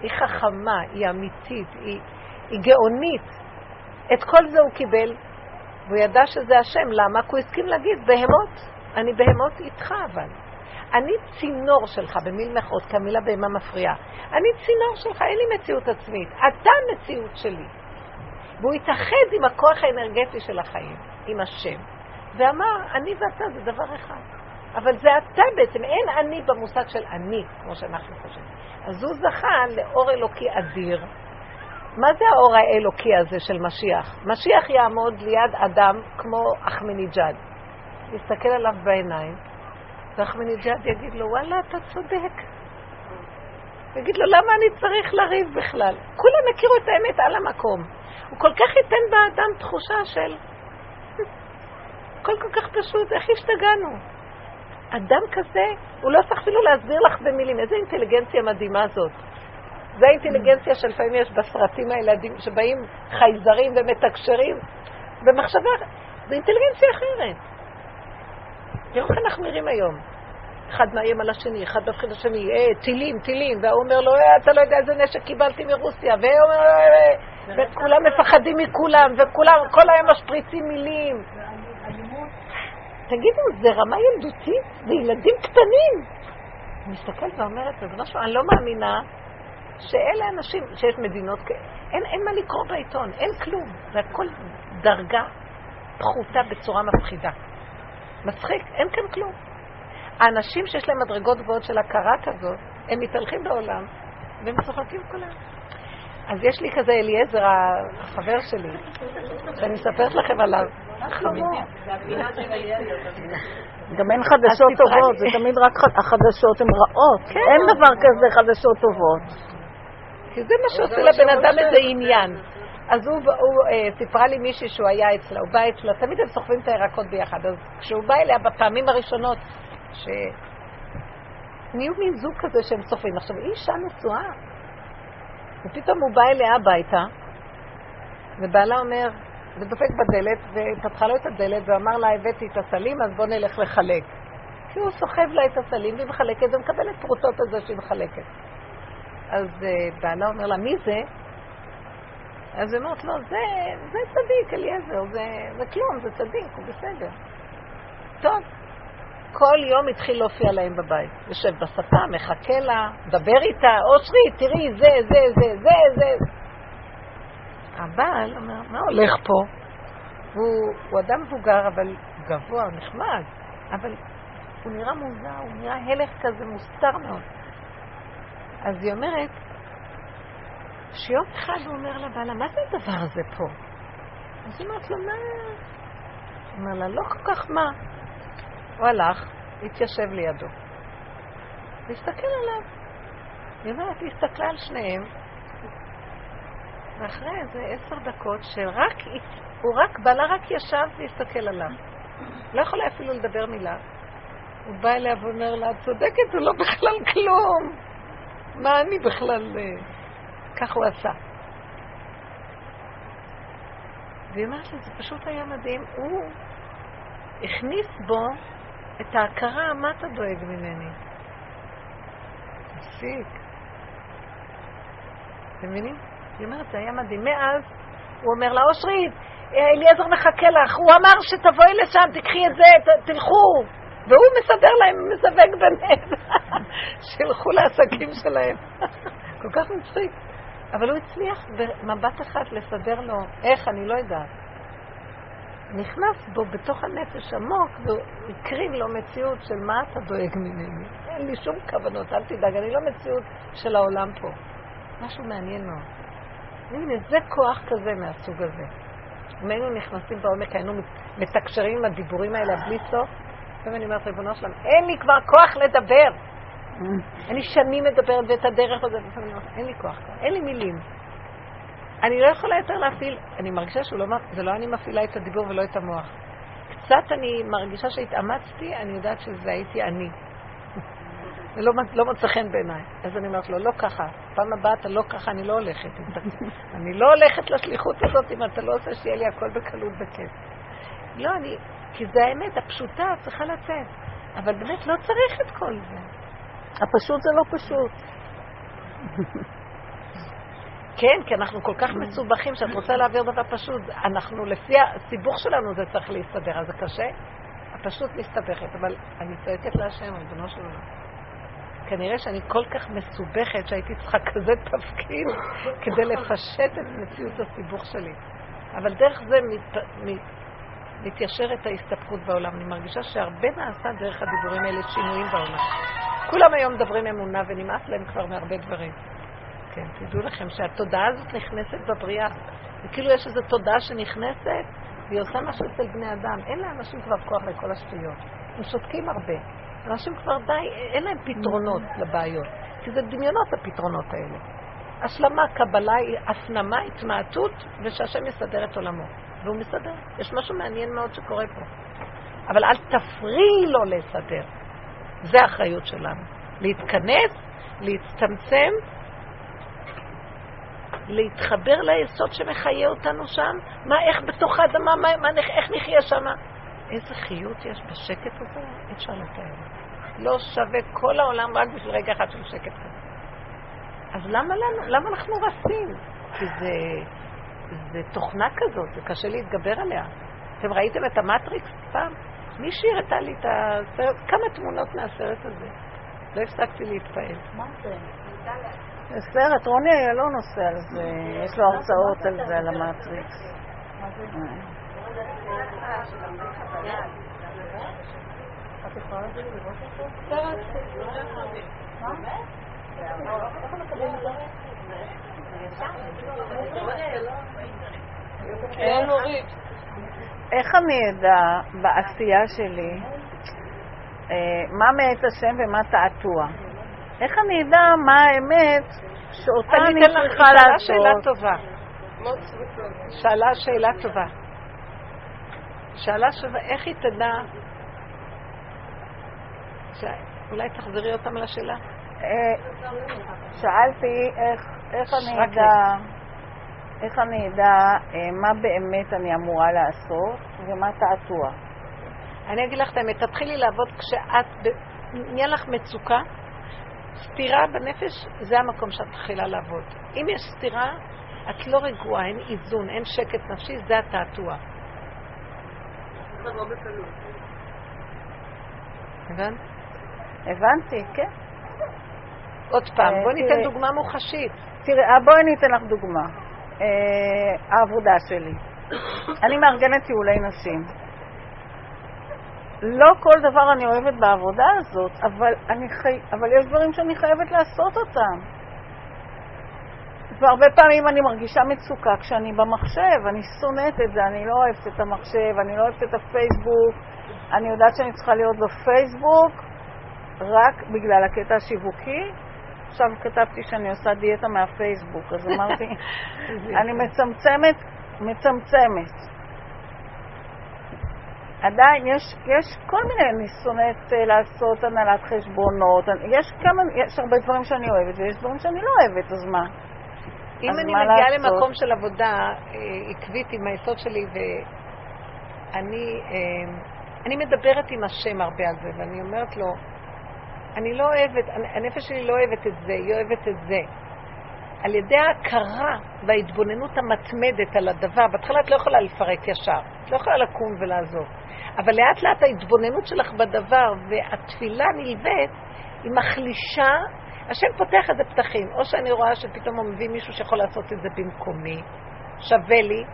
היא חכמה, היא אמיתית, היא, היא גאונית. את כל זה הוא קיבל, והוא ידע שזה השם. למה? כי הוא הסכים להגיד, בהמות, אני בהמות איתך אבל. אני צינור שלך, במיל מחוז, כי המילה בהמה מפריעה. אני צינור שלך, אין לי מציאות עצמית. אתה מציאות שלי. והוא התאחד עם הכוח האנרגטי של החיים, עם השם, ואמר, אני ואתה זה דבר אחד. אבל זה אתה בעצם, אין אני במושג של אני, כמו שאנחנו חושבים. אז הוא זכה לאור אלוקי אדיר. מה זה האור האלוקי הזה של משיח? משיח יעמוד ליד אדם כמו אחמניג'אד. יסתכל עליו בעיניים, ואחמניג'אד יגיד לו, וואלה, אתה צודק. יגיד לו, למה אני צריך לריב בכלל? כולם הכירו את האמת על המקום. הוא כל כך ייתן באדם תחושה של... הכל כל כך פשוט, איך השתגענו? אדם כזה, הוא לא צריך אפילו להסביר לך במילים. איזה אינטליגנציה מדהימה זאת. זה האינטליגנציה שלפעמים יש בסרטים הילדים שבאים חייזרים ומתקשרים במחשבה, זו אינטליגנציה אחרת. תראו איך אנחנו נראים היום. אחד מאיים על השני, אחד מפחיד השני, אה, טילים, טילים, והוא אומר לו, אה, אתה לא יודע איזה נשק קיבלתי מרוסיה, והוא אומר, אה, אה, וכולם מפחדים מכולם, וכולם, כל היום משפריצים מילים. תגידו, זה רמה ילדותית? זה ילדים קטנים. אני מסתכלת ואומרת, ריבונו שלום, אני לא מאמינה שאלה אנשים, שיש מדינות כאלה. אין, אין מה לקרוא בעיתון, אין כלום. זה הכל דרגה פחותה בצורה מפחידה. מצחיק, אין כאן כלום. האנשים שיש להם מדרגות גבוהות של הכרה כזאת, הם מתהלכים בעולם והם צוחקים כולם. אז יש לי כזה אליעזר, החבר שלי, שאני מספרת לכם עליו. גם אין חדשות טובות, זה תמיד רק החדשות הן רעות. כן. אין דבר כזה חדשות טובות. כי זה מה שעושה לבן אדם איזה עניין. אז הוא, הוא אה, סיפרה לי מישהי שהוא היה אצלה, הוא בא אצלה, תמיד הם סוחבים את הירקות ביחד. אז כשהוא בא אליה בפעמים הראשונות, שנהיו מין זוג כזה שהם סוחבים. עכשיו, היא אישה נשואה, ופתאום הוא בא אליה הביתה, ובעלה אומר, ודופק בדלת, ופתחה לו את הדלת, ואמר לה, הבאתי את הסלים, אז בוא נלך לחלק. כי הוא סוחב לה את הסלים, והיא מחלקת, ומקבלת פרוטות על זה שהיא מחלקת. אז uh, בעלה אומר לה, מי זה? אז היא אומרת לו, זה, זה צדיק, אליעזר, זה, זה כלום, זה צדיק, הוא בסדר. טוב, כל יום התחיל להופיע להם בבית. יושב בספה, מחכה לה, דבר איתה, אושרי, תראי, זה, זה, זה, זה, זה. הבעל אומר, מה הולך פה? הוא, הוא אדם מבוגר, אבל גבוה, נחמד, אבל הוא נראה מוזר, הוא נראה הלך כזה מוסתר מאוד. אז היא אומרת, שיום אחד הוא אומר לבעלה, מה זה הדבר הזה פה? אז היא אומרת לו, מה? הוא אומר לה, לא כל כך מה. הוא הלך, התיישב לידו. להסתכל עליו. היא אומרת, היא הסתכלה על שניהם, ואחרי איזה עשר דקות שרק, הוא רק, בעלה רק ישב והסתכל עליו. לא יכולה אפילו לדבר מילה. הוא בא אליה ואומר לה, את צודקת, הוא לא בכלל כלום. מה אני בכלל... כך הוא עשה. והיא אומרת לי, זה פשוט היה מדהים. הוא הכניס בו את ההכרה, מה אתה דואג ממני? תפסיק. אתם מבינים? היא אומרת, זה היה מדהים. מאז הוא אומר לה, אושרית, אליעזר מחכה לך, הוא אמר שתבואי לשם, תקחי את זה, ת, תלכו. והוא מסדר להם, מזווג ביניהם. שילכו לעסקים שלהם. כל כך מצחיק. אבל הוא הצליח במבט אחד לסדר לו, איך, אני לא יודעת. נכנס בו בתוך הנפש עמוק והקריב לו מציאות של מה אתה דואג ממני. אין לי שום כוונות, אל תדאג, אני לא מציאות של העולם פה. משהו מעניין מאוד. הנה, זה כוח כזה מהסוג הזה. אם היינו נכנסים בעומק, היינו מתקשרים עם הדיבורים האלה בלי סוף, לפעמים אני אומרת, ריבונו שלם, אין לי כבר כוח לדבר. אני שנים מדברת ואת הדרך הזאת, לפעמים אין לי כוח כבר, אין לי מילים. אני לא יכולה יותר להפעיל, אני מרגישה שזה לא, לא אני מפעילה את הדיבור ולא את המוח. קצת אני מרגישה שהתאמצתי, אני יודעת שזה הייתי אני. ולא לא מוצא חן בעיניי. אז אני אומרת לו, לא ככה, פעם הבאה אתה לא ככה, אני לא הולכת. אני לא הולכת לשליחות הזאת אם אתה לא עושה שיהיה לי הכל בקלות וכיף. לא, אני, כי זה האמת הפשוטה, צריכה לצאת. אבל באמת לא צריך את כל זה. הפשוט זה לא פשוט. כן, כי אנחנו כל כך מסובכים שאת רוצה להעביר דבר פשוט. אנחנו, לפי הסיבוך שלנו זה צריך להסתדר, אז זה קשה. הפשוט מסתבכת, אבל אני צועקת להשם, ריבונו של עולם. כנראה שאני כל כך מסובכת שהייתי צריכה כזה תפקיד כדי לפשט את מציאות הסיבוך שלי. אבל דרך זה מת, מתיישרת ההסתבכות בעולם. אני מרגישה שהרבה נעשה דרך הדיבורים האלה שינויים בעולם. כולם היום מדברים אמונה ונמאס להם כבר מהרבה דברים. כן, תדעו לכם שהתודעה הזאת נכנסת בבריאה. וכאילו יש איזו תודעה שנכנסת והיא עושה משהו אצל בני אדם. אין לאנשים כבר כוח לכל השטויות. הם שותקים הרבה. אנשים כבר די, אין להם פתרונות לבעיות. כי זה דמיונות הפתרונות האלה. השלמה, קבלה, הפנמה, התמעטות, ושהשם יסדר את עולמו. והוא מסדר. יש משהו מעניין מאוד שקורה פה. אבל אל תפריעי לו לסדר. זה האחריות שלנו. להתכנס, להצטמצם, להתחבר ליסוד שמחיה אותנו שם. מה, איך בתוך האדמה, מה, מה, איך נחיה שם? איזה חיות יש בשקט הזה, אי אפשר לתאר. לא שווה כל העולם רק בשביל רגע אחד של שקט כזה. אז למה לנו, למה אנחנו רצים? כי זה, זה תוכנה כזאת, זה קשה להתגבר עליה. אתם ראיתם את המטריקס פעם? מישהי הראתה לי את הסרט, כמה תמונות מהסרט הזה. לא הפסקתי להתפעל. מה זה? זה סרט, רוני איילון עושה על זה, יש לו הרצאות על זה, על המטריקס. את יכולה להגיד לי לראות אותו? אין נורית. איך אני אדע בעשייה שלי אה, מה מאת השם ומה תעתוע? איך אני אדע מה האמת שאותה אני צריכה שאלה שאלה לעשות? טובה. שאלה שאלה טובה. שאלה שווה, איך היא תדע... אולי תחזרי אותם לשאלה? אה, שאלתי איך, איך אני אדע, איך אני אדע אה, מה באמת אני אמורה לעשות ומה תעתוע. אני אגיד לך את האמת, תתחילי לעבוד כשאת, נהיה לך מצוקה, סתירה בנפש, זה המקום שאת מתחילה לעבוד. אם יש סתירה, את לא רגועה, אין איזון, אין שקט נפשי, זה התעתוע. הבנת? הבנתי, כן. עוד פעם, אה, בוא ניתן. דוגמה מוחשית. תראי, אה, בואי אני אתן לך דוגמה. אה, העבודה שלי. אני מארגנת טיולי נשים. לא כל דבר אני אוהבת בעבודה הזאת, אבל, אני חי... אבל יש דברים שאני חייבת לעשות אותם. והרבה פעמים אני מרגישה מצוקה כשאני במחשב, אני שונאת את זה, אני לא אוהבת את המחשב, אני לא אוהבת את הפייסבוק, אני יודעת שאני צריכה להיות בפייסבוק רק בגלל הקטע השיווקי. עכשיו כתבתי שאני עושה דיאטה מהפייסבוק, אז אמרתי, אני מצמצמת, מצמצמת. עדיין יש, יש כל מיני, אני שונאת אה, לעשות הנהלת חשבונות, יש כמה, יש הרבה דברים שאני אוהבת ויש דברים שאני לא אוהבת, אז מה? אם אז אני מגיעה לעשות? למקום של עבודה אה, עקבית עם היסוד שלי, ואני אה, אני מדברת עם השם הרבה על זה, ואני אומרת לו, אני לא אוהבת, הנפש שלי לא אוהבת את זה, היא אוהבת את זה. על ידי ההכרה וההתבוננות המתמדת על הדבר, בהתחלה את לא יכולה לפרק ישר, את לא יכולה לקום ולעזוב, אבל לאט לאט ההתבוננות שלך בדבר והתפילה נלווית, היא מחלישה, השם פותח איזה פתחים, או שאני רואה שפתאום הוא מביא מישהו שיכול לעשות את זה במקומי, שווה לי,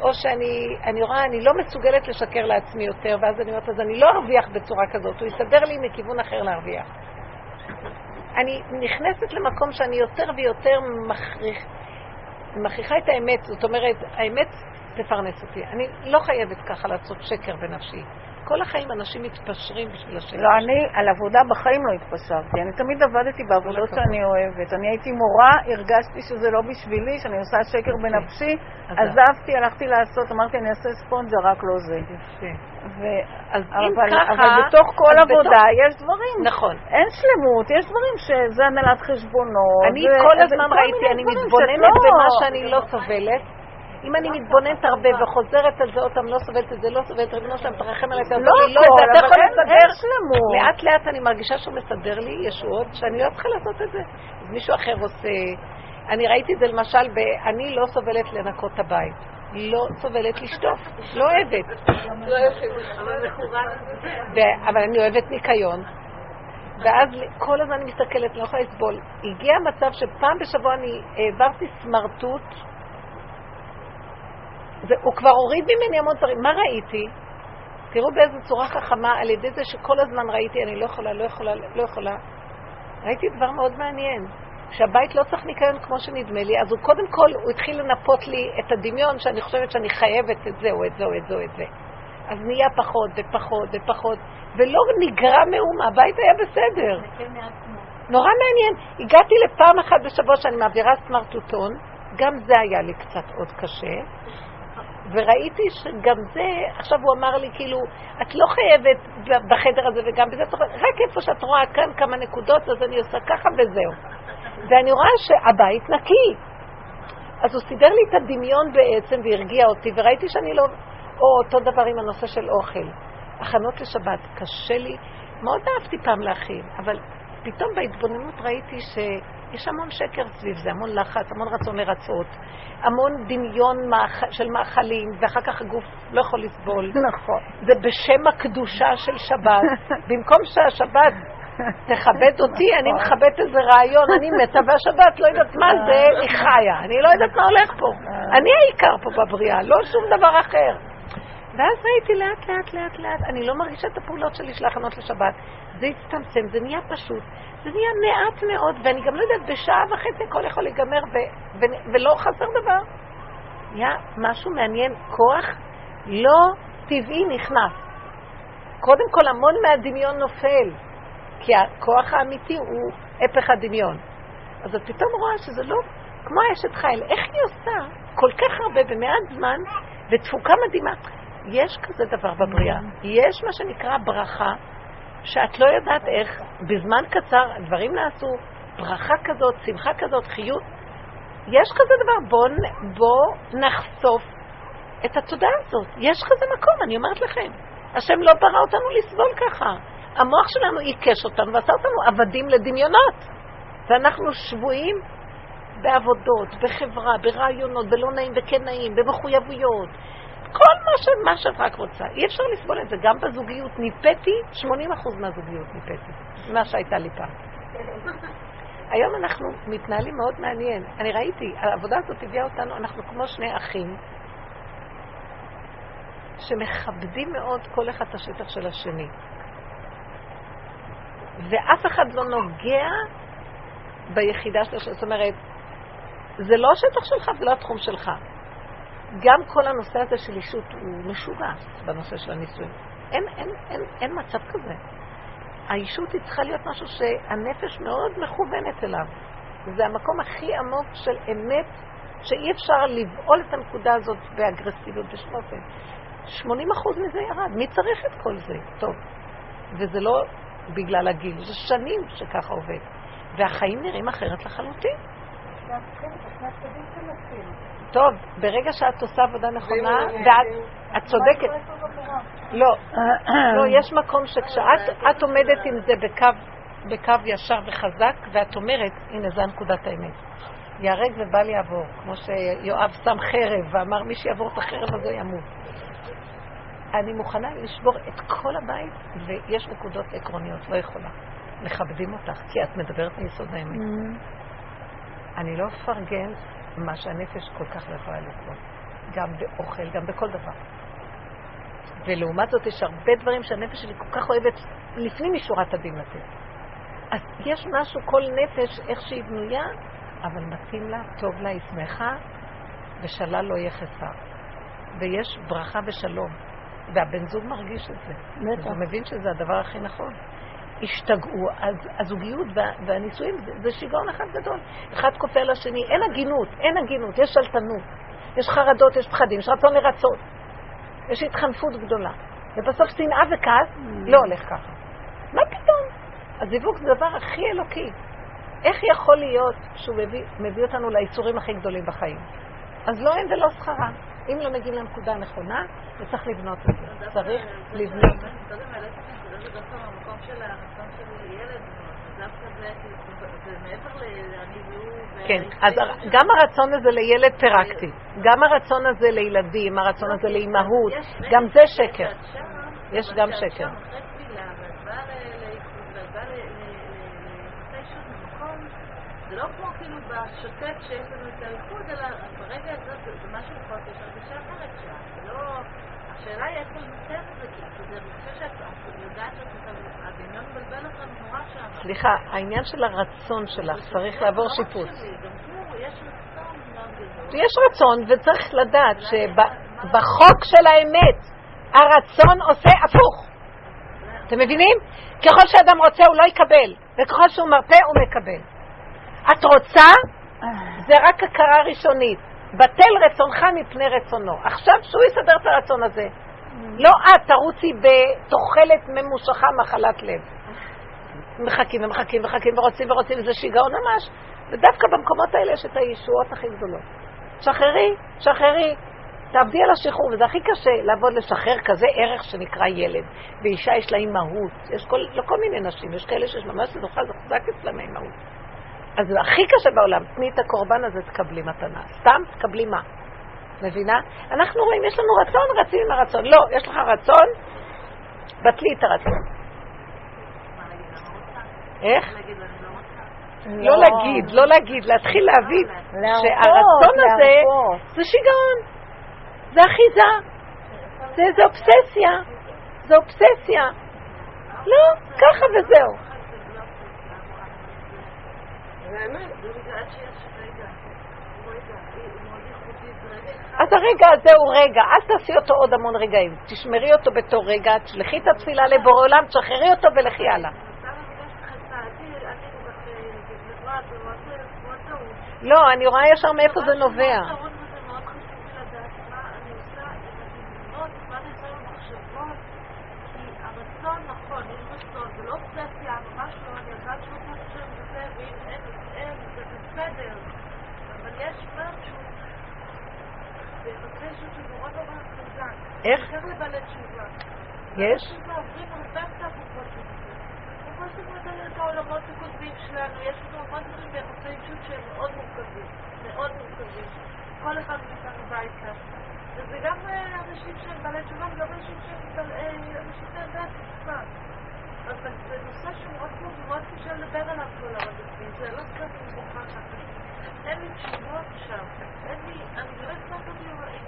או שאני אני רואה, אני לא מסוגלת לשקר לעצמי יותר, ואז אני אומרת, אז אני לא ארוויח בצורה כזאת, הוא יסדר לי מכיוון אחר להרוויח. אני נכנסת למקום שאני יותר ויותר מכריח, מכריחה את האמת, זאת אומרת, האמת תפרנס אותי. אני לא חייבת ככה לעשות שקר בנפשי. כל החיים אנשים מתפשרים בשביל השם. לא, אני על עבודה בחיים לא התפשרתי. אני תמיד עבדתי בעבודות. שאני אוהבת. אני הייתי מורה, הרגשתי שזה לא בשבילי, שאני עושה שקר בנפשי, עזבתי, הלכתי לעשות, אמרתי, אני אעשה ספונג'ה, רק לא זה. יפה. ו... אז אם אבל, ככה... אבל בתוך כל עבודה בתוך- יש דברים. נכון. אין שלמות, יש דברים שזה הנהלת חשבונות. אני כל הזמן ראיתי, אני מתבוננת לא- במה שאני לא סובלת. אם אני מתבוננת הרבה וחוזרת על זה עוד פעם, לא סובלת את זה, לא סובלת, ריבונו שלם, תרחם עליי, תעזור לא לי, לא אתה אבל יכול לסדר. לאט לאט אני מרגישה שהוא מסדר לי ישועות שאני לא צריכה לעשות את זה. אז מישהו אחר עושה. אני ראיתי את זה למשל, ב... אני לא סובלת לנקות את הבית. לא סובלת לשטוף, לא אוהבת. לא אבל אני אוהבת ניקיון. ואז כל הזמן אני מסתכלת, לא יכולה לסבול. הגיע מצב שפעם בשבוע אני העברתי סמרטוט, והוא כבר הוריד ממני המון דברים. מה ראיתי? תראו באיזה צורה חכמה, על ידי זה שכל הזמן ראיתי, אני לא יכולה, לא יכולה, לא יכולה. ראיתי דבר מאוד מעניין. שהבית לא צריך ניקיון כמו שנדמה לי, אז הוא קודם כל, הוא התחיל לנפות לי את הדמיון שאני חושבת שאני חייבת את זה או את זה או את זה או את זה. אז נהיה פחות ופחות ופחות, ולא נגרע מאומה, הבית היה בסדר. כן. נורא מעניין. הגעתי לפעם אחת בשבוע שאני מעבירה סמרטוטון, גם זה היה לי קצת עוד קשה, וראיתי שגם זה, עכשיו הוא אמר לי כאילו, את לא חייבת בחדר הזה וגם בזה, רק איפה שאת רואה כאן כמה נקודות, אז אני עושה ככה וזהו. ואני רואה שהבית נקי. אז הוא סידר לי את הדמיון בעצם והרגיע אותי, וראיתי שאני לא... או אותו דבר עם הנושא של אוכל. הכנות לשבת, קשה לי, מאוד אהבתי פעם להכין, אבל פתאום בהתבוננות ראיתי שיש המון שקר סביב זה, המון לחץ, המון רצון לרצות, המון דמיון מאכ... של מאכלים, ואחר כך הגוף לא יכול לסבול. נכון. זה בשם הקדושה של שבת. במקום שהשבת תכבד אותי, אני מכבדת איזה רעיון, אני מתה והשבת לא יודעת מה זה, היא חיה. אני לא יודעת מה הולך פה. אני העיקר פה בבריאה, לא שום דבר אחר. ואז ראיתי לאט לאט לאט לאט, אני לא מרגישה את הפעולות שלי של ההכנות לשבת. זה הצטמצם, זה נהיה פשוט, זה נהיה מעט מאוד, ואני גם לא יודעת, בשעה וחצי הכל יכול להיגמר ו- ו- ולא חסר דבר. נהיה משהו מעניין, כוח לא טבעי נכנס. קודם כל, המון מהדמיון נופל, כי הכוח האמיתי הוא הפך הדמיון. אז את פתאום רואה שזה לא כמו האשת חיל. איך היא עושה כל כך הרבה במעט זמן ותפוקה מדהימה? יש כזה דבר בבריאה. יש מה שנקרא ברכה, שאת לא יודעת איך, בזמן קצר הדברים נעשו, ברכה כזאת, שמחה כזאת, חיות. יש כזה דבר, בואו בוא נחשוף את התודעה הזאת. יש כזה מקום, אני אומרת לכם. השם לא ברא אותנו לסבול ככה. המוח שלנו עיקש אותנו ועשה אותנו עבדים לדמיונות. ואנחנו שבויים בעבודות, בחברה, ברעיונות, בלא נעים וכן נעים, במחויבויות. כל מה, ש... מה שאת רק רוצה. אי אפשר לסבול את זה. גם בזוגיות ניפאתי, 80% מהזוגיות ניפאתי, מה שהייתה לי פעם. היום אנחנו מתנהלים מאוד מעניין. אני ראיתי, העבודה הזאת הביאה אותנו, אנחנו כמו שני אחים, שמכבדים מאוד כל אחד את השטח של השני. ואף אחד לא נוגע ביחידה של השני. זאת אומרת, זה לא השטח שלך, זה לא התחום שלך. גם כל הנושא הזה של אישות הוא משוגע בנושא של הנישואים. אין, אין, אין, אין מצב כזה. האישות היא צריכה להיות משהו שהנפש מאוד מכוונת אליו. זה המקום הכי עמוק של אמת, שאי אפשר לבעול את הנקודה הזאת באגרסיביות בשום אופן. 80% מזה ירד, מי צריך את כל זה? טוב. וזה לא בגלל הגיל, זה שנים שככה עובד. והחיים נראים אחרת לחלוטין. טוב, ברגע שאת עושה עבודה נכונה, ואת את צודקת. לא, לא, יש מקום שכשאת את עומדת עם זה בקו, בקו ישר וחזק, ואת אומרת, הנה, זו נקודת האמת. ייהרג ובל יעבור, כמו שיואב שם חרב ואמר, מי שיעבור את החרב הזו ימות. אני מוכנה לשבור את כל הבית, ויש נקודות עקרוניות, לא יכולה. מכבדים אותך, כי את מדברת מיסוד האמת. אני לא אפרגן מה שהנפש כל כך לא יכולה לסבול. גם באוכל, גם בכל דבר. ולעומת זאת יש הרבה דברים שהנפש שלי כל כך אוהבת לפנים משורת הדין לתת. אז יש משהו, כל נפש, איך שהיא בנויה, אבל מתאים לה, טוב לה, היא שמחה, ושלל לא יהיה חסר. ויש ברכה ושלום. והבן זוג מרגיש את זה. בטח. הוא מבין שזה הדבר הכי נכון. השתגעו, אז הזוגיות וה, והנישואים זה, זה שיגעון אחד גדול. אחד כופה על השני, אין הגינות, אין הגינות, יש שלטנות, יש חרדות, יש פחדים, יש רצון לרצות, יש התחנפות גדולה. ובסוף שנאה וכעס לא הולך ככה. מה פתאום? הזיווג זה הדבר הכי אלוקי. איך יכול להיות שהוא מביא, מביא אותנו לאיסורים הכי גדולים בחיים? אז לא אין ולא שכרה. אם לא מגיעים לנקודה הנכונה, לבנות את זה. צריך לבנות. דווקא זה, לאני והוא... כן, אז גם הרצון הזה לילד פירקתי, גם הרצון הזה לילדים, הרצון הזה לאימהות, גם זה שקר. יש גם שקר. זה לא כמו בשוטף שיש לנו את האיחוד, אלא ברגע הזה זה זה משהו להיות, יש הרגשה אחרת שם. לא... השאלה היא איך לנצח את זה, כי זה, אני שאת את יודעת שאת הדמיון מבלבל אותנו נורא שם. סליחה, העניין של הרצון שלך צריך לעבור לא שיפוץ. יש רצון גדול. יש רצון, וצריך לדעת שבחוק של האמת, הרצון עושה הפוך. אתם מבינים? ככל שאדם רוצה הוא לא יקבל, וככל שהוא מרפא הוא מקבל. את רוצה, זה רק הכרה ראשונית. בטל רצונך מפני רצונו. עכשיו שהוא יסדר את הרצון הזה. לא את תרוצי בתוחלת ממושכה מחלת לב. מחכים ומחכים ומחכים ורוצים ורוצים, וזה שיגעון ממש. ודווקא במקומות האלה יש את הישועות הכי גדולות. שחררי, שחררי. תעבדי על השחרור, וזה הכי קשה לעבוד לשחרר כזה ערך שנקרא ילד. ואישה יש לה אימהות, יש כל, לא כל מיני נשים, יש כאלה שיש ממש זוכה, זה חזק אצלם האימהות. אז זה הכי קשה בעולם, תני את הקורבן הזה, תקבלי מתנה. סתם, תקבלי מה? מבינה? אנחנו רואים, יש לנו רצון, רצים עם הרצון. לא, יש לך רצון, בטלי את הרצון. איך? לא להגיד, לא להגיד, להתחיל להבין שהרצון הזה. זה שיגעון, זה אחיזה, זה, זה אובססיה, זה אובססיה. לא, ככה וזהו. זה האמת. זה בגלל שיש רגע, רגע, הוא מאוד ייחודי, זה רגע אחד. אז הרגע הזה הוא רגע, אל תעשי אותו עוד המון רגעים. תשמרי אותו בתור רגע, תשלחי את התפילה לבורא עולם, תשחררי אותו ולכי הלאה. לא, אני רואה ישר מאיפה זה נובע. איך? צריך לבעלי תשובה. יש? עושים את העולמות הקודמים שלנו, יש לנו המון דברים ביחסי אישות שהם מאוד מורכבים, מאוד מורכבים. כל אחד מאיתנו בית ככה. וזה גם אה, אנשים שהם בעלי תשובה וגם אנשים שהם אה, בעלי תשובה. אבל זה נושא שמאוד מאוד מאוד קשה לדבר עליו בעולם הדתי, זה לא סתם אני מוכרחת. אין לי תשובות שם. אין לי, אני לא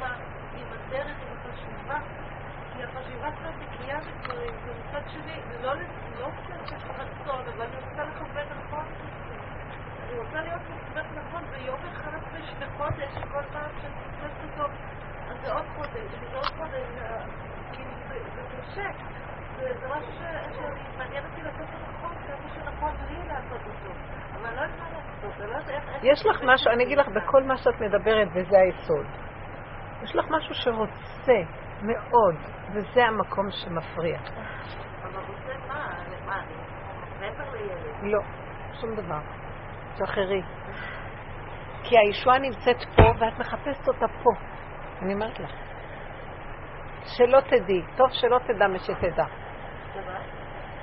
ה- עם הדרך, עם החשיבה. כי החשיבה קצת נקייה מדברים, ומצד שני, זה לא לא קצת של רצון, אבל אני רוצה לכוון נכון. אני רוצה להיות מכוונת נכון, ויום אחד בשני חודש, כל פעם שאני נכנסת אותו, אז זה עוד חודש, וזה עוד חודש, זה- כאילו, זה זה קשה. זה זה משהו ש- שאני מעניין אותי לעשות אותו נכון, כמה שנכון לי לעשות אותו. אבל אני לא יודעת מה לעשות, אני לא יודעת איך... איך- יש לך משהו, אני אגיד לך, בכל מה שאת מדברת, וזה היסוד. יש לך משהו שרוצה מאוד, וזה המקום שמפריע. אבל רוצה מה? למה? מעבר לילד. לא, שום דבר. שחררי. כי הישועה נמצאת פה, ואת מחפשת אותה פה. אני אומרת לך. שלא תדעי. טוב שלא תדע משתדע.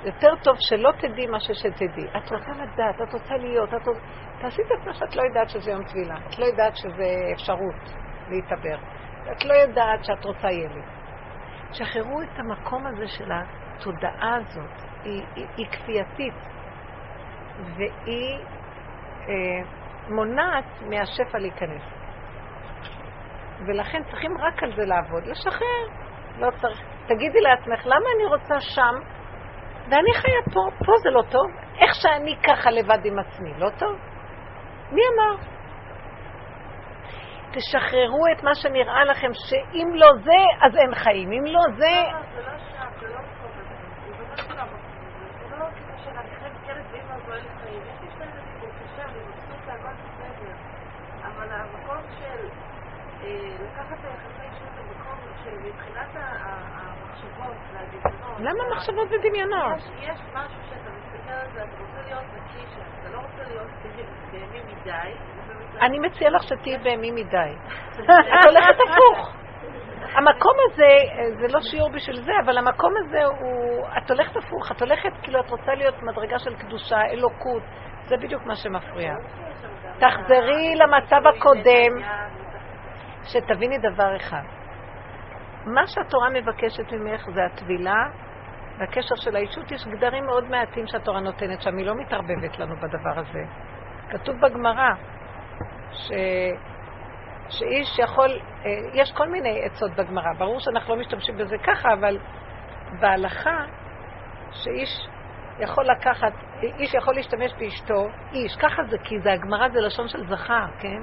יותר טוב שלא תדעי מה ששתדעי. את רוצה לדעת, את רוצה להיות, את רוצה... תעשי את עצמך שאת לא יודעת שזה יום טבילה. את לא יודעת שזה אפשרות להתעבר. את לא יודעת שאת רוצה ילד. שחררו את המקום הזה של התודעה הזאת. היא, היא, היא כפייתית. והיא אה, מונעת מהשפע להיכנס. ולכן צריכים רק על זה לעבוד, לשחרר. לא צריך. תגידי לעצמך, למה אני רוצה שם ואני חיה פה? פה זה לא טוב? איך שאני ככה לבד עם עצמי, לא טוב? מי אמר? תשחררו את מה שנראה לכם, שאם לא זה, אז אין חיים. אם לא זה... למה מחשבות ודמיונות? יש משהו שאתה מסתכל על זה, אתה רוצה להיות נקי, שאתה לא רוצה להיות בהמי מדי. אני מציעה לך שתהיי בהמי מדי. את הולכת הפוך. המקום הזה, זה לא שיעור בשביל זה, אבל המקום הזה הוא, את הולכת הפוך, את הולכת כאילו את רוצה להיות מדרגה של קדושה, אלוקות, זה בדיוק מה שמפריע. תחזרי למצב הקודם, שתביני דבר אחד. מה שהתורה מבקשת ממך זה הטבילה והקשר של האישות. יש גדרים מאוד מעטים שהתורה נותנת שם, היא לא מתערבבת לנו בדבר הזה. כתוב בגמרא ש... שאיש יכול, אה, יש כל מיני עצות בגמרא, ברור שאנחנו לא משתמשים בזה ככה, אבל בהלכה שאיש יכול לקחת, איש יכול להשתמש באשתו, איש, ככה זה, כי זה הגמרא זה לשון של זכר, כן?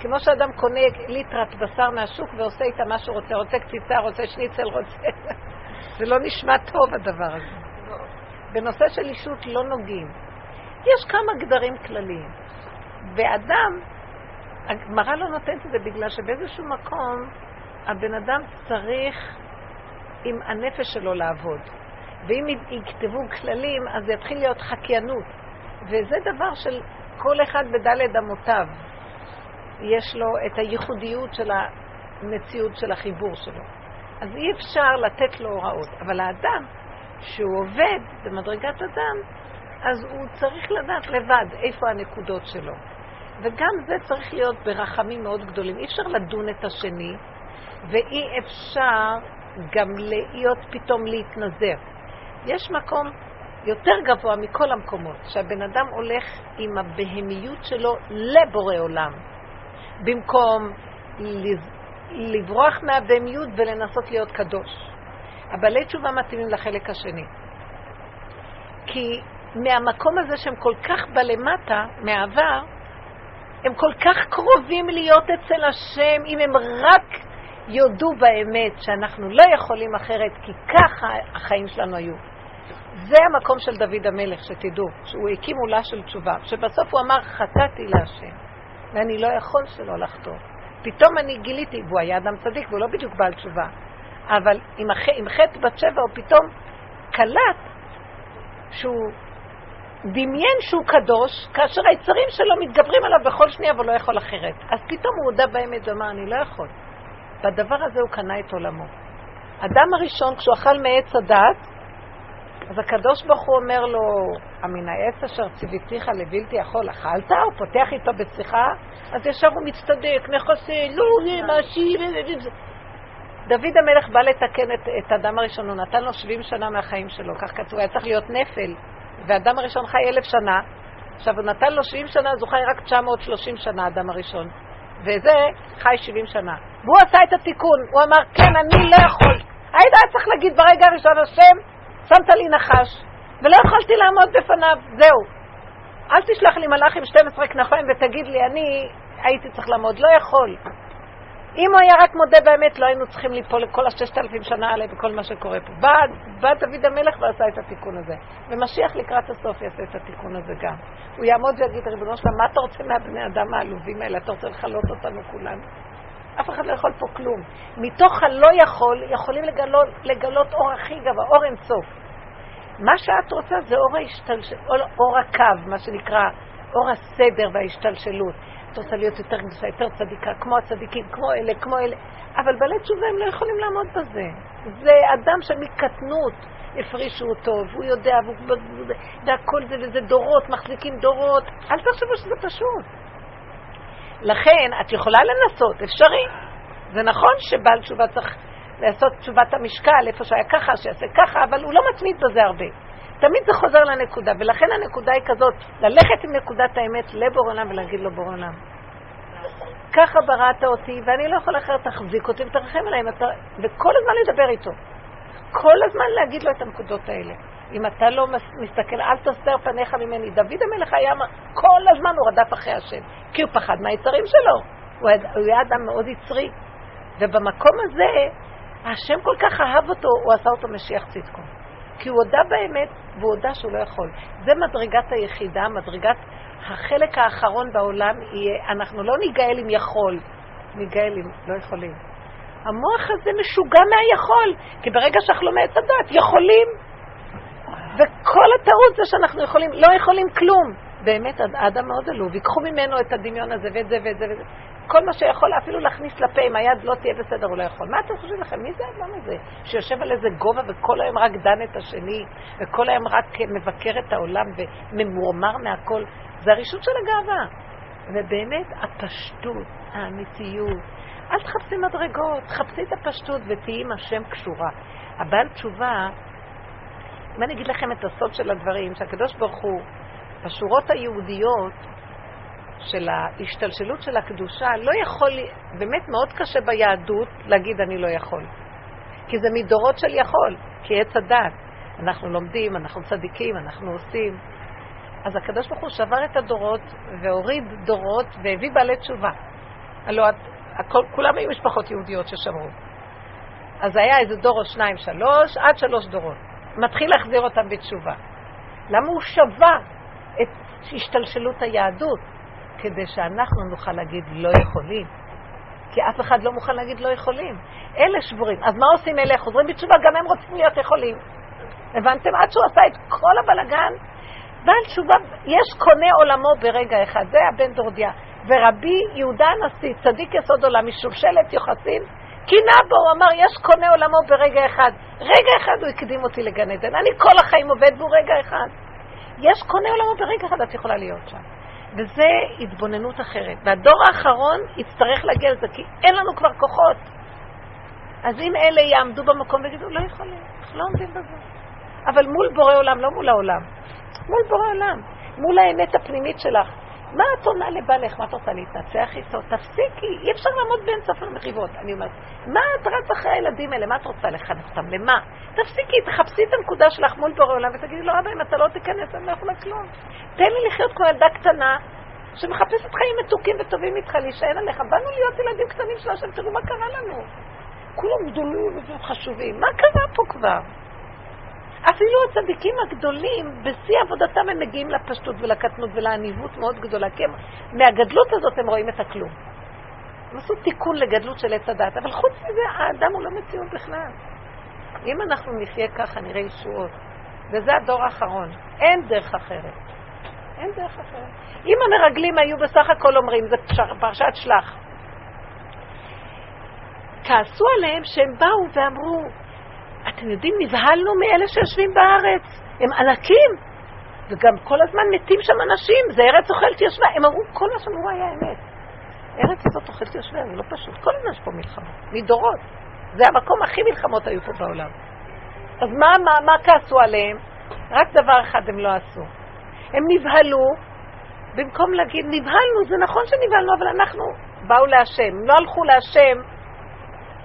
כמו שאדם קונה ליטרת בשר מהשוק ועושה איתה מה שהוא רוצה, רוצה קציצה, רוצה שניצל, רוצה... זה לא נשמע טוב הדבר הזה. בנושא של אישות לא נוגעים. יש כמה גדרים כלליים. ואדם, הגמרא לא נותנת את זה בגלל שבאיזשהו מקום הבן אדם צריך עם הנפש שלו לעבוד. ואם יכתבו כללים, אז יתחיל להיות חקיינות. וזה דבר של כל אחד בדלת אמותיו. יש לו את הייחודיות של המציאות של החיבור שלו. אז אי אפשר לתת לו הוראות. אבל האדם, שהוא עובד במדרגת אדם, אז הוא צריך לדעת לבד איפה הנקודות שלו. וגם זה צריך להיות ברחמים מאוד גדולים. אי אפשר לדון את השני, ואי אפשר גם להיות פתאום להתנזר. יש מקום יותר גבוה מכל המקומות, שהבן אדם הולך עם הבהמיות שלו לבורא עולם, במקום לברוח מהבהמיות ולנסות להיות קדוש. הבעלי תשובה מתאימים לחלק השני. כי מהמקום הזה שהם כל כך בלמטה, מהעבר, הם כל כך קרובים להיות אצל השם, אם הם רק יודו באמת שאנחנו לא יכולים אחרת, כי ככה החיים שלנו היו. זה המקום של דוד המלך, שתדעו, שהוא הקים עולה של תשובה, שבסוף הוא אמר, חטאתי להשם, ואני לא יכול שלא לחטוא. פתאום אני גיליתי, והוא היה אדם צדיק, והוא לא בדיוק בעל תשובה, אבל עם, הח... עם חטא בת שבע הוא פתאום קלט שהוא דמיין שהוא קדוש, כאשר היצרים שלו מתגברים עליו בכל שנייה ולא יכול אחרת. אז פתאום הוא הודה באמת ואמר, אני לא יכול. בדבר הזה הוא קנה את עולמו. אדם הראשון, כשהוא אכל מעץ הדת, אז הקדוש ברוך הוא אומר לו, המן העץ אשר ציוויתיך לבלתי יכול, אכלת? הוא פותח איתו בשיחה, אז ישר הוא מצטדק, מכסה, לא, זה מאשים, דוד המלך בא לתקן את, את אדם הראשון, הוא נתן לו 70 שנה מהחיים שלו, כך כתוב, היה צריך להיות נפל, ואדם הראשון חי אלף שנה, עכשיו הוא נתן לו 70 שנה, אז הוא חי רק 930 שנה, האדם הראשון, וזה חי 70 שנה. והוא עשה את התיקון, הוא אמר, כן, אני לא יכול. היית צריך להגיד ברגע הראשון, השם, שמת לי נחש, ולא יכולתי לעמוד בפניו, זהו. אל תשלח לי מלאך עם 12 כנפיים ותגיד לי, אני הייתי צריך לעמוד, לא יכול. אם הוא היה רק מודה באמת, לא היינו צריכים ליפול לכל הששת אלפים שנה האלה וכל מה שקורה פה. בא, בא דוד המלך ועשה את התיקון הזה. ומשיח לקראת הסוף יעשה את התיקון הזה גם. הוא יעמוד ויגיד, ריבונו שלם, מה אתה רוצה מהבני אדם העלובים האלה? אתה רוצה לכלות אותנו כולנו? אף אחד לא יכול פה כלום. מתוך הלא יכול, יכולים לגלות, לגלות אור הכי גבוה, אור אינסוף. מה שאת רוצה זה אור, ההשתלש... אור הקו, מה שנקרא, אור הסדר וההשתלשלות. את רוצה להיות יותר קדושה, יותר צדיקה, כמו הצדיקים, כמו אלה, כמו אלה. אבל בעלי תשובה הם לא יכולים לעמוד בזה. זה אדם שמקטנות הפרישו אותו, והוא יודע, והוא, והכל זה, וזה דורות, מחזיקים דורות. אל תחשבו שזה פשוט. לכן, את יכולה לנסות, אפשרי. זה נכון שבעל תשובה צריך לעשות תשובת המשקל, איפה שהיה ככה, שיעשה ככה, אבל הוא לא מתמיד בזה הרבה. תמיד זה חוזר לנקודה, ולכן הנקודה היא כזאת, ללכת עם נקודת האמת לבור עולם ולהגיד לו בור עולם. ככה בראת אותי, ואני לא יכול אחרת תחזיק אותי ותרחם עליהם, אתה... וכל הזמן לדבר איתו. כל הזמן להגיד לו את הנקודות האלה. אם אתה לא מסתכל, אל תסתר פניך ממני. דוד המלך היה, כל הזמן הוא רדף אחרי השם, כי הוא פחד מהיצרים שלו. הוא היה, הוא היה אדם מאוד יצרי. ובמקום הזה, השם כל כך אהב אותו, הוא עשה אותו משיח צדקו. כי הוא הודה באמת, והוא הודה שהוא לא יכול. זה מדרגת היחידה, מדרגת החלק האחרון בעולם יהיה, אנחנו לא ניגאל אם יכול, ניגאל אם לא יכולים. המוח הזה משוגע מהיכול, כי ברגע שאנחנו לא מעץ הדת, יכולים. וכל הטעות זה שאנחנו יכולים, לא יכולים כלום. באמת, האדם מאוד עלוב, ייקחו ממנו את הדמיון הזה ואת זה ואת זה ואת זה. כל מה שיכול אפילו להכניס לפה, אם היד לא תהיה בסדר, הוא לא יכול. מה אתם חושבים לכם? מי זה האדם הזה? שיושב על איזה גובה וכל היום רק דן את השני, וכל היום רק מבקר את העולם וממורמר מהכל? זה הרישות של הגאווה. ובאמת, הפשטות, האמיתיות. אל תחפשי מדרגות, תחפשי את הפשטות ותהיי עם השם קשורה. הבעל תשובה, אם אני אגיד לכם את הסוד של הדברים, שהקדוש ברוך הוא, בשורות היהודיות, של ההשתלשלות של הקדושה, לא יכול, באמת מאוד קשה ביהדות להגיד אני לא יכול. כי זה מדורות של יכול, כי עץ הדת. אנחנו לומדים, אנחנו צדיקים, אנחנו עושים. אז הקדוש ברוך הוא שבר את הדורות והוריד דורות והביא בעלי תשובה. הלוא הכל, כולם היו משפחות יהודיות ששמרו. אז היה איזה דור או שניים, שלוש, עד שלוש דורות. מתחיל להחזיר אותם בתשובה. למה הוא שבה את השתלשלות היהדות? כדי שאנחנו נוכל להגיד לא יכולים. כי אף אחד לא מוכן להגיד לא יכולים. אלה שבורים. אז מה עושים אלה? חוזרים בתשובה, גם הם רוצים להיות יכולים. הבנתם? עד שהוא עשה את כל הבלגן, בעל תשובה, יש קונה עולמו ברגע אחד. זה הבן דורדיה. ורבי יהודה הנשיא, צדיק יסוד עולם, משושלת יוחסין, קינה בו, הוא אמר, יש קונה עולמו ברגע אחד. רגע אחד הוא הקדים אותי לגן עדן. אני כל החיים עובד בו רגע אחד. יש קונה עולמו ברגע אחד, את יכולה להיות שם. וזה התבוננות אחרת. והדור האחרון יצטרך להגיע לזה, כי אין לנו כבר כוחות. אז אם אלה יעמדו במקום ויגידו, לא יכולים, אנחנו לא עומדים בזה. אבל מול בורא עולם, לא מול העולם. מול בורא עולם, מול האמת הפנימית שלך. מה את עונה לבעלך? מה את רוצה להתנצח איתו? תפסיקי, אי אפשר לעמוד באין ספר מריבות. אני אומרת, מה את רץ אחרי הילדים האלה? מה את רוצה לחנך אותם? למה? תפסיקי, תחפשי את הנקודה שלך מול בורא עולם ותגידי לו, אבא, אם אתה לא תיכנס, אני לא יכולה כלום. תן לי לחיות כמו ילדה קטנה שמחפשת חיים מתוקים וטובים איתך, להישען עליך. באנו להיות ילדים קטנים של השם, תראו מה קרה לנו. כולם גדולים וחשובים. מה קרה פה כבר? אפילו הצדיקים הגדולים, בשיא עבודתם הם מגיעים לפשטות ולקטנות ולעניבות מאוד גדולה, כי הם, מהגדלות הזאת הם רואים את הכלום. הם עשו תיקון לגדלות של עץ הדת, אבל חוץ מזה, האדם הוא לא מציאות בכלל. אם אנחנו נחיה ככה, נראה ישועות. וזה הדור האחרון. אין דרך אחרת. אין דרך אחרת. אם המרגלים היו בסך הכל אומרים, זה פרשת שלח. כעסו עליהם שהם באו ואמרו, אתם יודעים, נבהלנו מאלה שיושבים בארץ, הם ענקים, וגם כל הזמן מתים שם אנשים, זה ארץ אוכלת יושבה. הם אמרו, כל מה שאמרו היה אמת. ארץ הזאת אוכלת יושבה, זה לא פשוט. כל הזמן יש פה מלחמות, מדורות. זה המקום הכי מלחמות היו פה בעולם. אז מה, מה, מה כעסו עליהם? רק דבר אחד הם לא עשו. הם נבהלו, במקום להגיד, נבהלנו, זה נכון שנבהלנו, אבל אנחנו, באו להשם. הם לא הלכו להשם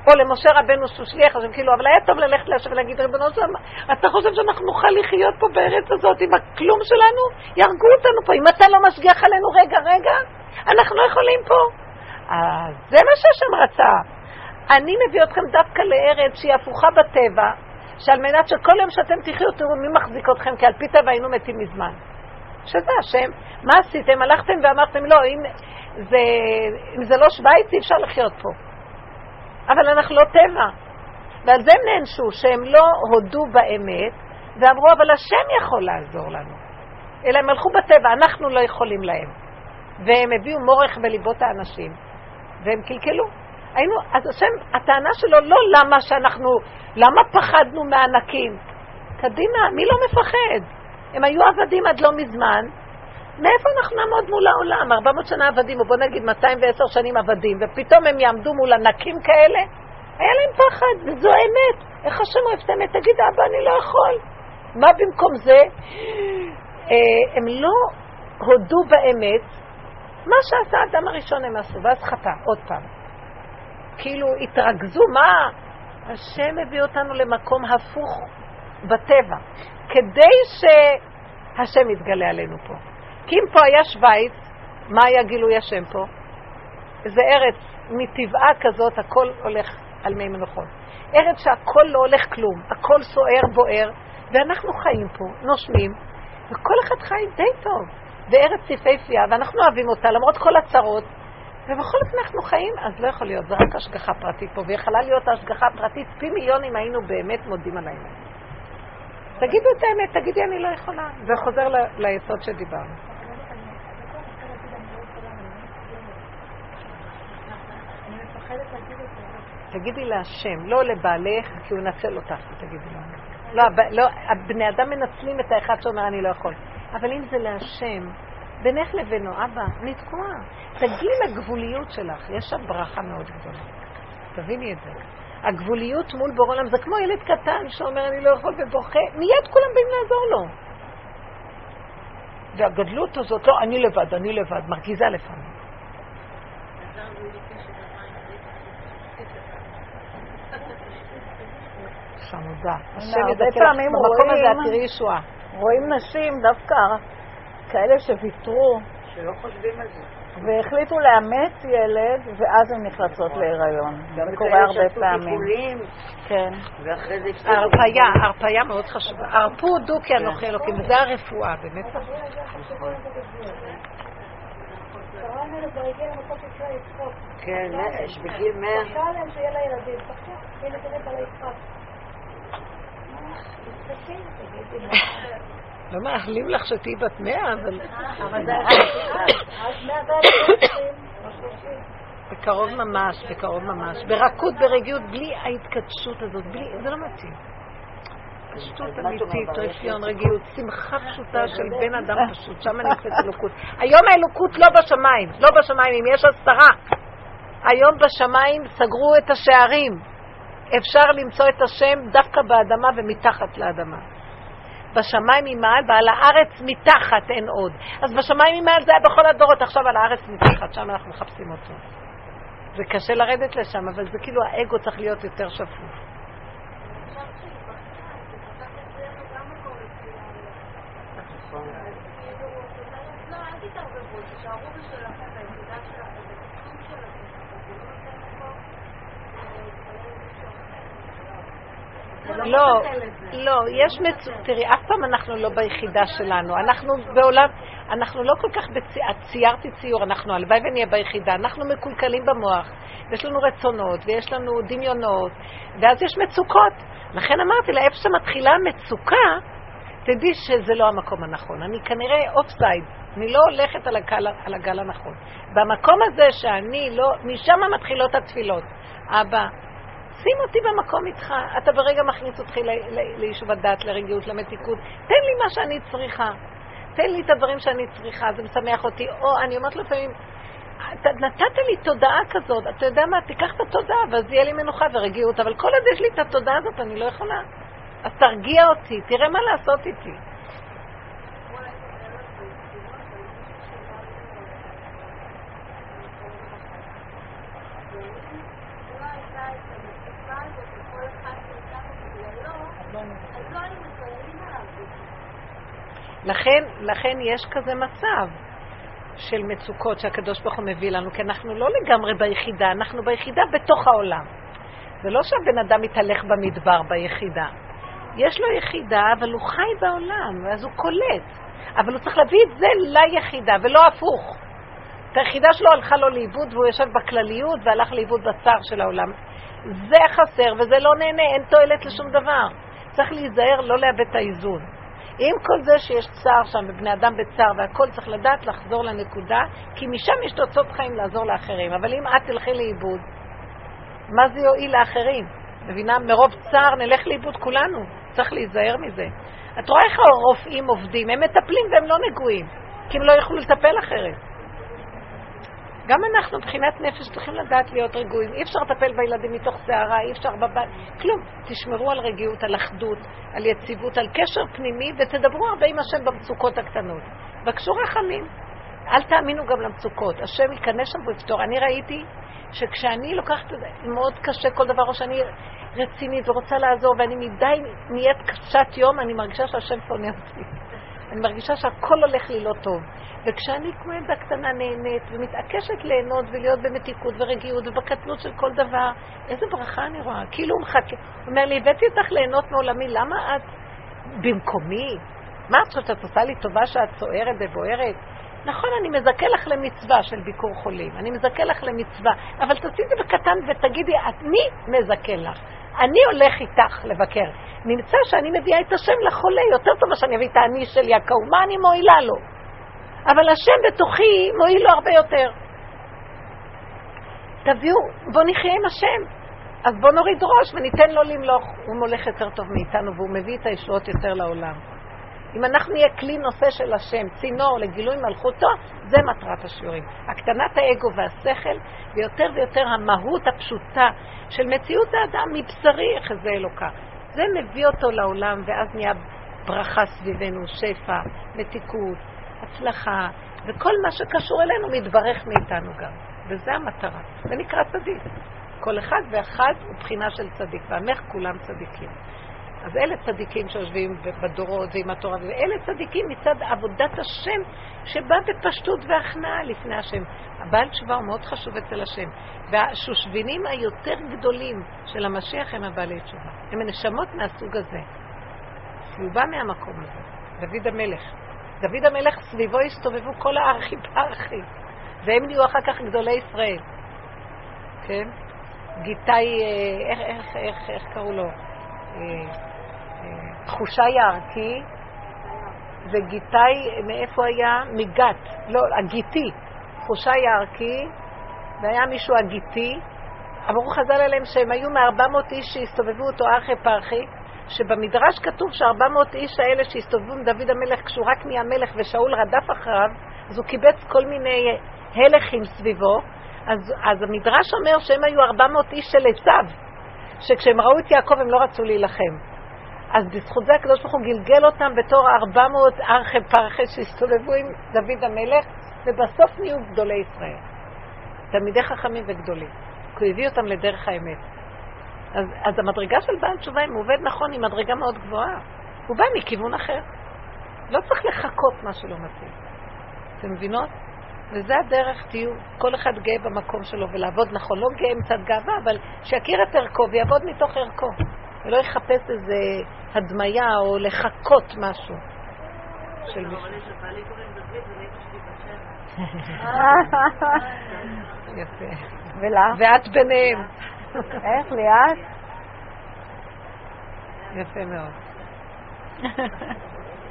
או למשה רבנו שהוא שליח השם, כאילו, אבל היה טוב ללכת להשם ולהגיד, ריבונו שלם, אתה חושב שאנחנו נוכל לחיות פה בארץ הזאת עם הכלום שלנו? יהרגו אותנו פה. אם אתה לא משגיח עלינו רגע, רגע, אנחנו לא יכולים פה. אז זה מה שהשם רצה. אני מביא אתכם דווקא לארץ שהיא הפוכה בטבע, שעל מנת שכל יום שאתם תחיו, תראו מי מחזיק אתכם, כי על פי טבע היינו מתים מזמן. שזה השם. מה עשיתם? הלכתם ואמרתם, לא, אם זה, אם זה לא שווייץ, אי אפשר לחיות פה. אבל אנחנו לא טבע. ועל זה הם נענשו, שהם לא הודו באמת, ואמרו, אבל השם יכול לעזור לנו. אלא הם הלכו בטבע, אנחנו לא יכולים להם. והם הביאו מורך בליבות האנשים, והם קלקלו. היינו, אז השם, הטענה שלו לא למה שאנחנו, למה פחדנו מענקים? קדימה, מי לא מפחד? הם היו עבדים עד לא מזמן, מאיפה אנחנו נעמוד מול העולם? 400 שנה עבדים, או בוא נגיד 210 שנים עבדים, ופתאום הם יעמדו מול ענקים כאלה? היה להם פחד, וזו האמת. איך השם אוהב את האמת? תגיד, אבא, אני לא יכול. מה במקום זה? אה, הם לא הודו באמת, מה שעשה האדם הראשון הם עשו, ואז חטא, עוד פעם. כאילו, התרכזו, מה? השם הביא אותנו למקום הפוך בטבע, כדי שהשם יתגלה עלינו פה. כי אם פה היה שווייץ, מה היה גילוי השם פה? זה ארץ מטבעה כזאת, הכל הולך על מי מנוחות. ארץ שהכל לא הולך כלום, הכל סוער, בוער, ואנחנו חיים פה, נושמים, וכל אחד חי די טוב. וארץ יפהפייה, ואנחנו אוהבים אותה, למרות כל הצרות, ובכל אופן אנחנו חיים, אז לא יכול להיות, זה רק השגחה פרטית פה, ויכולה להיות השגחה פרטית פי מיליון אם היינו באמת מודים על האמת. תגידו את האמת, תגידי אני לא יכולה. זה חוזר ליסוד שדיברנו. תגידי להשם, לא לבעלך, כי הוא ינצל אותך, תגידי לו. לא, לא, הבני אדם מנצלים את האחד שאומר אני לא יכול. אבל אם זה להשם, בינך לבינו, אבא, אני תקועה. תגיעי לגבוליות שלך, יש שם ברכה מאוד גדולה. תביני את זה. הגבוליות מול בור עולם זה כמו ילד קטן שאומר אני לא יכול ובוכה, מיד כולם באים לעזור לו. והגדלות הזאת, לא, אני לבד, אני לבד, מרגיזה לפעמים. חמודה. השם ידע לך, במקום הזה את תראי ישועה. רואים נשים דווקא כאלה שוויתרו. שלא חושבים על זה. והחליטו לאמץ ילד, ואז הן נכנסות להיריון. זה קורה הרבה פעמים. כן. ואחרי זה הפסיקו. הרפאיה, הרפאיה מאוד חשובה. הרפו דו כי אנוכי אלוקים, וזה הרפואה, באמת. כן, יש בגיל מאה. לא מאחלים לך שתהיי בת מאה, אבל... בקרוב ממש, בקרוב ממש. ברכות, ברגיעות, בלי ההתקדשות הזאת, בלי... זה לא מתאים. פשטות אמיתית, רפיון, רגיעות, שמחה פשוטה של בן אדם פשוט, שם נמצאת אלוקות. היום האלוקות לא בשמיים, לא בשמיים, אם יש הסתרה. היום בשמיים סגרו את השערים. אפשר למצוא את השם דווקא באדמה ומתחת לאדמה. בשמיים ממעל ועל הארץ מתחת אין עוד. אז בשמיים ממעל זה היה בכל הדורות, עכשיו על הארץ מתחת, שם אנחנו מחפשים אותו. זה קשה לרדת לשם, אבל זה כאילו האגו צריך להיות יותר שפוף. לא, לא, יש מצוקה, תראי, אף פעם אנחנו לא ביחידה שלנו, אנחנו בעולם, אנחנו לא כל כך, ציירתי ציור, אנחנו הלוואי ונהיה ביחידה, אנחנו מקולקלים במוח, יש לנו רצונות ויש לנו דמיונות, ואז יש מצוקות. לכן אמרתי לה, איפה שמתחילה המצוקה, תדעי שזה לא המקום הנכון. אני כנראה offside, אני לא הולכת על הגל, על הגל הנכון. במקום הזה שאני לא, משם מתחילות התפילות. אבא, שים אותי במקום איתך. אתה ברגע מכניס אותי ליישוב הדת, לרגיעות, למתיקות. תן לי מה שאני צריכה. תן לי את הדברים שאני צריכה, זה משמח אותי. או אני אומרת לפעמים, נתת לי תודעה כזאת, אתה יודע מה, תיקח את התודעה, ואז יהיה לי מנוחה ורגיעות, אבל כל עוד יש לי את התודעה הזאת, אני לא יכולה. אז תרגיע אותי, תראה מה לעשות איתי. לכן, לכן יש כזה מצב של מצוקות שהקדוש ברוך הוא מביא לנו, כי אנחנו לא לגמרי ביחידה, אנחנו ביחידה בתוך העולם. זה לא שהבן אדם מתהלך במדבר ביחידה. יש לו יחידה, אבל הוא חי בעולם, ואז הוא קולט. אבל הוא צריך להביא את זה ליחידה, ולא הפוך. את היחידה שלו הלכה לו לאיבוד, והוא יושב בכלליות והלך לאיבוד בצער של העולם. זה חסר וזה לא נהנה, אין תועלת לשום דבר. צריך להיזהר לא לאבד את האיזון. עם כל זה שיש צער שם, ובני אדם בצער והכל, צריך לדעת לחזור לנקודה, כי משם יש תוצאות חיים לעזור לאחרים. אבל אם את תלכי לאיבוד, מה זה יועיל לאחרים? מבינה? מרוב צער נלך לאיבוד כולנו. צריך להיזהר מזה. את רואה איך הרופאים עובדים? הם מטפלים והם לא נגועים, כי הם לא יוכלו לטפל אחרת. גם אנחנו מבחינת נפש צריכים לדעת להיות רגועים. אי אפשר לטפל בילדים מתוך סערה, אי אפשר בבית, כלום. תשמרו על רגיעות, על אחדות, על יציבות, על קשר פנימי, ותדברו הרבה עם השם במצוקות הקטנות. בקשו רחמים. אל תאמינו גם למצוקות. השם ייכנס שם ויפתור. אני ראיתי שכשאני לוקחת את זה, מאוד קשה כל דבר, או שאני רצינית ורוצה לעזור, ואני מדי נהיית קשת יום, אני מרגישה שהשם שונא אותי. אני מרגישה שהכל הולך לי לא טוב. וכשאני כמו ילדה קטנה נהנית ומתעקשת ליהנות ולהיות במתיקות ורגיעות ובקטנות של כל דבר, איזה ברכה אני רואה. כאילו הוא מחכה, הוא אומר לי, הבאתי אותך ליהנות מעולמי, למה את במקומי? מה את חושבת, את עושה לי טובה שאת סוערת ובוערת? נכון, אני מזכה לך למצווה של ביקור חולים, אני מזכה לך למצווה, אבל תעשי את זה בקטן ותגידי, אני מזכה לך. אני הולך איתך לבקר. נמצא שאני מביאה את השם לחולה, יותר טוב שאני אביא את האני של יעקב, מה אני מועילה לו? אבל השם בתוכי מועיל לו הרבה יותר. תביאו, בוא נחיה עם השם. אז בוא נוריד ראש וניתן לו למלוך. הוא מולך יותר טוב מאיתנו והוא מביא את הישועות יותר לעולם. אם אנחנו נהיה כלי נושא של השם, צינור לגילוי מלכותו, זה מטרת השיעורים. הקטנת האגו והשכל, ויותר ויותר המהות הפשוטה של מציאות האדם מבשרי יחזה אלוקה. זה מביא אותו לעולם, ואז נהיה ברכה סביבנו, שפע, מתיקות, הצלחה, וכל מה שקשור אלינו מתברך מאיתנו גם. וזה המטרה. זה נקרא צדיק. כל אחד ואחד הוא בחינה של צדיק, ועמך כולם צדיקים. אז אלה צדיקים שיושבים בדורות ועם התורה, ואלה צדיקים מצד עבודת השם שבא בפשטות והכנעה לפני השם. הבעל תשובה הוא מאוד חשוב אצל השם. והשושבינים היותר גדולים של המשיח הם הבעלי תשובה. הם הנשמות מהסוג הזה. כי הוא בא מהמקום הזה, דוד המלך. דוד המלך סביבו הסתובבו כל הארכי פרחי, והם נהיו אחר כך גדולי ישראל. כן? גיטאי, אה, איך, איך, איך, איך קראו לו? תחושה יערכי, וגיטאי, מאיפה היה? מגת, לא, הגיטי, תחושה יערכי, והיה מישהו הגיטי. אמרו חז"ל עליהם שהם היו מ-400 איש שהסתובבו אותו ארכי פרחי, שבמדרש כתוב ש-400 איש האלה שהסתובבו עם דוד המלך, כשהוא רק נהיה מלך ושאול רדף אחריו, אז הוא קיבץ כל מיני הלכים סביבו, אז, אז המדרש אומר שהם היו 400 איש של עשיו, שכשהם ראו את יעקב הם לא רצו להילחם. אז בזכות זה הקדוש ברוך הוא גלגל אותם בתור 400 ארכי פרחי שהסתובבו עם דוד המלך, ובסוף נהיו גדולי ישראל. תלמידי חכמים וגדולים. כי הוא הביא אותם לדרך האמת. אז, אז המדרגה של בעל תשובה, אם הוא עובד נכון, היא מדרגה מאוד גבוהה. הוא בא מכיוון אחר. לא צריך לחכות מה שלא מתאים. אתם מבינות? וזה הדרך, תהיו, כל אחד גאה במקום שלו ולעבוד נכון. לא גאה מצד גאווה, אבל שיכיר את ערכו ויעבוד מתוך ערכו. ולא יחפש איזה הדמיה או לחכות משהו של מישהו. יפה. ולך? ואת ביניהם. איך, ליאת? יפה מאוד.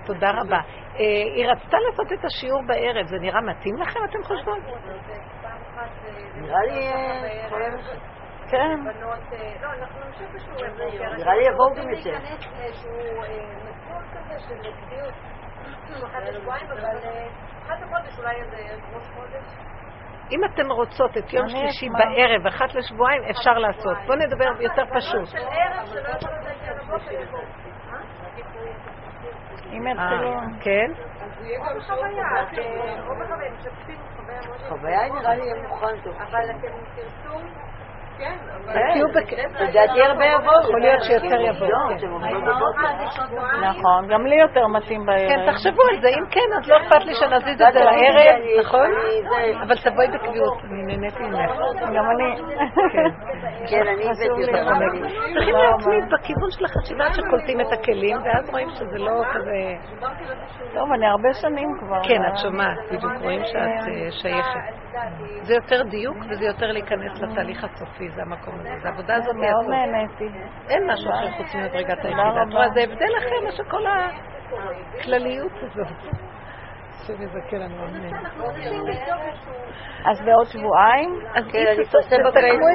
תודה רבה. אה, היא רצתה לעשות את השיעור בערב, זה נראה מתאים לכם, אתם חושבות? נראה לי... כן. לא, נמשיך בשיעורי בוקר. נראה לי יבואו גם יותר. לחודש, אולי איזה ראש חודש. אם אתן רוצות את יום שלישי בערב, אחת לשבועיים, אפשר לעשות. בואו נדבר יותר פשוט. יכול להגיע לבוקר. אם. כן? או בחוויה, משתפים חוויה. חוויה נראה לי יהיה מוכן טוב. אבל אתם תרצו... כן. לדעתי הרבה יבואו. יכול להיות שיותר יבואו. לא, כן. נכון, גם לי יותר מתאים בערב. כן, תחשבו על זה, אם כן, אז לא אכפת לי שנזיז את זה לערב, נכון? אבל תבואי בקביעות, אני נהניתי ממך. גם אני. כן, אני הבאתי אותה. צריכים להתמיד בכיוון של החשיבה שקולטים את הכלים, ואז רואים שזה לא כזה... טוב, אני הרבה שנים כבר. כן, את שומעת, בדיוק רואים שאת אה, שייכת. זה יותר דיוק וזה יותר להיכנס לתהליך הסופי, זה המקום הזה. זה העבודה הזאת מאוד. נהניתי. אין משהו אחר חוץ ממדרגת היחידה. את רואה, זה הבדל אחר מאשר כל הכלליות הזאת. השם יזכה לנו, אמן. אז בעוד שבועיים? אז כן, תסכמו אפרסם את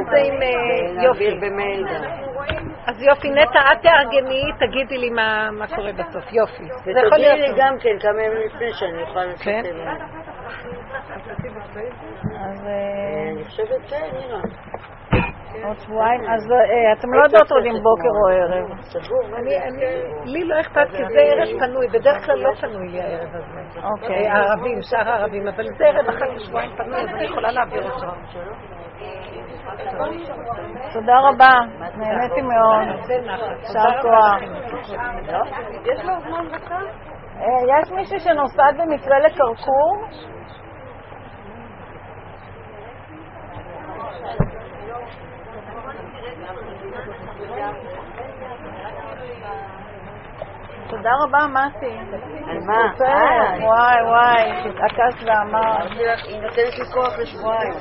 זה עם אה, יופי. אז יופי, נטע, את תארגני, תגידי לי מה מה קורה בסוף. יופי. זה יכול ותודיעי לי להיות. גם כן כמה ימים לפני שאני אוכל לעשות כן? את זה. אז אה, אני חושבת כן, נירה. עוד שבועיים? אז אה, אתם לא יודעות עוד אם בוקר או ערב. לי לא אכפת כי זה ערב פנוי, בדרך כלל לא פנוי לי הערב הזה. אוקיי. אה, הערבים, שאר הערבים, אבל זה ערב אחת לשבועיים פנוי, אז אני יכולה להעביר אותו. תודה רבה, נהניתי מאוד. יישר כוח. יש לו זמן דקה? אה, יש מישהי שנוסעת במקרה לקרקור? תודה רבה, מתי. על מה? אה, וואי וואי, התעקשת ואמרת. היא נותנת לי כוח לשבועיים.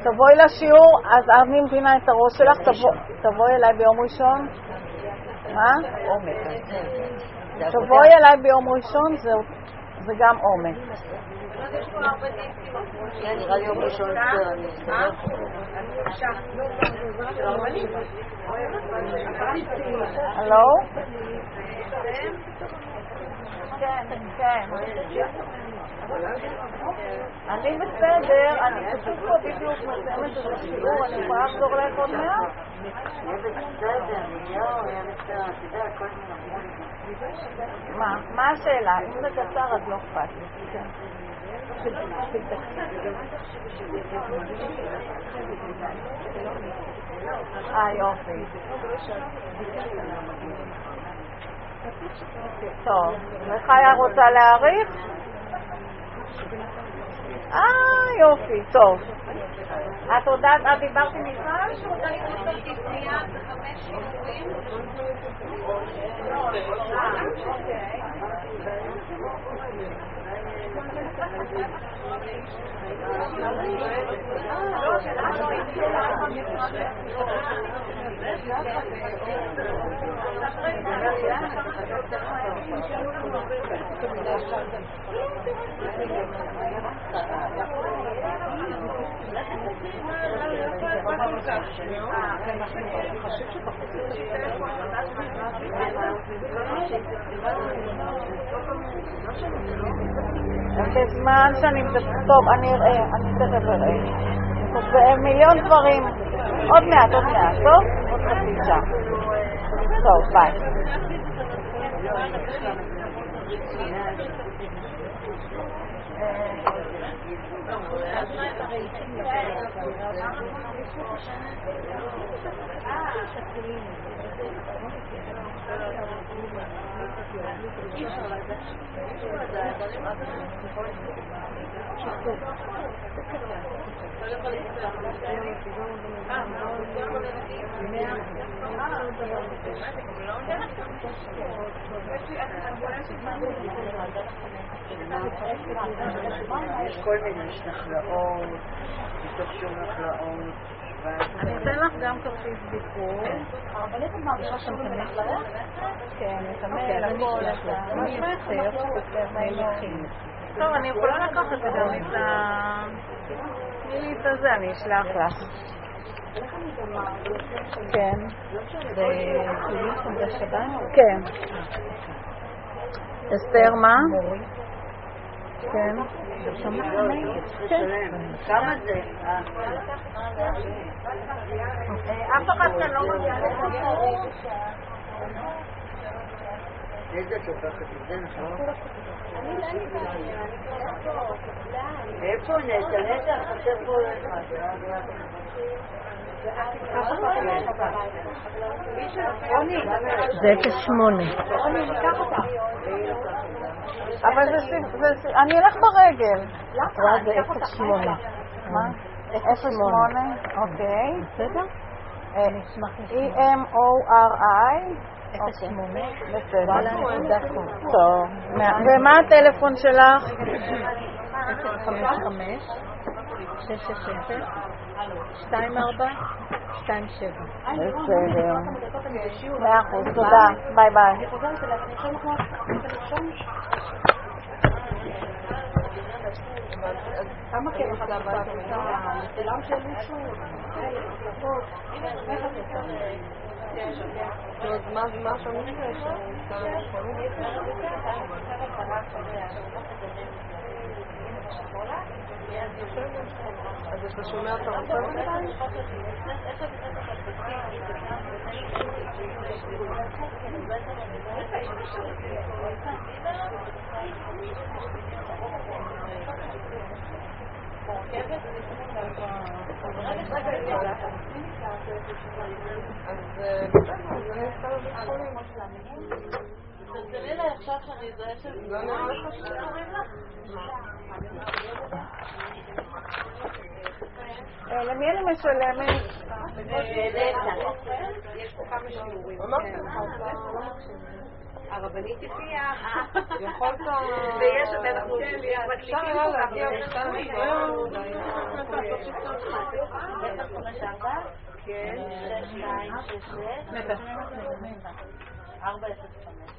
תבואי לשיעור, אז אני מבינה את הראש שלך, תבוא- תבואי אליי ביום ראשון. מה? עומק. זה תבואי אליי ביום ראשון, זה גם עומק. כן, נראה לי יום ראשון בסדר, אני אסתדר. הלו? כן, כן. אני בסדר, אני פשוט פה בדיוק מסיימת את השיעור, אני יכולה לחזור אלייך עוד מעט? מה? מה השאלה? אם זה קצר אז לא אכפת לי. אה, יופי. טוב, וחיה רוצה להאריך? אה, יופי, טוב. את יודעת, את דיברת עם מיכל? אני חושב שפחות... בזמן שאני מדברת, טוב, אני אראה, אני תכף אראה. מיליון דברים. עוד מעט, עוד מעט, טוב? עוד חצי שעה. טוב, ביי. יש כל מיני, יש נחלאות, מתוך שום נחלאות. אני אתן לך גם כרטיס ביקור. הרבנית את מרגישה שם תמיד? כן, נתמל, הכל, את. מה שמייצר. טוב, אני יכולה לקחת גם את ה... תני לי את הזה, אני אשלח לך. כן. כן. אסתר, מה? כן. כמה זה? אף אחד כאן לא מגיע לסיפור. איזה את לוקחת את זה, נכון? איפה נטע? נטע חסר פה אחד. זה 08. אבל זה... אני אלך ברגל. רואה זה 08. מה? 08? אוקיי. בסדר? E-M-O-R-I? 08. בסדר. וואלה, נקודה קום. טוב. ומה הטלפון שלך? 055 660 24 27. בסדר. מאה אחוז, תודה. ביי ביי. את הרופא? אז בסדר, אז אני אסתכל בבית חולים. תרצי לי עכשיו שאני אזרעה של... לא נראה לך ש... אה, למי אני משלמת? יש פה כמה שיעורים. אמרתי כן. לך, אתה... הרבנית הביאה. יכולת... ויש, ואנחנו אפשר היה להגיע בשתיים עשרה, כן. שש, שתיים, שש, שש. ארבע, אפס, חמש.